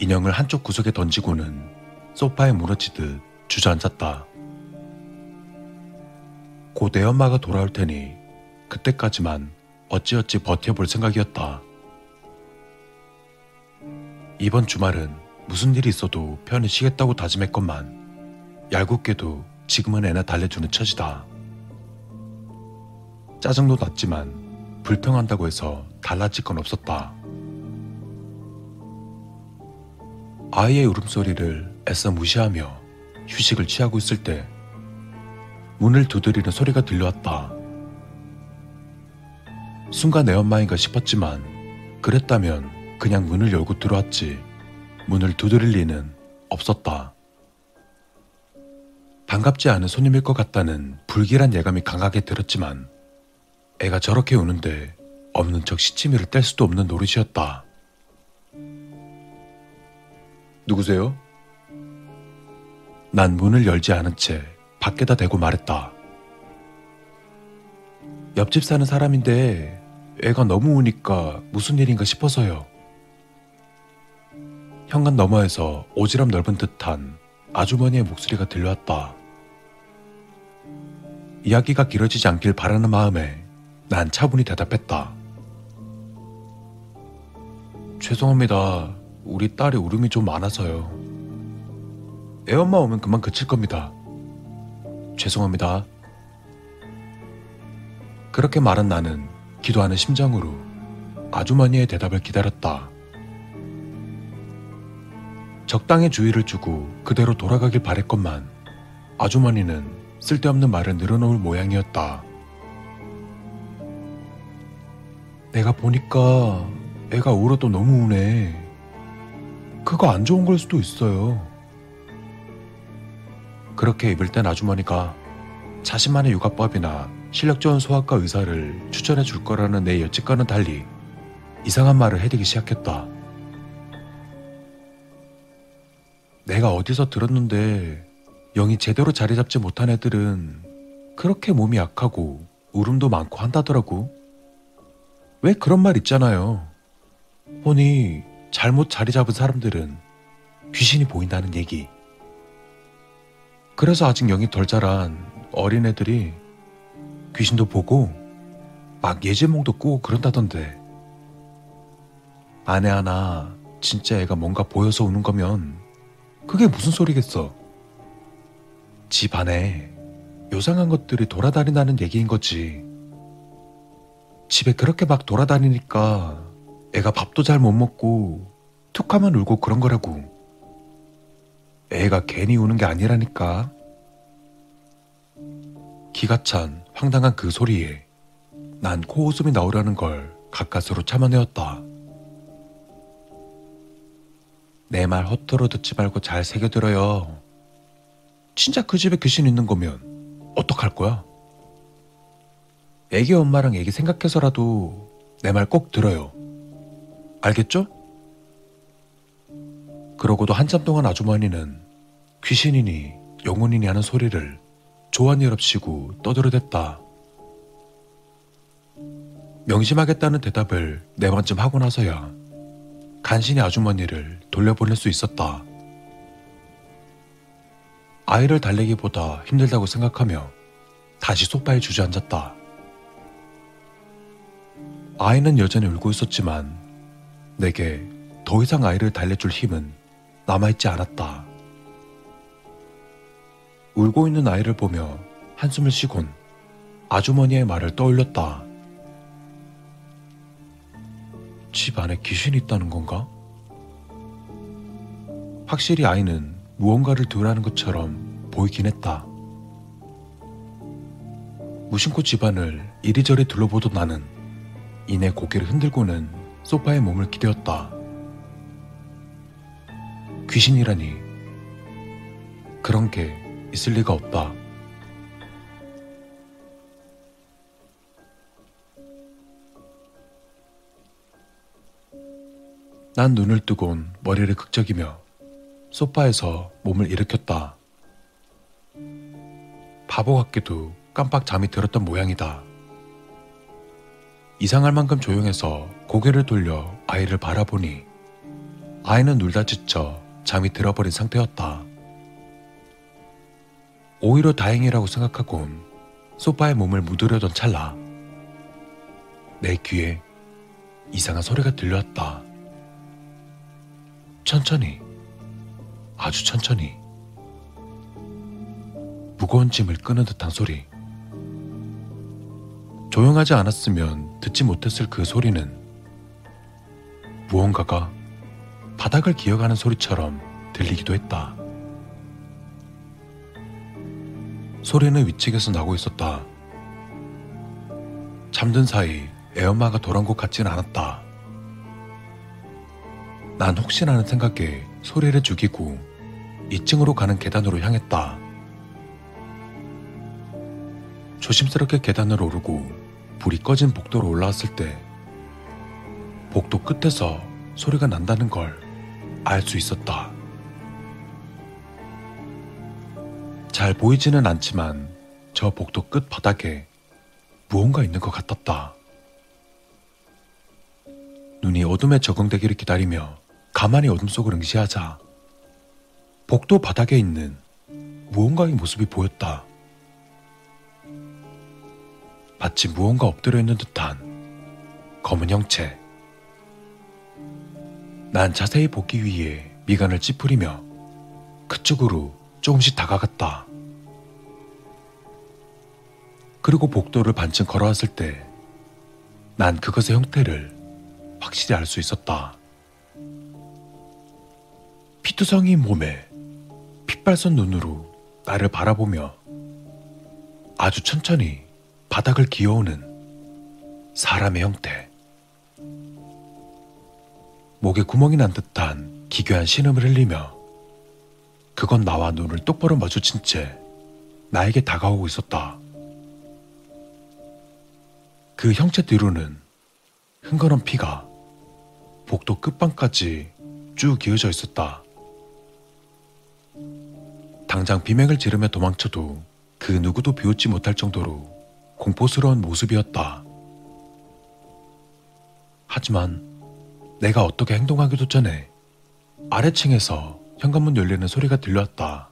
인형을 한쪽 구석에 던지고는 소파에 무너지듯 주저앉았다. 곧 내 엄마가 돌아올 테니 그때까지만 어찌어찌 버텨볼 생각이었다. 이번 주말은 무슨 일이 있어도 편히 쉬겠다고 다짐했건만 얄궂게도 지금은 애나 달래주는 처지다. 짜증도 났지만 불평한다고 해서 달라질 건 없었다. 아이의 울음소리를 애써 무시하며 휴식을 취하고 있을 때 문을 두드리는 소리가 들려왔다. 순간 내 엄마인가 싶었지만 그랬다면 그냥 문을 열고 들어왔지 문을 두드릴 리는 없었다. 반갑지 않은 손님일 것 같다는 불길한 예감이 강하게 들었지만 애가 저렇게 우는데 없는 척 시치미를 뗄 수도 없는 노릇이었다. 누구세요? 난 문을 열지 않은 채 밖에다 대고 말했다. 옆집 사는 사람인데 애가 너무 우니까 무슨 일인가 싶어서요. 현관 너머에서 오지랖 넓은 듯한 아주머니의 목소리가 들려왔다. 이야기가 길어지지 않길 바라는 마음에 난 차분히 대답했다. 죄송합니다. 우리 딸이 울음이 좀 많아서요. 애 엄마 오면 그만 그칠 겁니다. 죄송합니다. 그렇게 말한 나는 기도하는 심정으로 아주머니의 대답을 기다렸다. 적당히 주의를 주고 그대로 돌아가길 바랬건만 아주머니는 쓸데없는 말을 늘어놓을 모양이었다. 내가 보니까 애가 울어도 너무 우네. 그거 안 좋은 걸 수도 있어요. 그렇게 입을 땐 아주머니가 자신만의 육아법이나 실력 좋은 소아과 의사를 추천해 줄 거라는 내 예측과는 달리 이상한 말을 해대기 시작했다. 내가 어디서 들었는데 영이 제대로 자리 잡지 못한 애들은 그렇게 몸이 약하고 울음도 많고 한다더라고. 왜 그런 말 있잖아요. 혼이 잘못 자리 잡은 사람들은 귀신이 보인다는 얘기. 그래서 아직 영이 덜 자란 어린애들이 귀신도 보고 막 예제몽도 꾸고 그런다던데. 아내 하나 진짜 애가 뭔가 보여서 우는 거면 그게 무슨 소리겠어. 집 안에 요상한 것들이 돌아다닌다는 얘기인 거지. 집에 그렇게 막 돌아다니니까 애가 밥도 잘 못 먹고 툭 하면 울고 그런 거라고. 애가 괜히 우는 게 아니라니까. 기가 찬 황당한 그 소리에 난 코웃음이 나오려는 걸 가까스로 참아내었다. 내 말 허투루 듣지 말고 잘 새겨들어요. 진짜 그 집에 귀신 있는 거면 어떡할 거야? 애기 엄마랑 애기 생각해서라도 내 말 꼭 들어요. 알겠죠? 그러고도 한참 동안 아주머니는 귀신이니 영혼이니 하는 소리를 조한일 없이고 떠들어댔다. 명심하겠다는 대답을 네 번쯤 하고 나서야 간신히 아주머니를 돌려보낼 수 있었다. 아이를 달래기보다 힘들다고 생각하며 다시 소파에 주저앉았다. 아이는 여전히 울고 있었지만 내게 더 이상 아이를 달래줄 힘은 남아있지 않았다. 울고 있는 아이를 보며 한숨을 쉬곤 아주머니의 말을 떠올렸다. 집 안에 귀신이 있다는 건가? 확실히 아이는 무언가를 두라는 것처럼 보이긴 했다. 무심코 집안을 이리저리 둘러보던 나는 이내 고개를 흔들고는 소파에 몸을 기대었다. 귀신이라니 그런 게 있을 리가 없다. 난 눈을 뜨곤 머리를 극적이며 소파에서 몸을 일으켰다. 바보 같게도 깜빡 잠이 들었던 모양이다. 이상할 만큼 조용해서 고개를 돌려 아이를 바라보니 아이는 놀다 지쳐 잠이 들어버린 상태였다. 오히려 다행이라고 생각하곤 소파에 몸을 묻으려던 찰나 내 귀에 이상한 소리가 들려왔다. 천천히, 아주 천천히 무거운 짐을 끄는 듯한 소리. 조용하지 않았으면 듣지 못했을 그 소리는 무언가가 바닥을 기어가는 소리처럼 들리기도 했다. 소리는 위층에서 나고 있었다. 잠든 사이 애엄마가 돌아온 것 같지는 않았다. 난 혹시나 는 생각에 소리를 죽이고 2층으로 가는 계단으로 향했다. 조심스럽게 계단을 오르고 불이 꺼진 복도로 올라왔을 때 복도 끝에서 소리가 난다는 걸 알 수 있었다. 잘 보이지는 않지만 저 복도 끝 바닥에 무언가 있는 것 같았다. 눈이 어둠에 적응되기를 기다리며 가만히 어둠 속을 응시하자 복도 바닥에 있는 무언가의 모습이 보였다. 마치 무언가 엎드려 있는 듯한 검은 형체. 난 자세히 보기 위해 미간을 찌푸리며 그쪽으로 조금씩 다가갔다. 그리고 복도를 반쯤 걸어왔을 때 난 그것의 형태를 확실히 알 수 있었다. 피투성이인 몸에 핏발선 눈으로 나를 바라보며 아주 천천히 바닥을 기어오는 사람의 형태. 목에 구멍이 난 듯한 기괴한 신음을 흘리며 그건 나와 눈을 똑바로 마주친 채 나에게 다가오고 있었다. 그 형체 뒤로는 흥건한 피가 복도 끝방까지 쭉 이어져 있었다. 당장 비명을 지르며 도망쳐도 그 누구도 비웃지 못할 정도로 공포스러운 모습이었다. 하지만 내가 어떻게 행동하기도 전에 아래층에서 현관문 열리는 소리가 들려왔다.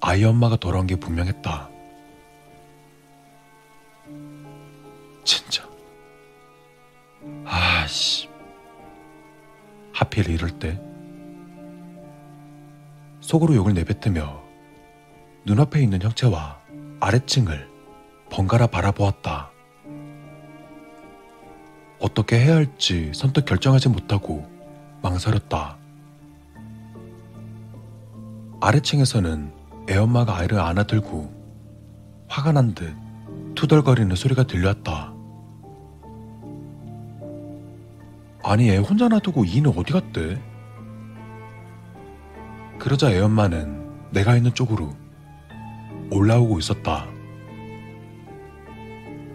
아이 엄마가 돌아온 게 분명했다. 진짜. 아씨. 하필 이럴 때. 속으로 욕을 내뱉으며 눈앞에 있는 형체와 아래층을 번갈아 바라보았다. 어떻게 해야 할지 선뜻 결정하지 못하고 망설였다. 아래층에서는 애엄마가 아이를 안아들고 화가 난 듯 투덜거리는 소리가 들려왔다. 아니 애 혼자 놔두고 이는 어디 갔대? 그러자 애엄마는 내가 있는 쪽으로 올라오고 있었다.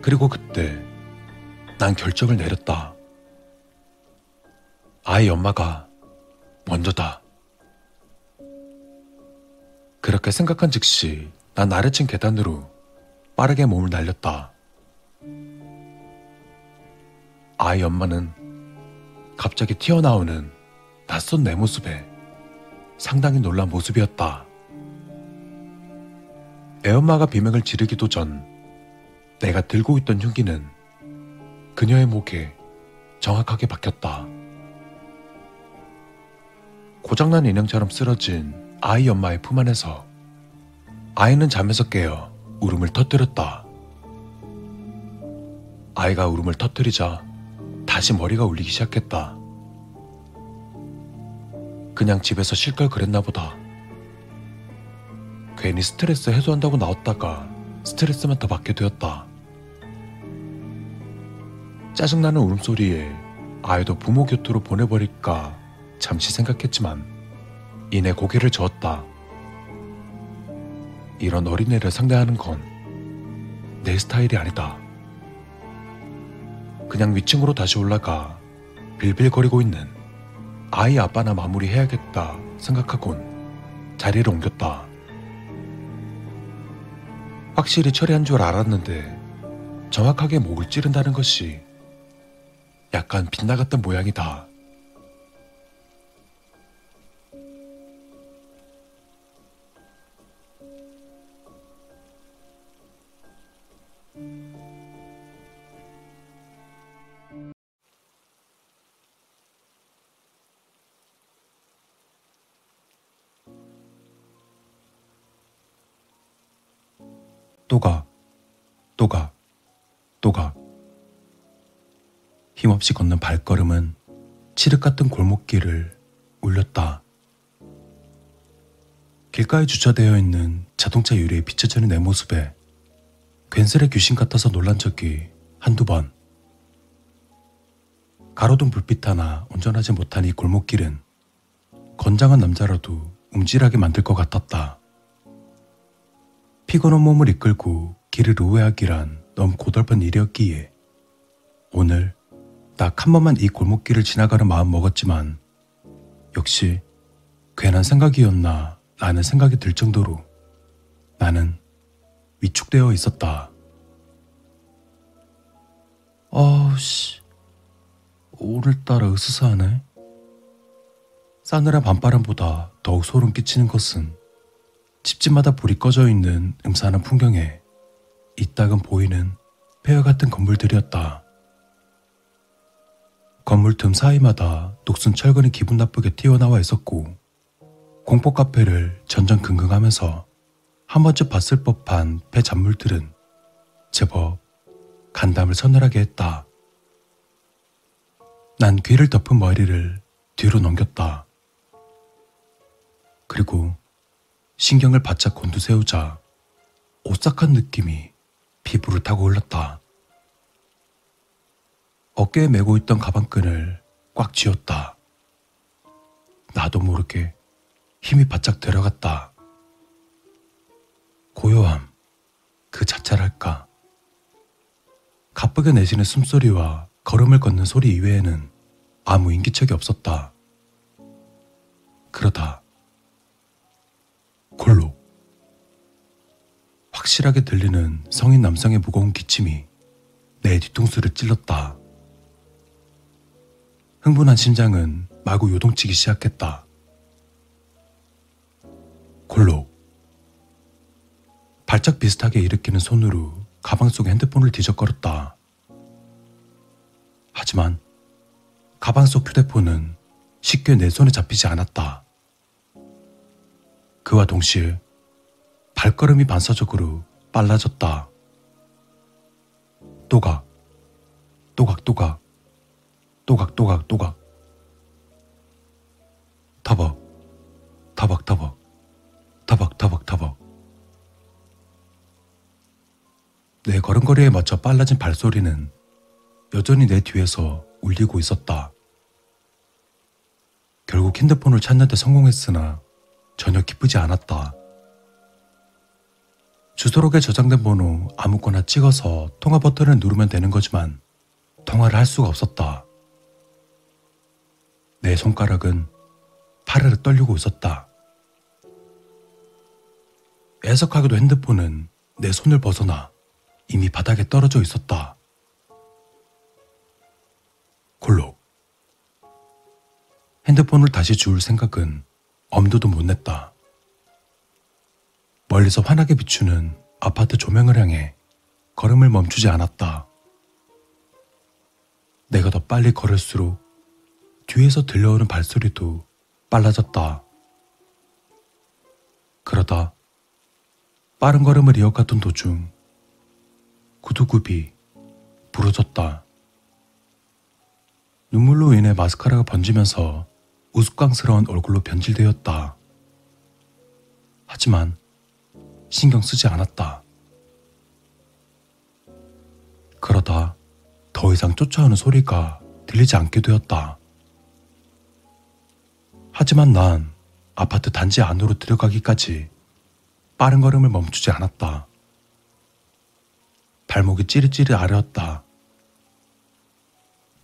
그리고 그때 난 결정을 내렸다. 아이 엄마가 먼저다. 그렇게 생각한 즉시 난 아래층 계단으로 빠르게 몸을 날렸다. 아이 엄마는 갑자기 튀어나오는 낯선 내 모습에 상당히 놀란 모습이었다. 애엄마가 비명을 지르기도 전 내가 들고 있던 흉기는 그녀의 목에 정확하게 박혔다. 고장난 인형처럼 쓰러진 아이 엄마의 품 안에서 아이는 잠에서 깨어 울음을 터뜨렸다. 아이가 울음을 터뜨리자 다시 머리가 울리기 시작했다. 그냥 집에서 쉴걸 그랬나 보다. 괜히 스트레스 해소한다고 나왔다가 스트레스만 더 받게 되었다. 짜증나는 울음소리에 아이도 부모 곁으로 보내버릴까 잠시 생각했지만 이내 고개를 저었다. 이런 어린애를 상대하는 건 내 스타일이 아니다. 그냥 위층으로 다시 올라가 빌빌거리고 있는 아이 아빠나 마무리해야겠다 생각하곤 자리를 옮겼다. 확실히 처리한 줄 알았는데 정확하게 목을 찌른다는 것이 약간 빗나갔던 모양이다. 또 가, 또 가, 또 가. 힘없이 걷는 발걸음은 칠흑 같은 골목길을 울렸다. 길가에 주차되어 있는 자동차 유리에 비춰지는 내 모습에 괜스레 귀신 같아서 놀란 적이 한두 번. 가로등 불빛 하나 운전하지 못한 이 골목길은 건장한 남자라도 움찔하게 만들 것 같았다. 피곤한 몸을 이끌고 길을 우회하기란 너무 고달픈 일이었기에 오늘 딱 한 번만 이 골목길을 지나가는 마음 먹었지만 역시 괜한 생각이었나 라는 생각이 들 정도로 나는 위축되어 있었다. 아우씨, 오늘따라 으스스하네. 싸늘한 밤바람보다 더욱 소름 끼치는 것은 집집마다 불이 꺼져 있는 음산한 풍경에 이따금 보이는 폐허 같은 건물들이었다. 건물 틈 사이마다 녹슨 철근이 기분 나쁘게 튀어나와 있었고 공포 카페를 전전긍긍하면서 한 번쯤 봤을 법한 폐 잔물들은 제법 간담을 서늘하게 했다. 난 귀를 덮은 머리를 뒤로 넘겼다. 그리고 신경을 바짝 곤두세우자 오싹한 느낌이 피부를 타고 흘렀다. 어깨에 메고 있던 가방끈을 꽉 쥐었다. 나도 모르게 힘이 바짝 들어갔다. 고요함, 그 자체랄까. 가쁘게 내쉬는 숨소리와 걸음을 걷는 소리 이외에는 아무 인기척이 없었다. 그러다 골로 확실하게 들리는 성인 남성의 무거운 기침이 내 뒤통수를 찔렀다. 흥분한 심장은 마구 요동치기 시작했다. 골로 발작 비슷하게 일으키는 손으로 가방 속 핸드폰을 뒤적거렸다. 하지만 가방 속 휴대폰은 쉽게 내 손에 잡히지 않았다. 그와 동시에 발걸음이 반사적으로 빨라졌다. 또각, 또각또각, 또각 또각 또각. 타박, 타박 타박, 타박 타박 타박. 내 걸음걸이에 맞춰 빨라진 발소리는 여전히 내 뒤에서 울리고 있었다. 결국 핸드폰을 찾는데 성공했으나 전혀 기쁘지 않았다. 주소록에 저장된 번호 아무거나 찍어서 통화 버튼을 누르면 되는 거지만 통화를 할 수가 없었다. 내 손가락은 파르르 떨리고 있었다. 애석하게도 핸드폰은 내 손을 벗어나 이미 바닥에 떨어져 있었다. 골록. 핸드폰을 다시 주울 생각은 엄두도 못 냈다. 멀리서 환하게 비추는 아파트 조명을 향해 걸음을 멈추지 않았다. 내가 더 빨리 걸을수록 뒤에서 들려오는 발소리도 빨라졌다. 그러다 빠른 걸음을 이어갔던 도중 구두굽이 부러졌다. 눈물로 인해 마스카라가 번지면서 우스꽝스러운 얼굴로 변질되었다. 하지만 신경 쓰지 않았다. 그러다 더 이상 쫓아오는 소리가 들리지 않게 되었다. 하지만 난 아파트 단지 안으로 들어가기까지 빠른 걸음을 멈추지 않았다. 발목이 찌릿찌릿 아려었다.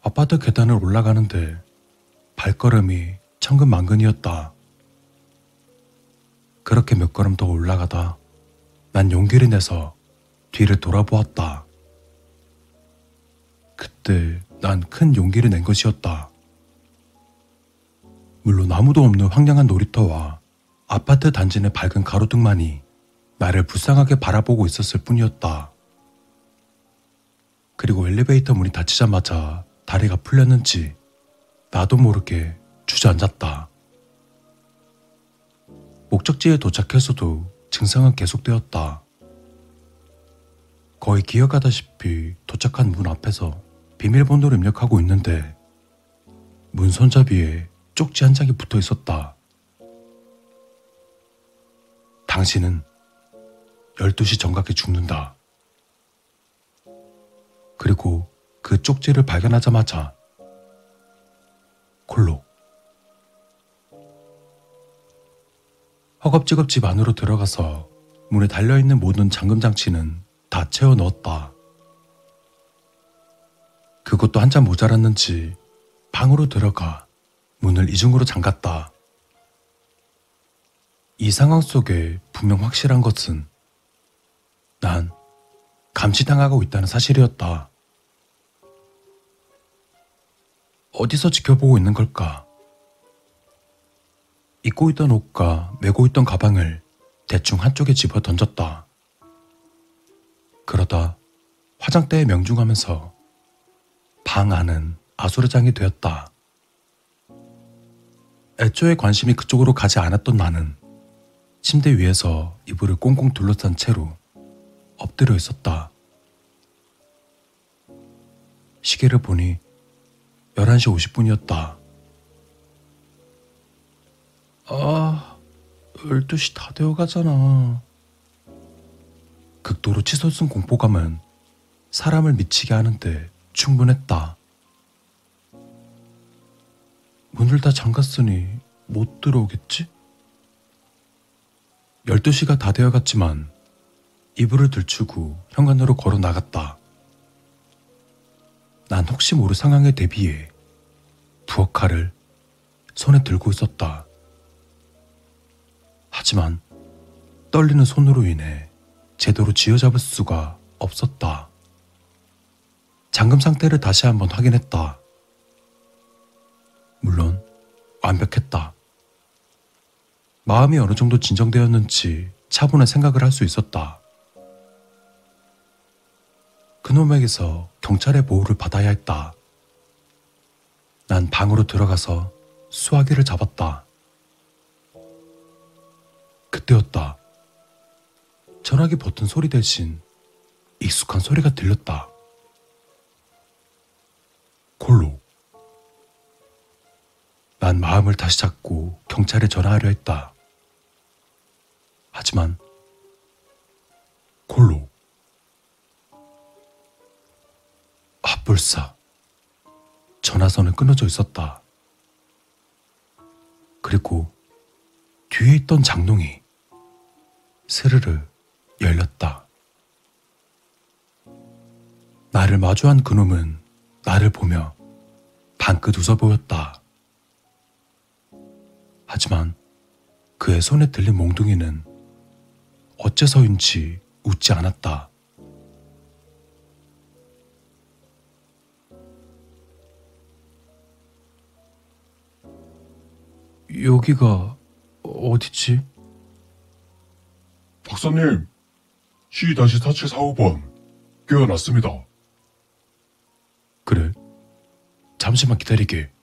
아파트 계단을 올라가는데 발걸음이 천근만근이었다. 그렇게 몇 걸음 더 올라가다 난 용기를 내서 뒤를 돌아보았다. 그때 난 큰 용기를 낸 것이었다. 물론 아무도 없는 황량한 놀이터와 아파트 단지 내 밝은 가로등만이 나를 불쌍하게 바라보고 있었을 뿐이었다. 그리고 엘리베이터 문이 닫히자마자 다리가 풀렸는지 나도 모르게 주저앉았다. 목적지에 도착해서도 증상은 계속되었다. 거의 기억하다시피 도착한 문 앞에서 비밀번호를 입력하고 있는데 문 손잡이에 쪽지 한 장이 붙어 있었다. 당신은 12시 정각에 죽는다. 그리고 그 쪽지를 발견하자마자 콜로 허겁지겁 집 안으로 들어가서 문에 달려있는 모든 잠금 장치는 다 채워 넣었다. 그것도 한참 모자랐는지 방으로 들어가 문을 이중으로 잠갔다. 이 상황 속에 분명 확실한 것은 난 감시당하고 있다는 사실이었다. 어디서 지켜보고 있는 걸까? 입고 있던 옷과 메고 있던 가방을 대충 한쪽에 집어 던졌다. 그러다 화장대에 명중하면서 방 안은 아수르장이 되었다. 애초에 관심이 그쪽으로 가지 않았던 나는 침대 위에서 이불을 꽁꽁 둘러싼 채로 엎드려 있었다. 시계를 보니 11시 50분이었다. 아, 12시 다 되어 가잖아. 극도로 치솟은 공포감은 사람을 미치게 하는데 충분했다. 문을 다 잠갔으니 못 들어오겠지? 12시가 다 되어 갔지만 이불을 들추고 현관으로 걸어 나갔다. 난 혹시 모를 상황에 대비해 부엌 칼을 손에 들고 있었다. 하지만 떨리는 손으로 인해 제대로 쥐어잡을 수가 없었다. 잠금 상태를 다시 한번 확인했다. 물론 완벽했다. 마음이 어느 정도 진정되었는지 차분한 생각을 할 수 있었다. 그놈에게서 경찰의 보호를 받아야 했다. 난 방으로 들어가서 수화기를 잡았다. 그때였다. 전화기 버튼 소리 대신 익숙한 소리가 들렸다. 콜로. 난 마음을 다시 잡고 경찰에 전화하려 했다. 하지만 콜로. 핫불사. 전화선은 끊어져 있었다. 그리고 뒤에 있던 장롱이 스르르 열렸다. 나를 마주한 그놈은 나를 보며 방긋 웃어 보였다. 하지만 그의 손에 들린 몽둥이는 어째서인지 웃지 않았다. 여기가 어디지? 박사님, C-4745번 깨어났습니다. 그래. 잠시만 기다리게.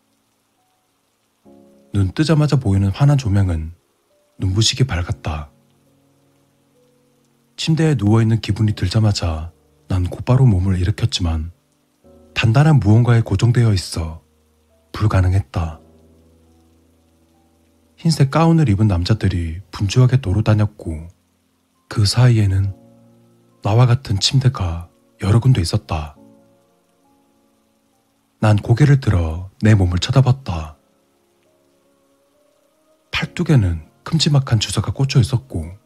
눈 뜨자마자 보이는 환한 조명은 눈부시게 밝았다. 침대에 누워있는 기분이 들자마자 난 곧바로 몸을 일으켰지만 단단한 무언가에 고정되어 있어 불가능했다. 흰색 가운을 입은 남자들이 분주하게 돌아다녔고 그 사이에는 나와 같은 침대가 여러 군데 있었다. 난 고개를 들어 내 몸을 쳐다봤다. 팔뚝에는 큼지막한 주사가 꽂혀 있었고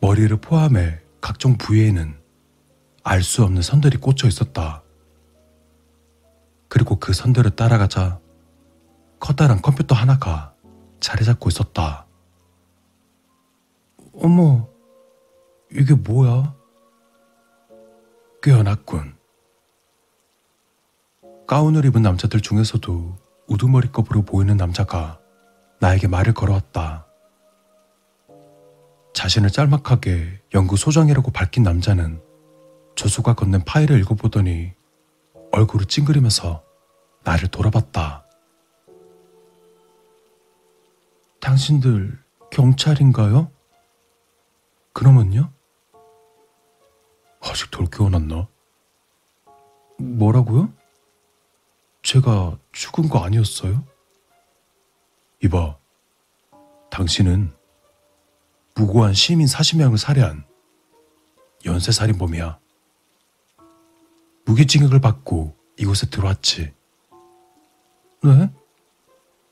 머리를 포함해 각종 부위에는 알 수 없는 선들이 꽂혀 있었다. 그리고 그 선들을 따라가자 커다란 컴퓨터 하나가 자리 잡고 있었다. 어머, 이게 뭐야? 깨어났군. 가운을 입은 남자들 중에서도 우두머리급으로 보이는 남자가 나에게 말을 걸어왔다. 자신을 짤막하게 연구 소장이라고 밝힌 남자는 조수가 건넨 파일을 읽어보더니 얼굴을 찡그리면서 나를 돌아봤다. 당신들 경찰인가요? 그러면요? 아직 덜 깨어났나? 뭐라고요? 제가 죽은 거 아니었어요? 이봐, 당신은 무고한 시민 40명을 살해한 연쇄살인범이야. 무기징역을 받고 이곳에 들어왔지. 네?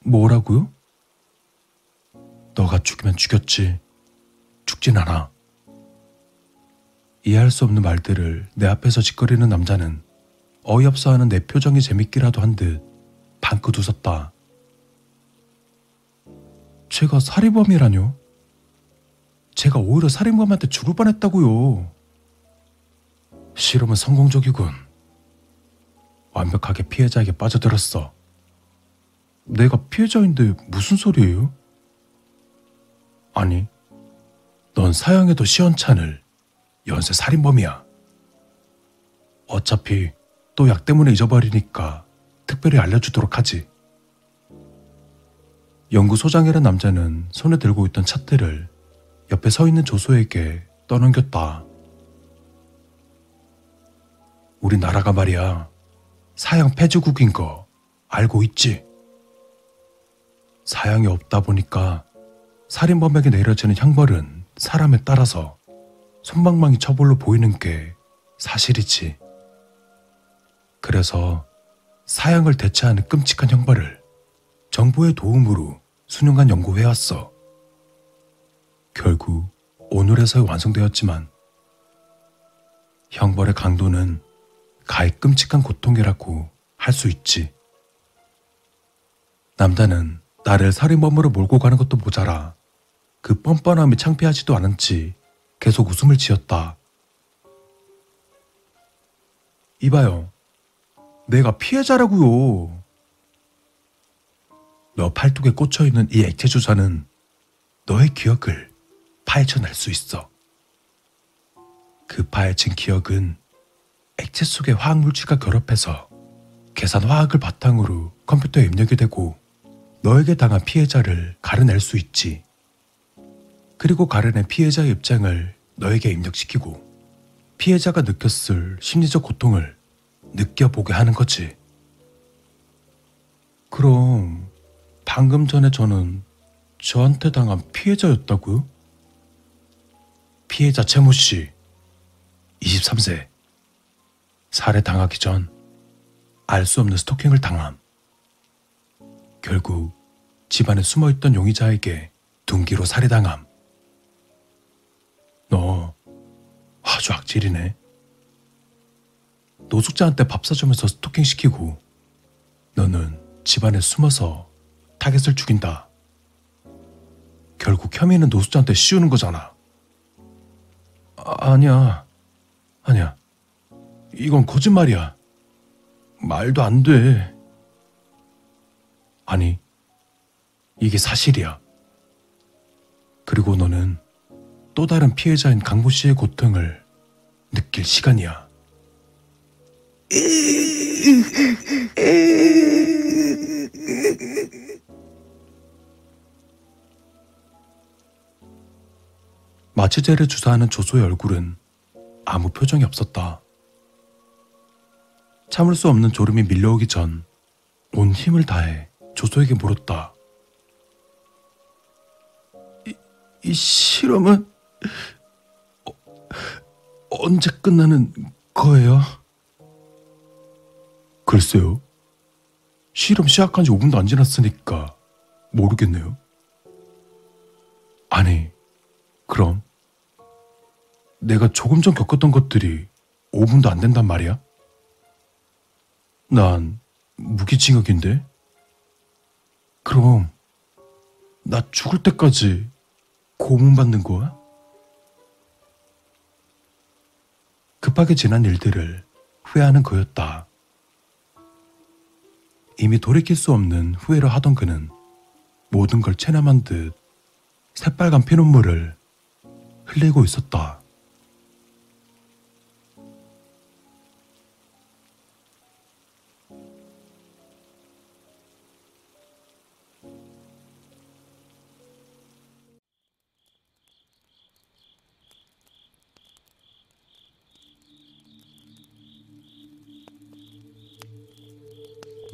뭐라고요? 너가 죽이면 죽였지. 죽진 않아. 이해할 수 없는 말들을 내 앞에서 짓거리는 남자는 어이없어 하는 내 표정이 재밌기라도 한 듯 방긋 웃었다. 제가 살인범이라뇨? 제가 오히려 살인범한테 죽을 뻔했다고요. 실험은 성공적이군. 완벽하게 피해자에게 빠져들었어. 내가 피해자인데 무슨 소리예요? 아니, 넌 사형에도 시원찮을 연쇄 살인범이야. 어차피 또 약 때문에 잊어버리니까 특별히 알려주도록 하지. 연구소장이란 남자는 손에 들고 있던 찻대를 옆에 서 있는 조소에게 떠넘겼다. 우리나라가 말이야 사형 폐지국인 거 알고 있지? 사형이 없다 보니까 살인범에게 내려지는 형벌은 사람에 따라서 손방망이 처벌로 보이는 게 사실이지. 그래서 사형을 대체하는 끔찍한 형벌을 정부의 도움으로 수년간 연구해왔어. 결국 오늘에서 완성되었지만 형벌의 강도는 가히 끔찍한 고통이라고 할 수 있지. 남자는 나를 살인범으로 몰고 가는 것도 모자라 그 뻔뻔함이 창피하지도 않은지 계속 웃음을 지었다. 이봐요. 내가 피해자라고요. 너 팔뚝에 꽂혀 있는 이 액체 주사는 너의 기억을 파헤쳐낼 수 있어. 그 파헤친 기억은 액체 속의 화학 물질과 결합해서 계산 화학을 바탕으로 컴퓨터에 입력이 되고 너에게 당한 피해자를 가려낼 수 있지. 그리고 가려낸 피해자의 입장을 너에게 입력시키고 피해자가 느꼈을 심리적 고통을 느껴보게 하는 거지. 그럼 방금 전에 저는 저한테 당한 피해자였다고요? 피해자 채모 씨, 23세. 살해 당하기 전 알 수 없는 스토킹을 당함. 결국 집안에 숨어있던 용의자에게 둔기로 살해당함. 너 아주 악질이네. 노숙자한테 밥 사주면서 스토킹 시키고 너는 집안에 숨어서 타겟을 죽인다. 결국 혐의는 노숙자한테 씌우는 거잖아. 아, 아니야. 아니야. 이건 거짓말이야. 말도 안 돼. 아니, 이게 사실이야. 그리고 너는 또 다른 피해자인 강모 씨의 고통을 느낄 시간이야. 마취제를 주사하는 조소의 얼굴은 아무 표정이 없었다. 참을 수 없는 졸음이 밀려오기 전 온 힘을 다해 조소에게 물었다. 이, 이 실험은 어, 언제 끝나는 거예요? 글쎄요. 실험 시작한 지 5분도 안 지났으니까 모르겠네요. 아니, 그럼 내가 조금 전 겪었던 것들이 5분도 안 된단 말이야? 난 무기징역인데? 그럼 나 죽을 때까지 고문받는 거야? 급하게 지난 일들을 후회하는 그였다. 이미 돌이킬 수 없는 후회를 하던 그는 모든 걸 체념한 듯 새빨간 피눈물을 흘리고 있었다.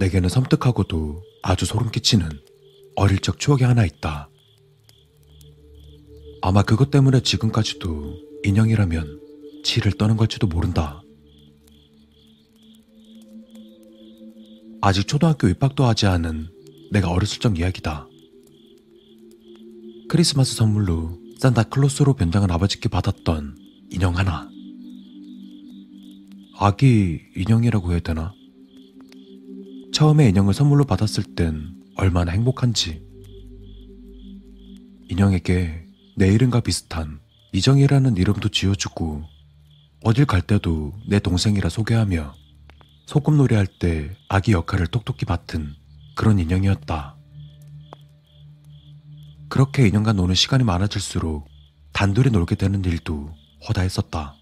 내게는 섬뜩하고도 아주 소름 끼치는 어릴 적 추억이 하나 있다. 아마 그것 때문에 지금까지도 인형이라면 치를 떠는 걸지도 모른다. 아직 초등학교 입학도 하지 않은 내가 어렸을 적 이야기다. 크리스마스 선물로 산타클로스로 변장한 아버지께 받았던 인형 하나. 아기 인형이라고 해야 되나? 처음에 인형을 선물로 받았을 땐 얼마나 행복한지. 인형에게 내 이름과 비슷한 이정이라는 이름도 지어주고 어딜 갈 때도 내 동생이라 소개하며 소꿉놀이 할 때 아기 역할을 똑똑히 맡은 그런 인형이었다. 그렇게 인형과 노는 시간이 많아질수록 단둘이 놀게 되는 일도 허다했었다.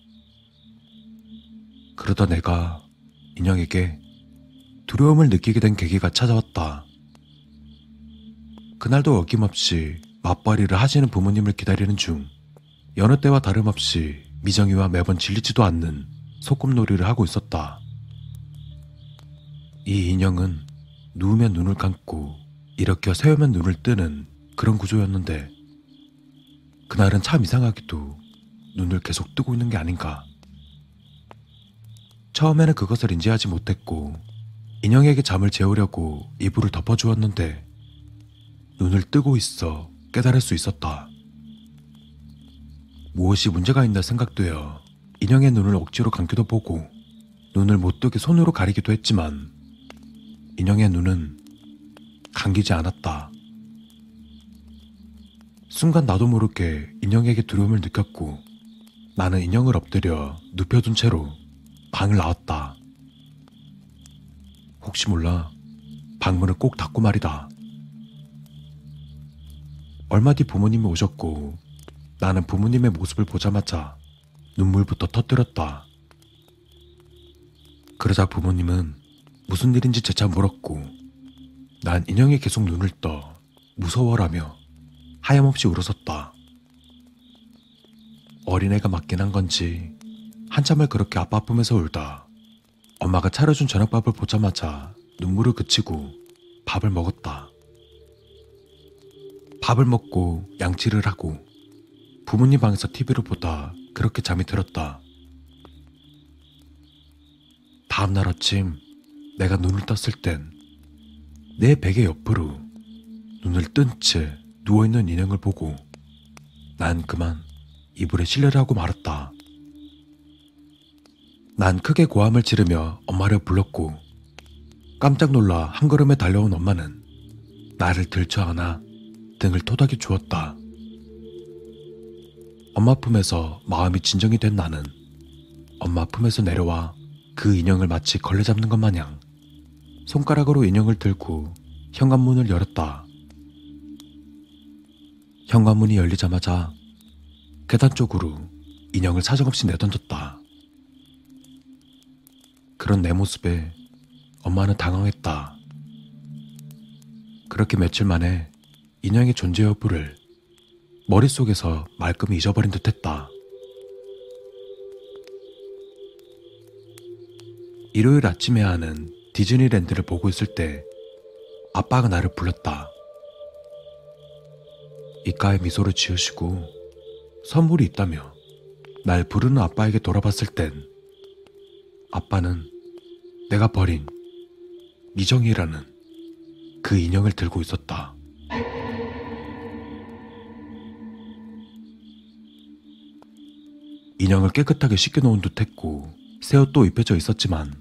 그러다 내가 인형에게 두려움을 느끼게 된 계기가 찾아왔다. 그날도 어김없이 맞벌이를 하시는 부모님을 기다리는 중 여느 때와 다름없이 미정이와 매번 질리지도 않는 소꿉놀이를 하고 있었다. 이 인형은 누우면 눈을 감고 일으켜 세우면 눈을 뜨는 그런 구조였는데 그날은 참 이상하게도 눈을 계속 뜨고 있는 게 아닌가. 처음에는 그것을 인지하지 못했고 인형에게 잠을 재우려고 이불을 덮어주었는데 눈을 뜨고 있어 깨달을 수 있었다. 무엇이 문제가 있나 생각되어 인형의 눈을 억지로 감기도 보고 눈을 못 뜨게 손으로 가리기도 했지만 인형의 눈은 감기지 않았다. 순간 나도 모르게 인형에게 두려움을 느꼈고 나는 인형을 엎드려 눕혀둔 채로 방을 나왔다. 혹시 몰라 방문을 꼭 닫고 말이다. 얼마 뒤 부모님이 오셨고 나는 부모님의 모습을 보자마자 눈물부터 터뜨렸다. 그러자 부모님은 무슨 일인지 재차 물었고 난 인형에 계속 눈을 떠 무서워라며 하염없이 울었었다. 어린애가 맞긴 한 건지 한참을 그렇게 아빠 품에서 울다 엄마가 차려준 저녁밥을 보자마자 눈물을 그치고 밥을 먹었다. 밥을 먹고 양치를 하고 부모님 방에서 TV를 보다 그렇게 잠이 들었다. 다음날 아침 내가 눈을 떴을 땐 내 베개 옆으로 눈을 뜬 채 누워있는 인형을 보고 난 그만 이불에 실려를 하고 말았다. 난 크게 고함을 지르며 엄마를 불렀고 깜짝 놀라 한 걸음에 달려온 엄마는 나를 들쳐 안아 등을 토닥여 주었다. 엄마 품에서 마음이 진정이 된 나는 엄마 품에서 내려와 그 인형을 마치 걸레 잡는 것 마냥 손가락으로 인형을 들고 현관문을 열었다. 현관문이 열리자마자 계단 쪽으로 인형을 사정없이 내던졌다. 그런 내 모습에 엄마는 당황했다. 그렇게 며칠 만에 인형의 존재 여부를 머릿속에서 말끔히 잊어버린 듯 했다. 일요일 아침에 하는 디즈니랜드를 보고 있을 때 아빠가 나를 불렀다. 이가에 미소를 지으시고 선물이 있다며 날 부르는 아빠에게 돌아봤을 땐 아빠는 내가 버린 미정이라는 그 인형을 들고 있었다. 인형을 깨끗하게 씻겨놓은 듯 했고 새 옷도 입혀져 있었지만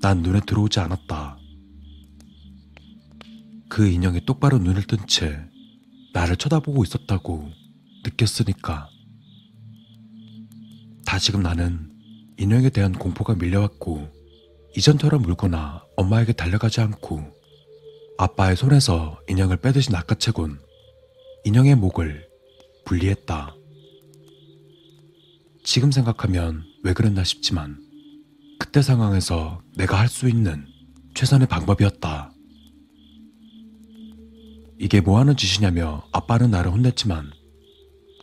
난 눈에 들어오지 않았다. 그 인형이 똑바로 눈을 뜬 채 나를 쳐다보고 있었다고 느꼈으니까. 다시금 나는 인형에 대한 공포가 밀려왔고 이전처럼 물거나 엄마에게 달려가지 않고 아빠의 손에서 인형을 빼듯이 낚아채곤 인형의 목을 분리했다. 지금 생각하면 왜 그랬나 싶지만 그때 상황에서 내가 할 수 있는 최선의 방법이었다. 이게 뭐 하는 짓이냐며 아빠는 나를 혼냈지만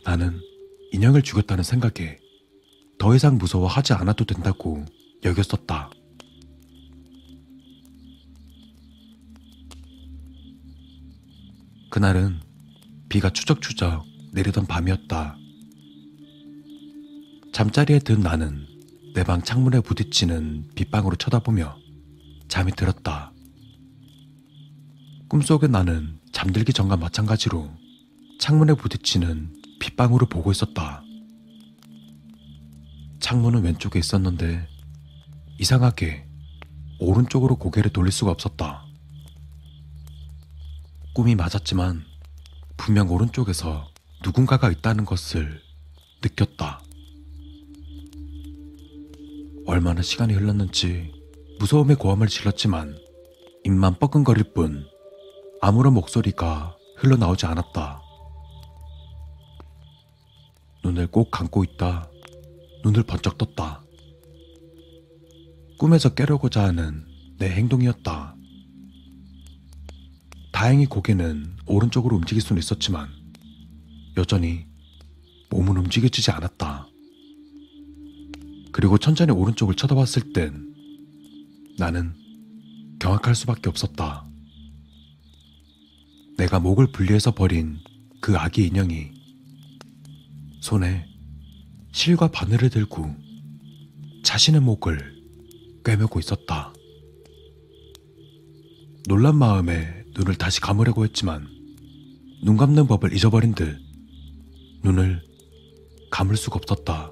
나는 인형을 죽였다는 생각에 더 이상 무서워하지 않아도 된다고 여겼었다. 그날은 비가 추적추적 내리던 밤이었다. 잠자리에 든 나는 내 방 창문에 부딪히는 빗방으로 쳐다보며 잠이 들었다. 꿈속에 나는 잠들기 전과 마찬가지로 창문에 부딪히는 빗방울을 보고 있었다. 창문은 왼쪽에 있었는데 이상하게 오른쪽으로 고개를 돌릴 수가 없었다. 꿈이 맞았지만 분명 오른쪽에서 누군가가 있다는 것을 느꼈다. 얼마나 시간이 흘렀는지 무서움의 고함을 질렀지만 입만 뻐근거릴 뿐 아무런 목소리가 흘러나오지 않았다. 눈을 꼭 감고 있다. 눈을 번쩍 떴다. 꿈에서 깨려고자 하는 내 행동이었다. 다행히 고개는 오른쪽으로 움직일 수는 있었지만 여전히 몸은 움직여지지 않았다. 그리고 천천히 오른쪽을 쳐다봤을 땐 나는 경악할 수밖에 없었다. 내가 목을 분리해서 버린 그 아기 인형이 손에 실과 바늘을 들고 자신의 목을 꿰매고 있었다. 놀란 마음에 눈을 다시 감으려고 했지만 눈 감는 법을 잊어버린 듯 눈을 감을 수가 없었다.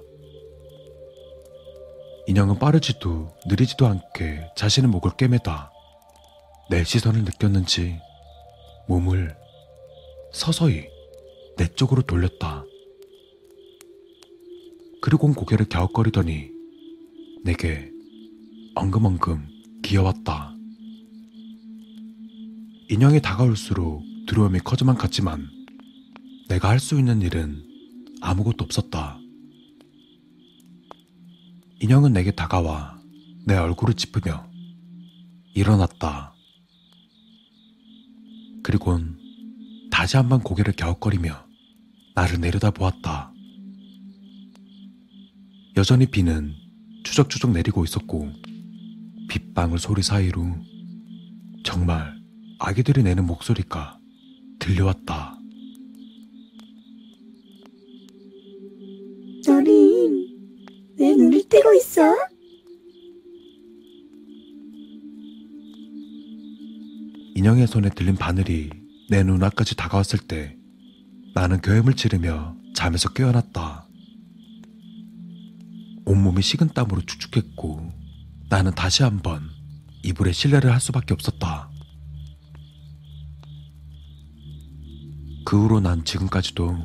인형은 빠르지도 느리지도 않게 자신의 목을 꿰매다 내 시선을 느꼈는지 몸을 서서히 내 쪽으로 돌렸다. 그리고 고개를 갸웃거리더니 내게 엉금엉금 기어왔다. 인형이 다가올수록 두려움이 커져만 갔지만 내가 할 수 있는 일은 아무것도 없었다. 인형은 내게 다가와 내 얼굴을 짚으며 일어났다. 그리곤 다시 한번 고개를 갸웃거리며 나를 내려다 보았다. 여전히 비는 추적추적 내리고 있었고 빗방울 소리 사이로 정말 아기들이 내는 목소리가 들려왔다. 너는 왜 눈을 뜨고 있어? 인형의 손에 들린 바늘이 내 눈앞까지 다가왔을 때 나는 교염을 치르며 잠에서 깨어났다. 온몸이 식은 땀으로 축축했고 나는 다시 한번 이불에 실내를 할 수밖에 없었다. 그 후로 난 지금까지도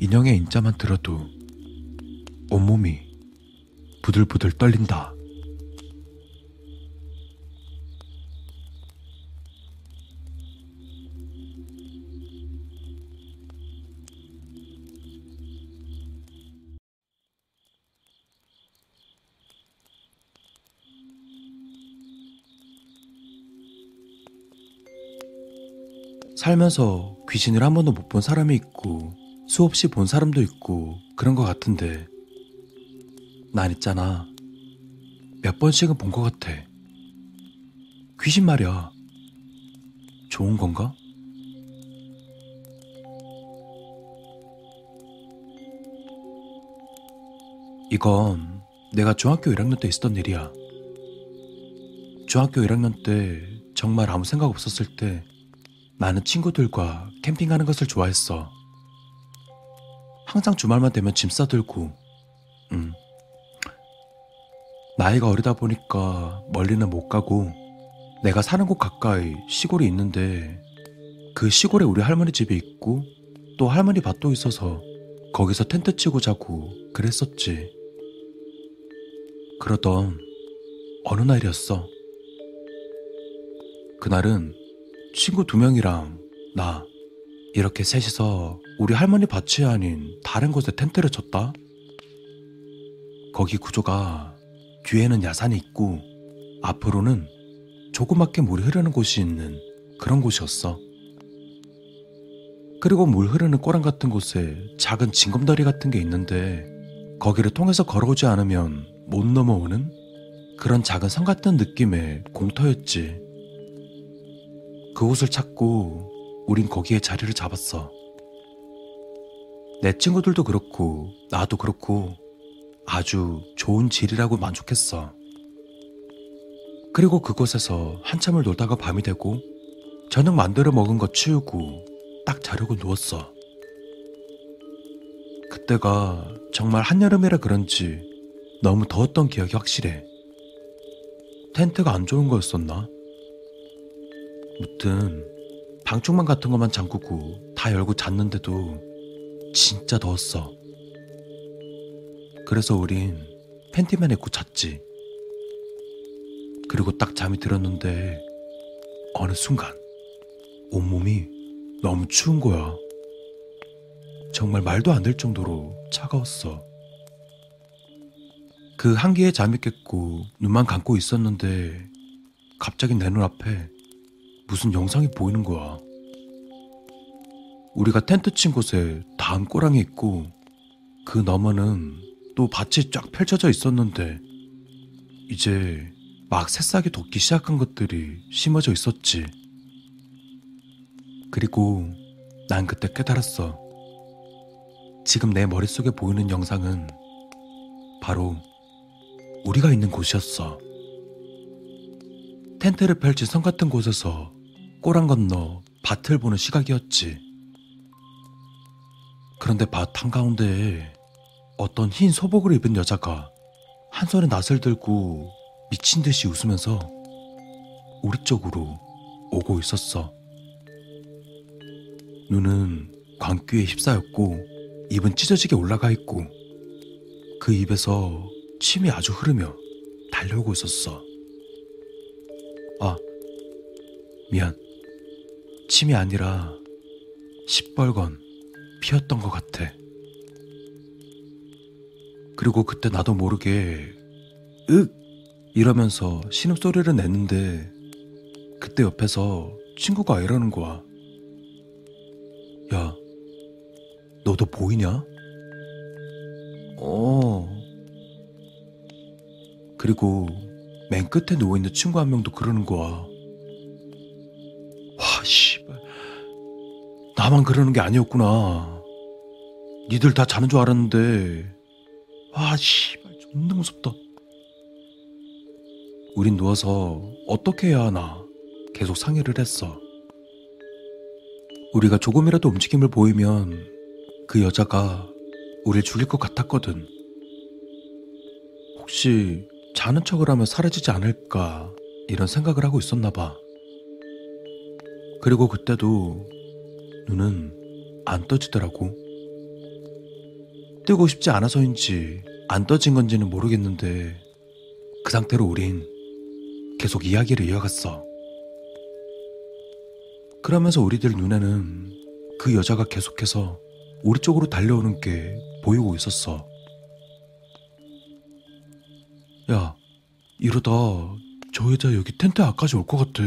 인형의 인자만 들어도 온몸이 부들부들 떨린다. 살면서 귀신을 한 번도 못 본 사람이 있고 수없이 본 사람도 있고 그런 것 같은데 난 있잖아. 몇 번씩은 본 것 같아. 귀신 말이야. 좋은 건가? 이건 내가 중학교 1학년 때 있었던 일이야. 중학교 1학년 때 정말 아무 생각 없었을 때 나는 친구들과 캠핑하는 것을 좋아했어. 항상 주말만 되면 짐 싸들고, 음. 나이가 어리다 보니까 멀리는 못 가고, 내가 사는 곳 가까이 시골이 있는데, 그 시골에 우리 할머니 집이 있고, 또 할머니 밭도 있어서 거기서 텐트 치고 자고 그랬었지. 그러던 어느 날이었어. 그날은 친구 두 명이랑 나 이렇게 셋이서 우리 할머니 밭이 아닌 다른 곳에 텐트를 쳤다. 거기 구조가 뒤에는 야산이 있고 앞으로는 조그맣게 물이 흐르는 곳이 있는 그런 곳이었어. 그리고 물 흐르는 꼬랑 같은 곳에 작은 징검다리 같은 게 있는데 거기를 통해서 걸어오지 않으면 못 넘어오는 그런 작은 성 같은 느낌의 공터였지. 그곳을 찾고 우린 거기에 자리를 잡았어. 내 친구들도 그렇고 나도 그렇고 아주 좋은 질이라고 만족했어. 그리고 그곳에서 한참을 놀다가 밤이 되고 저녁 만들어 먹은 거 치우고 딱 자려고 누웠어. 그때가 정말 한여름이라 그런지 너무 더웠던 기억이 확실해. 텐트가 안 좋은 거였었나? 무튼 방충망 같은 것만 잠그고 다 열고 잤는데도 진짜 더웠어. 그래서 우린 팬티만 입고 잤지. 그리고 딱 잠이 들었는데 어느 순간 온몸이 너무 추운 거야. 정말 말도 안 될 정도로 차가웠어. 그 한기에 잠이 깼고 눈만 감고 있었는데 갑자기 내 눈앞에 무슨 영상이 보이는 거야. 우리가 텐트 친 곳에 다음 꼬랑이 있고 그 너머는 또 밭이 쫙 펼쳐져 있었는데 이제 막 새싹이 돋기 시작한 것들이 심어져 있었지. 그리고 난 그때 깨달았어. 지금 내 머릿속에 보이는 영상은 바로 우리가 있는 곳이었어. 텐트를 펼친 성 같은 곳에서 꼬랑 건너 밭을 보는 시각이었지. 그런데 밭 한가운데에 어떤 흰 소복을 입은 여자가 한 손에 낫을 들고 미친 듯이 웃으면서 우리 쪽으로 오고 있었어. 눈은 광기에 휩싸였고 입은 찢어지게 올라가 있고 그 입에서 침이 아주 흐르며 달려오고 있었어. 아, 미안. 침이 아니라 시뻘건 피었던 것 같아. 그리고 그때 나도 모르게 윽 이러면서 신음 소리를 냈는데 그때 옆에서 친구가 이러는 거야. 야, 너도 보이냐? 어. 그리고 맨 끝에 누워있는 친구 한 명도 그러는 거야. 와, 씨발. 나만 그러는 게 아니었구나. 니들 다 자는 줄 알았는데. 와, 씨발. 존나 무섭다. 우린 누워서 어떻게 해야 하나 계속 상의를 했어. 우리가 조금이라도 움직임을 보이면 그 여자가 우릴 죽일 것 같았거든. 혹시 자는 척을 하면 사라지지 않을까 이런 생각을 하고 있었나 봐. 그리고 그때도 눈은 안 떠지더라고. 뜨고 싶지 않아서인지 안 떠진 건지는 모르겠는데 그 상태로 우린 계속 이야기를 이어갔어. 그러면서 우리들 눈에는 그 여자가 계속해서 우리 쪽으로 달려오는 게 보이고 있었어. 야, 이러다 저 여자 여기 텐트 앞까지 올 것 같아.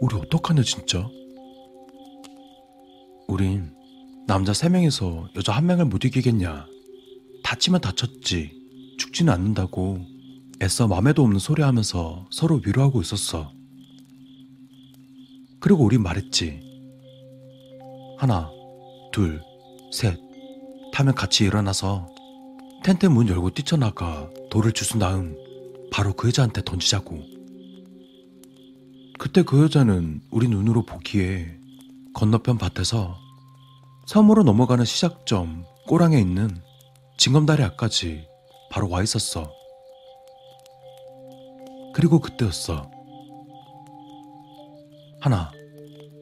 우리 어떡하냐, 진짜? 우린 남자 세 명에서 여자 한 명을 못 이기겠냐. 다치면 다쳤지. 죽지는 않는다고 애써 맘에도 없는 소리 하면서 서로 위로하고 있었어. 그리고 우린 말했지. 하나, 둘, 셋. 타면 같이 일어나서 텐트 문 열고 뛰쳐나가 돌을 주순 다음 바로 그 여자한테 던지자고. 그때 그 여자는 우리 눈으로 보기에 건너편 밭에서 섬으로 넘어가는 시작점 꼬랑에 있는 징검다리 앞까지 바로 와 있었어. 그리고 그때였어. 하나,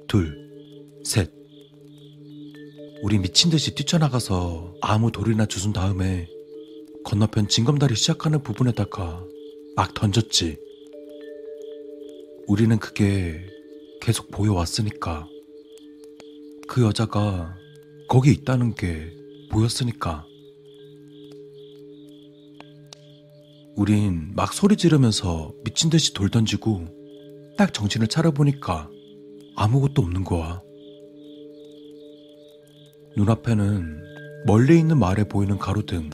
둘, 셋. 우리 미친 듯이 뛰쳐나가서 아무 돌이나 주순 다음에 건너편 징검다리 시작하는 부분에다가 막 던졌지. 우리는 그게 계속 보여왔으니까. 그 여자가 거기 있다는 게 보였으니까. 우린 막 소리 지르면서 미친 듯이 돌 던지고 딱 정신을 차려보니까 아무것도 없는 거야. 눈앞에는 멀리 있는 마을에 보이는 가로등,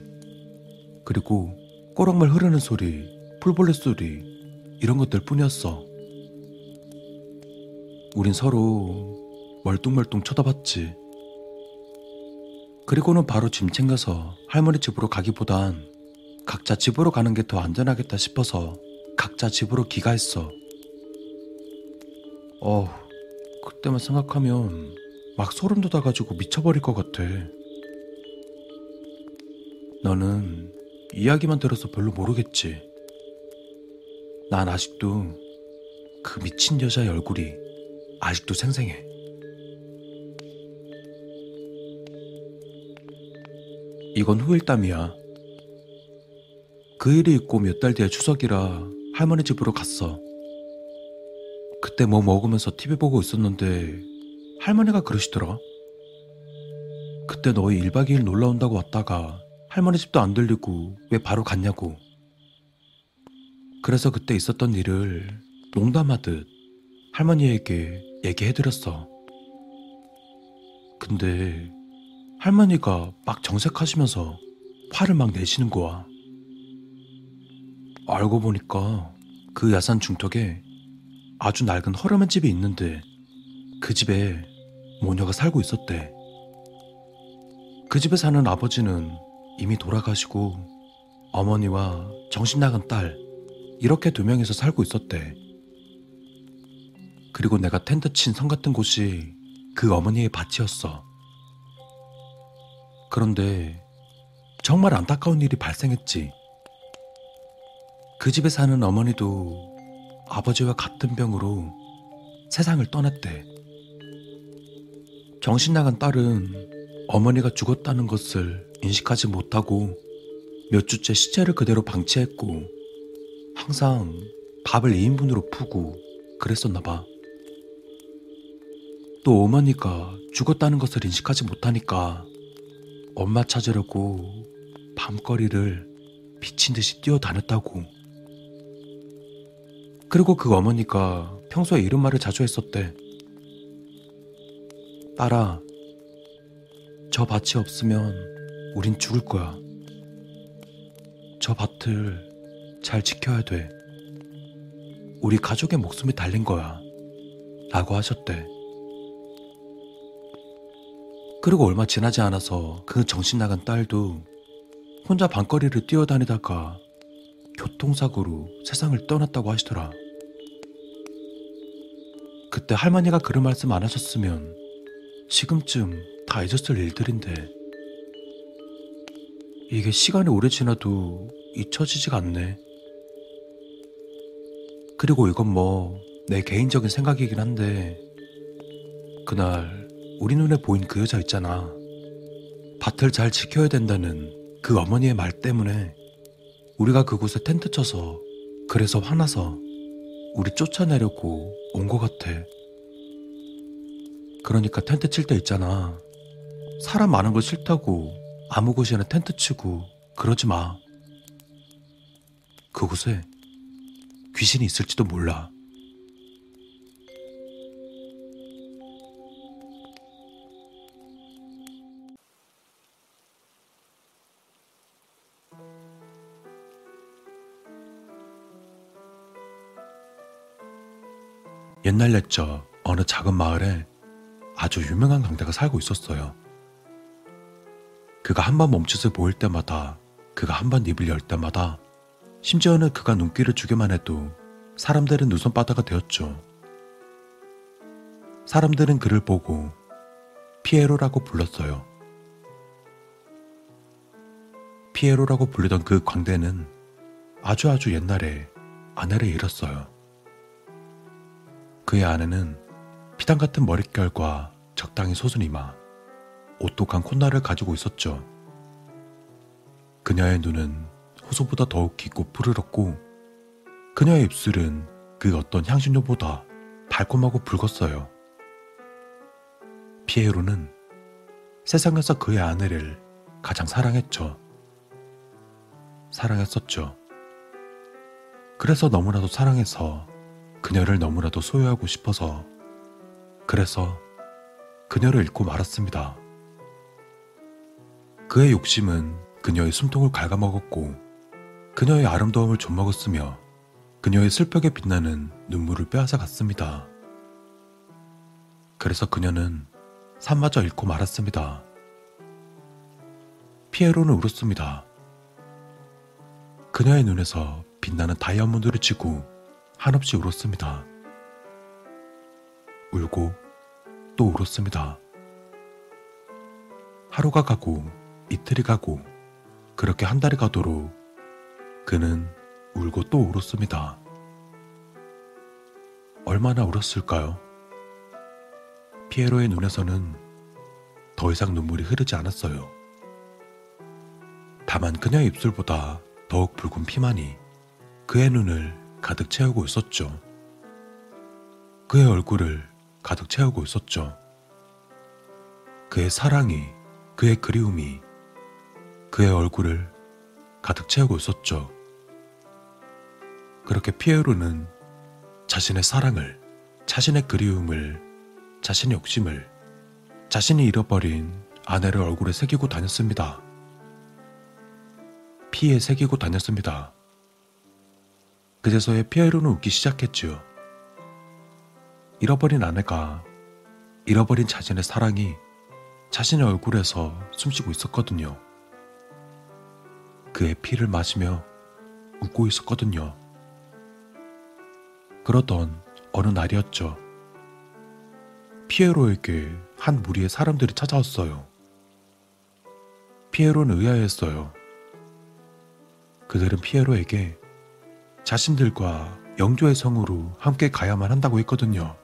그리고 꼬락말 흐르는 소리, 풀벌레 소리, 이런 것들 뿐이었어. 우린 서로 멀뚱멀뚱 쳐다봤지. 그리고는 바로 짐 챙겨서 할머니 집으로 가기보단 각자 집으로 가는 게 더 안전하겠다 싶어서 각자 집으로 귀가했어. 어, 그때만 생각하면 막 소름 돋아가지고 미쳐버릴 것 같아. 너는 이야기만 들어서 별로 모르겠지. 난 아직도 그 미친 여자의 얼굴이 아직도 생생해. 이건 후일담이야. 그 일이 있고 몇 달 뒤에 추석이라 할머니 집으로 갔어. 그때 뭐 먹으면서 TV 보고 있었는데 할머니가 그러시더라. 그때 너희 1박 2일 놀러 온다고 왔다가 할머니 집도 안 들리고 왜 바로 갔냐고. 그래서 그때 있었던 일을 농담하듯 할머니에게 얘기해드렸어. 근데 할머니가 막 정색하시면서 화를 막 내시는 거야. 알고 보니까 그 야산 중턱에 아주 낡은 허름한 집이 있는데 그 집에 모녀가 살고 있었대. 그 집에 사는 아버지는 이미 돌아가시고 어머니와 정신 나간 딸 이렇게 두 명이서 살고 있었대. 그리고 내가 텐트 친 성 같은 곳이 그 어머니의 밭이었어. 그런데 정말 안타까운 일이 발생했지. 그 집에 사는 어머니도 아버지와 같은 병으로 세상을 떠났대. 정신 나간 딸은 어머니가 죽었다는 것을 인식하지 못하고 몇 주째 시체를 그대로 방치했고 항상 밥을 2인분으로 푸고 그랬었나 봐. 또 어머니가 죽었다는 것을 인식하지 못하니까 엄마 찾으려고 밤거리를 미친 듯이 뛰어다녔다고. 그리고 그 어머니가 평소에 이런 말을 자주 했었대. 딸아, 저 밭이 없으면 우린 죽을 거야. 저 밭을 잘 지켜야 돼. 우리 가족의 목숨이 달린 거야. 라고 하셨대. 그리고 얼마 지나지 않아서 그 정신 나간 딸도 혼자 밤거리를 뛰어다니다가 교통사고로 세상을 떠났다고 하시더라. 그때 할머니가 그런 말씀 안 하셨으면 지금쯤 다 잊었을 일들인데 이게 시간이 오래 지나도 잊혀지지가 않네. 그리고 이건 뭐 내 개인적인 생각이긴 한데 그날 우리 눈에 보인 그 여자 있잖아. 밭을 잘 지켜야 된다는 그 어머니의 말 때문에 우리가 그곳에 텐트 쳐서 그래서 화나서 우리 쫓아내려고 온 것 같아. 그러니까 텐트 칠 때 있잖아. 사람 많은 거 싫다고 아무 곳이나 텐트 치고 그러지 마. 그곳에 귀신이 있을지도 몰라. 옛날 옛적 어느 작은 마을에 아주 유명한 강대가 살고 있었어요. 그가 한번 멈춰서 보일 때마다, 그가 한 번 입을 열 때마다, 심지어는 그가 눈길을 주기만 해도 사람들은 눈손바다가 되었죠. 사람들은 그를 보고 피에로라고 불렀어요. 피에로라고 불리던 그 광대는 아주 아주 옛날에 아내를 잃었어요. 그의 아내는 피당 같은 머릿결과 적당히 솟은 이마, 오똑한 콧날을 가지고 있었죠. 그녀의 눈은 호수보다 더욱 깊고 푸르렀고, 그녀의 입술은 그 어떤 향신료보다 달콤하고 붉었어요. 피에로는 세상에서 그의 아내를 가장 사랑했죠. 사랑했었죠. 그래서 너무나도 사랑해서 그녀를 너무나도 소유하고 싶어서 그래서 그녀를 잃고 말았습니다. 그의 욕심은 그녀의 숨통을 갉아먹었고 그녀의 아름다움을 좀먹었으며 그녀의 슬프게 빛나는 눈물을 빼앗아 갔습니다. 그래서 그녀는 산마저 잃고 말았습니다. 피에로는 울었습니다. 그녀의 눈에서 빛나는 다이아몬드를 치고 한없이 울었습니다. 울고 또 울었습니다. 하루가 가고 이틀이 가고 그렇게 한 달이 가도록 그는 울고 또 울었습니다. 얼마나 울었을까요? 피에로의 눈에서는 더 이상 눈물이 흐르지 않았어요. 다만 그녀의 입술보다 더욱 붉은 피만이 그의 눈을 가득 채우고 있었죠. 그의 얼굴을 가득 채우고 있었죠. 그의 사랑이, 그의 그리움이 그의 얼굴을 가득 채우고 있었죠. 그렇게 피에로는 자신의 사랑을, 자신의 그리움을, 자신의 욕심을, 자신이 잃어버린 아내를 얼굴에 새기고 다녔습니다. 피에 새기고 다녔습니다. 그제서야 피에로는 웃기 시작했지요. 잃어버린 아내가 잃어버린 자신의 사랑이 자신의 얼굴에서 숨쉬고 있었거든요. 그의 피를 마시며 웃고 있었거든요. 그러던 어느 날이었죠. 피에로에게 한 무리의 사람들이 찾아왔어요. 피에로는 의아했어요. 그들은 피에로에게 자신들과 영조의 성으로 함께 가야만 한다고 했거든요.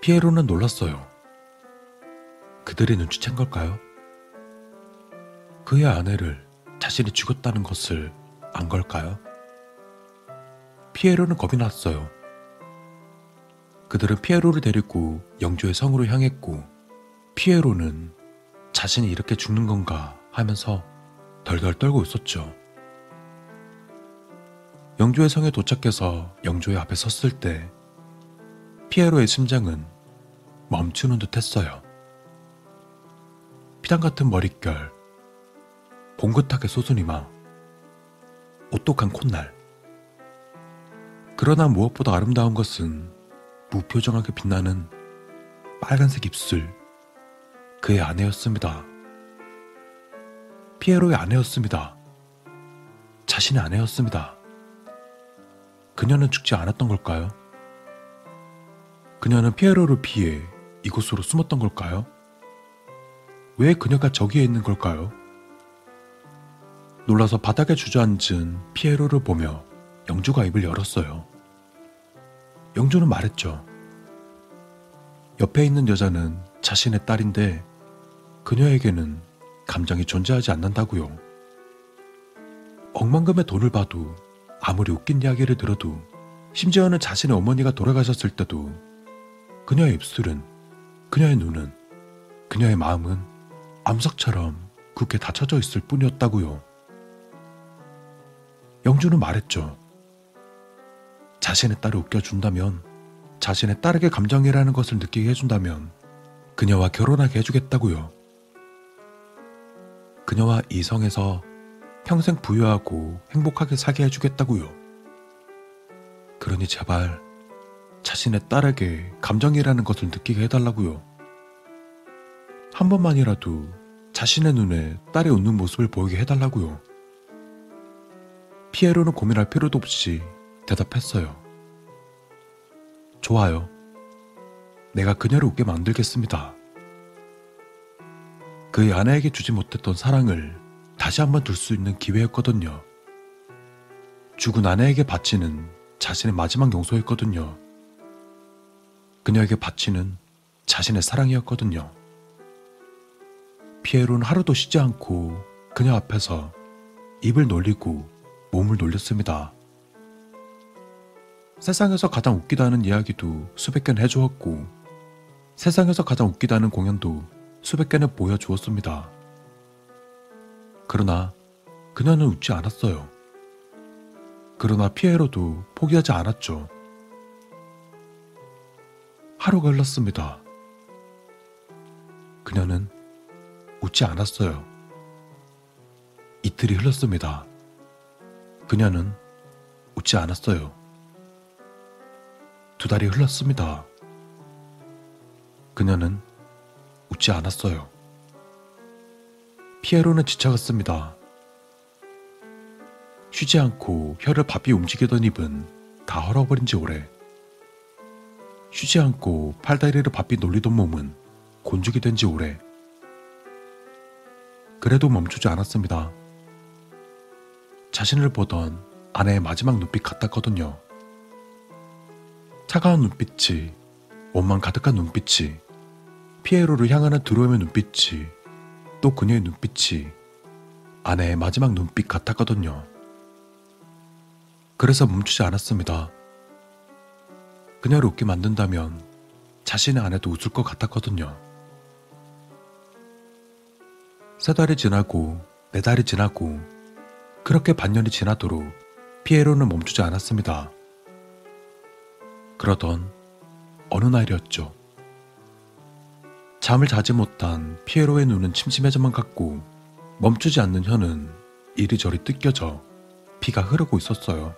피에로는 놀랐어요. 그들이 눈치챈 걸까요? 그의 아내를 자신이 죽였다는 것을 안 걸까요? 피에로는 겁이 났어요. 그들은 피에로를 데리고 영조의 성으로 향했고 피에로는 자신이 이렇게 죽는 건가 하면서 덜덜 떨고 있었죠. 영조의 성에 도착해서 영조의 앞에 섰을 때 피에로의 심장은 멈추는 듯 했어요. 피당 같은 머릿결, 봉긋하게 솟은 이마, 오똑한 콧날. 그러나 무엇보다 아름다운 것은 무표정하게 빛나는 빨간색 입술, 그의 아내였습니다. 피에로의 아내였습니다. 자신의 아내였습니다. 그녀는 죽지 않았던 걸까요? 그녀는 피에로를 피해 이곳으로 숨었던 걸까요? 왜 그녀가 저기에 있는 걸까요? 놀라서 바닥에 주저앉은 피에로를 보며 영주가 입을 열었어요. 영주는 말했죠. 옆에 있는 여자는 자신의 딸인데 그녀에게는 감정이 존재하지 않는다고요. 억만금의 돈을 봐도 아무리 웃긴 이야기를 들어도 심지어는 자신의 어머니가 돌아가셨을 때도 그녀의 입술은 그녀의 눈은 그녀의 마음은 암석처럼 굳게 닫혀져 있을 뿐이었다고요. 영주는 말했죠. 자신의 딸을 웃겨준다면, 자신의 딸에게 감정이라는 것을 느끼게 해준다면, 그녀와 결혼하게 해주겠다고요. 그녀와 이성에서 평생 부유하고 행복하게 살게 해주겠다고요. 그러니 제발 자신의 딸에게 감정이라는 것을 느끼게 해달라고요. 한 번만이라도 자신의 눈에 딸의 웃는 모습을 보이게 해달라고요. 피에로는 고민할 필요도 없이 대답했어요. 좋아요. 내가 그녀를 웃게 만들겠습니다. 그의 아내에게 주지 못했던 사랑을 다시 한번 둘 수 있는 기회였거든요. 죽은 아내에게 바치는 자신의 마지막 용서였거든요. 그녀에게 바치는 자신의 사랑이었거든요. 피에로는 하루도 쉬지 않고 그녀 앞에서 입을 놀리고 몸을 놀렸습니다. 세상에서 가장 웃기다는 이야기도 수백 개는 해주었고, 세상에서 가장 웃기다는 공연도 수백 개는 보여주었습니다. 그러나 그녀는 웃지 않았어요. 그러나 피에로도 포기하지 않았죠. 하루가 흘렀습니다. 그녀는 웃지 않았어요. 이틀이 흘렀습니다. 그녀는 웃지 않았어요. 두 달이 흘렀습니다. 그녀는 웃지 않았어요. 피에로는 지쳐갔습니다. 쉬지 않고 혀를 바삐 움직이던 입은 다 헐어버린 지 오래. 쉬지 않고 팔다리를 바삐 놀리던 몸은 곤죽이 된 지 오래. 그래도 멈추지 않았습니다. 자신을 보던 아내의 마지막 눈빛 같았거든요. 차가운 눈빛이, 원망 가득한 눈빛이, 피에로를 향하는 두려움의 눈빛이, 또 그녀의 눈빛이 아내의 마지막 눈빛 같았거든요. 그래서 멈추지 않았습니다. 그녀를 웃게 만든다면 자신의 아내도 웃을 것 같았거든요. 세 달이 지나고 네 달이 지나고 그렇게 반년이 지나도록 피에로는 멈추지 않았습니다. 그러던 어느 날이었죠. 잠을 자지 못한 피에로의 눈은 침침해져만 갔고 멈추지 않는 혀는 이리저리 뜯겨져 피가 흐르고 있었어요.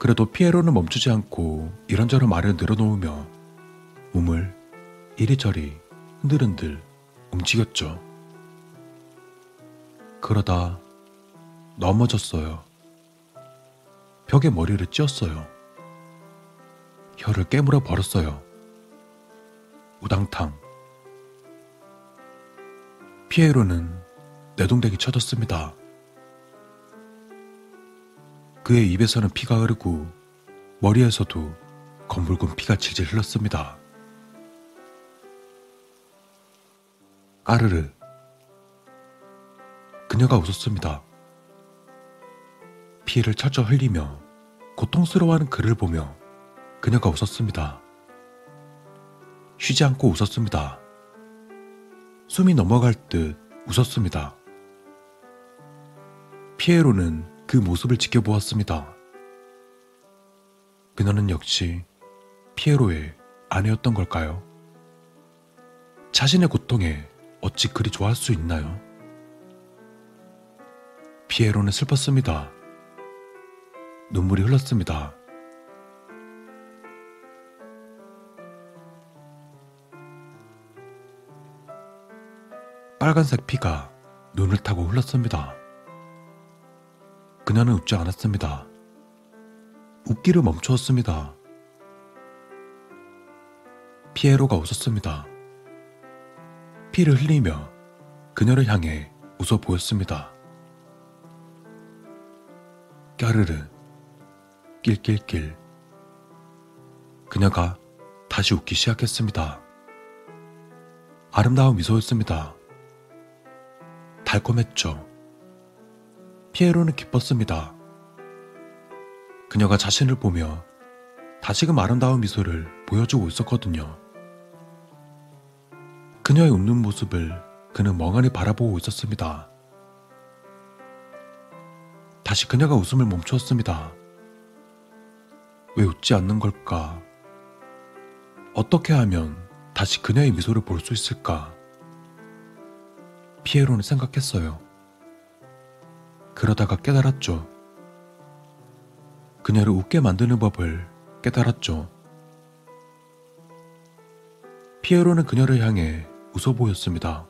그래도 피에로는 멈추지 않고 이런저런 말을 늘어놓으며 몸을 이리저리 흔들흔들 움직였죠. 그러다 넘어졌어요. 벽에 머리를 찧었어요. 혀를 깨물어 버렸어요. 우당탕. 피에로는 내동댕이 쳐졌습니다. 그의 입에서는 피가 흐르고 머리에서도 검붉은 피가 질질 흘렀습니다. 까르르. 그녀가 웃었습니다. 피를 철저 흘리며 고통스러워하는 그를 보며 그녀가 웃었습니다. 쉬지 않고 웃었습니다. 숨이 넘어갈 듯 웃었습니다. 피에로는 그 모습을 지켜보았습니다. 그녀는 역시 피에로의 아내였던 걸까요? 자신의 고통에 어찌 그리 좋아할 수 있나요? 피에로는 슬펐습니다. 눈물이 흘렀습니다. 빨간색 피가 눈을 타고 흘렀습니다. 그녀는 웃지 않았습니다. 웃기를 멈추었습니다. 피에로가 웃었습니다. 피를 흘리며 그녀를 향해 웃어 보였습니다. 까르르, 낄낄낄. 그녀가 다시 웃기 시작했습니다. 아름다운 미소였습니다. 달콤했죠. 피에로는 기뻤습니다. 그녀가 자신을 보며 다시금 아름다운 미소를 보여주고 있었거든요. 그녀의 웃는 모습을 그는 멍하니 바라보고 있었습니다. 다시 그녀가 웃음을 멈추었습니다. 왜 웃지 않는 걸까? 어떻게 하면 다시 그녀의 미소를 볼 수 있을까? 피에로는 생각했어요. 그러다가 깨달았죠. 그녀를 웃게 만드는 법을 깨달았죠. 피에로는 그녀를 향해 웃어 보였습니다.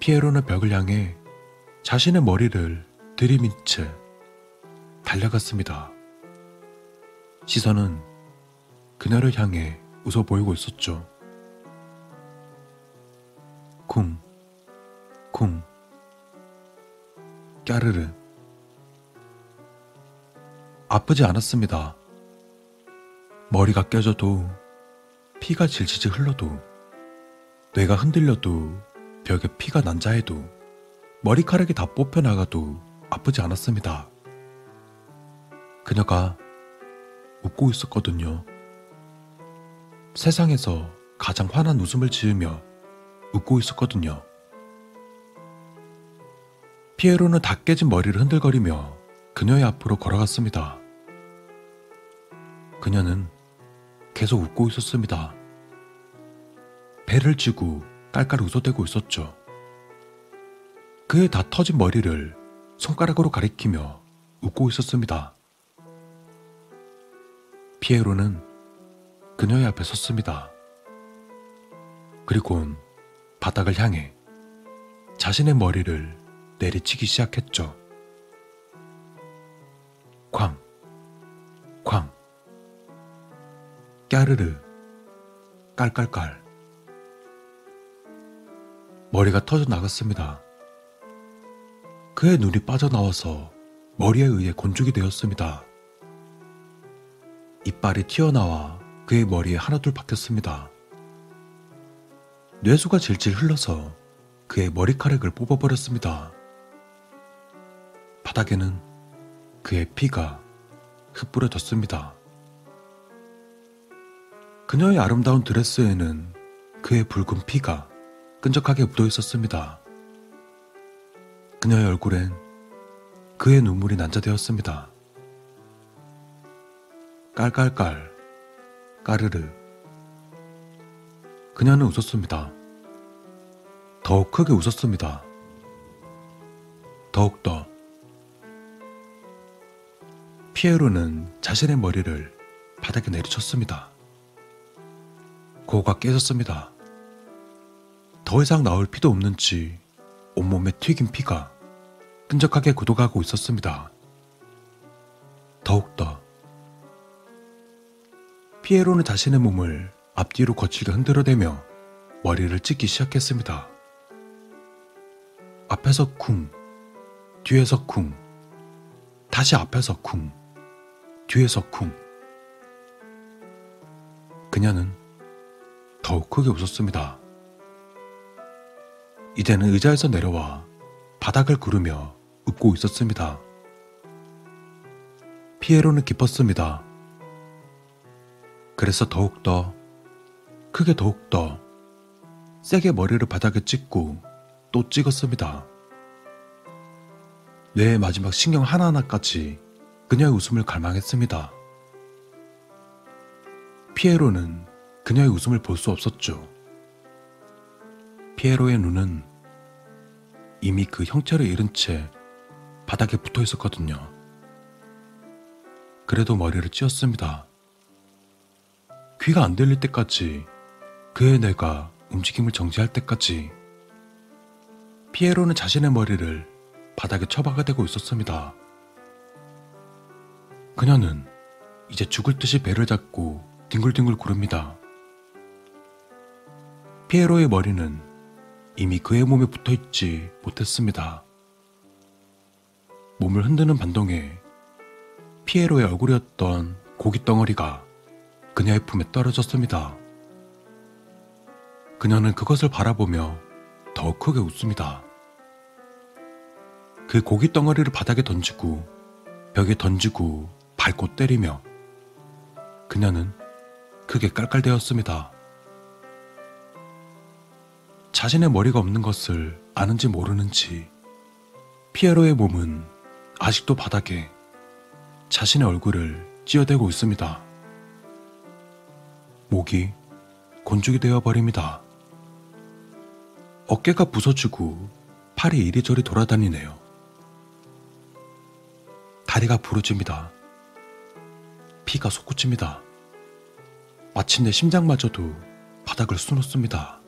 피에로는 벽을 향해 자신의 머리를 들이민 채 달려갔습니다. 시선은 그녀를 향해 웃어 보이고 있었죠. 쿵, 쿵, 까르르. 아프지 않았습니다. 머리가 깨져도 피가 질질 흘러도 뇌가 흔들려도 벽에 피가 난 자해도 머리카락이 다 뽑혀 나가도 아프지 않았습니다. 그녀가 웃고 있었거든요. 세상에서 가장 환한 웃음을 지으며 웃고 있었거든요. 피에로는 다 깨진 머리를 흔들거리며 그녀의 앞으로 걸어갔습니다. 그녀는 계속 웃고 있었습니다. 배를 쥐고 깔깔 웃어대고 있었죠. 그의 다 터진 머리를 손가락으로 가리키며 웃고 있었습니다. 피에로는 그녀의 앞에 섰습니다. 그리곤 바닥을 향해 자신의 머리를 내리치기 시작했죠. 쾅, 쾅, 까르르, 깔깔깔. 머리가 터져 나갔습니다. 그의 눈이 빠져나와서 머리에 의해 곤죽이 되었습니다. 이빨이 튀어나와 그의 머리에 하나둘 박혔습니다. 뇌수가 질질 흘러서 그의 머리카락을 뽑아버렸습니다. 바닥에는 그의 피가 흩뿌려졌습니다. 그녀의 아름다운 드레스에는 그의 붉은 피가 끈적하게 묻어 있었습니다. 그녀의 얼굴엔 그의 눈물이 난자되었습니다. 깔깔깔, 까르르. 그녀는 웃었습니다. 더욱 크게 웃었습니다. 더욱더. 피에로는 자신의 머리를 바닥에 내리쳤습니다. 고가 깨졌습니다. 더 이상 나올 피도 없는지 온몸에 튀긴 피가 끈적하게 굳어가고 있었습니다. 더욱더 피에로는 자신의 몸을 앞뒤로 거칠게 흔들어대며 머리를 찢기 시작했습니다. 앞에서 쿵, 뒤에서 쿵, 다시 앞에서 쿵, 뒤에서 쿵. 그녀는 더욱 크게 웃었습니다. 이제는 의자에서 내려와 바닥을 구르며 웃고 있었습니다. 피에로는 기뻤습니다. 그래서 더욱더 크게 더욱더 세게 머리를 바닥에 찍고 또 찍었습니다. 뇌의 마지막 신경 하나하나까지 그녀의 웃음을 갈망했습니다. 피에로는 그녀의 웃음을 볼 수 없었죠. 피에로의 눈은 이미 그 형체를 잃은 채 바닥에 붙어 있었거든요. 그래도 머리를 찧었습니다. 귀가 안 들릴 때까지 그의 뇌가 움직임을 정지할 때까지 피에로는 자신의 머리를 바닥에 처박아대고 있었습니다. 그녀는 이제 죽을 듯이 배를 잡고 뒹굴뒹굴 구릅니다. 피에로의 머리는 이미 그의 몸에 붙어 있지 못했습니다. 몸을 흔드는 반동에 피에로의 얼굴이었던 고기 덩어리가 그녀의 품에 떨어졌습니다. 그녀는 그것을 바라보며 더 크게 웃습니다. 그 고기 덩어리를 바닥에 던지고 벽에 던지고 밟고 때리며 그녀는 크게 깔깔대었습니다. 자신의 머리가 없는 것을 아는지 모르는지 피에로의 몸은 아직도 바닥에 자신의 얼굴을 찧어대고 있습니다. 목이 곤죽이 되어버립니다. 어깨가 부서지고 팔이 이리저리 돌아다니네요. 다리가 부러집니다. 피가 솟구칩니다. 마침내 심장마저도 바닥을 수놓습니다.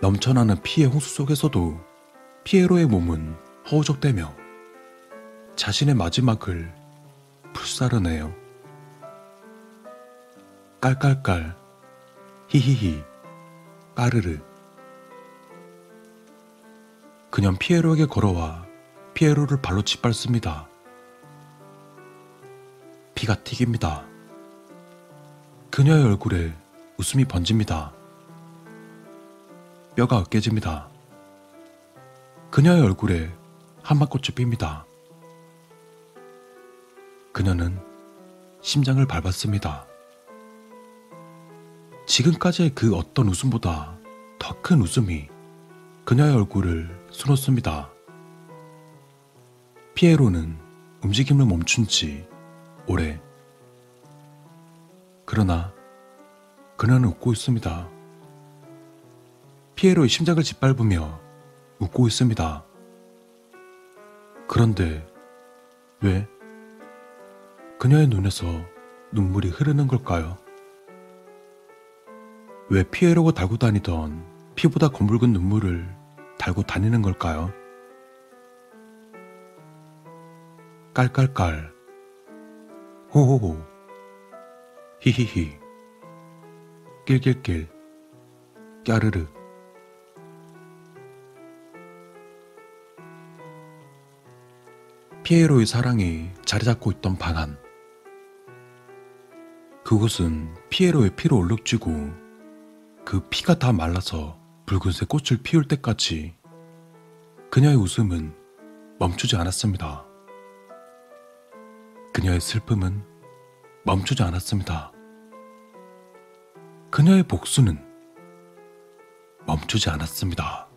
넘쳐나는 피의 홍수 속에서도 피에로의 몸은 허우적대며 자신의 마지막을 불사르네요. 깔깔깔, 히히히, 까르르. 그냥 피에로에게 걸어와 피에로를 발로 짓밟습니다. 피가 튀깁니다. 그녀의 얼굴에 웃음이 번집니다. 뼈가 깨집니다. 그녀의 얼굴에 한마꽃이 핍니다. 그녀는 심장을 밟았습니다. 지금까지의 그 어떤 웃음보다 더 큰 웃음이 그녀의 얼굴을 수놓습니다. 피에로는 움직임을 멈춘 지 오래. 그러나 그녀는 웃고 있습니다. 피에로의 심장을 짓밟으며 웃고 있습니다. 그런데 왜 그녀의 눈에서 눈물이 흐르는 걸까요? 왜 피에로가 달고 다니던 피보다 검붉은 눈물을 달고 다니는 걸까요? 깔깔깔, 호호호, 히히히, 낄낄낄, 까르르. 피에로의 사랑이 자리 잡고 있던 방 안. 그곳은 피에로의 피로 얼룩지고 그 피가 다 말라서 붉은색 꽃을 피울 때까지 그녀의 웃음은 멈추지 않았습니다. 그녀의 슬픔은 멈추지 않았습니다. 그녀의 복수는 멈추지 않았습니다.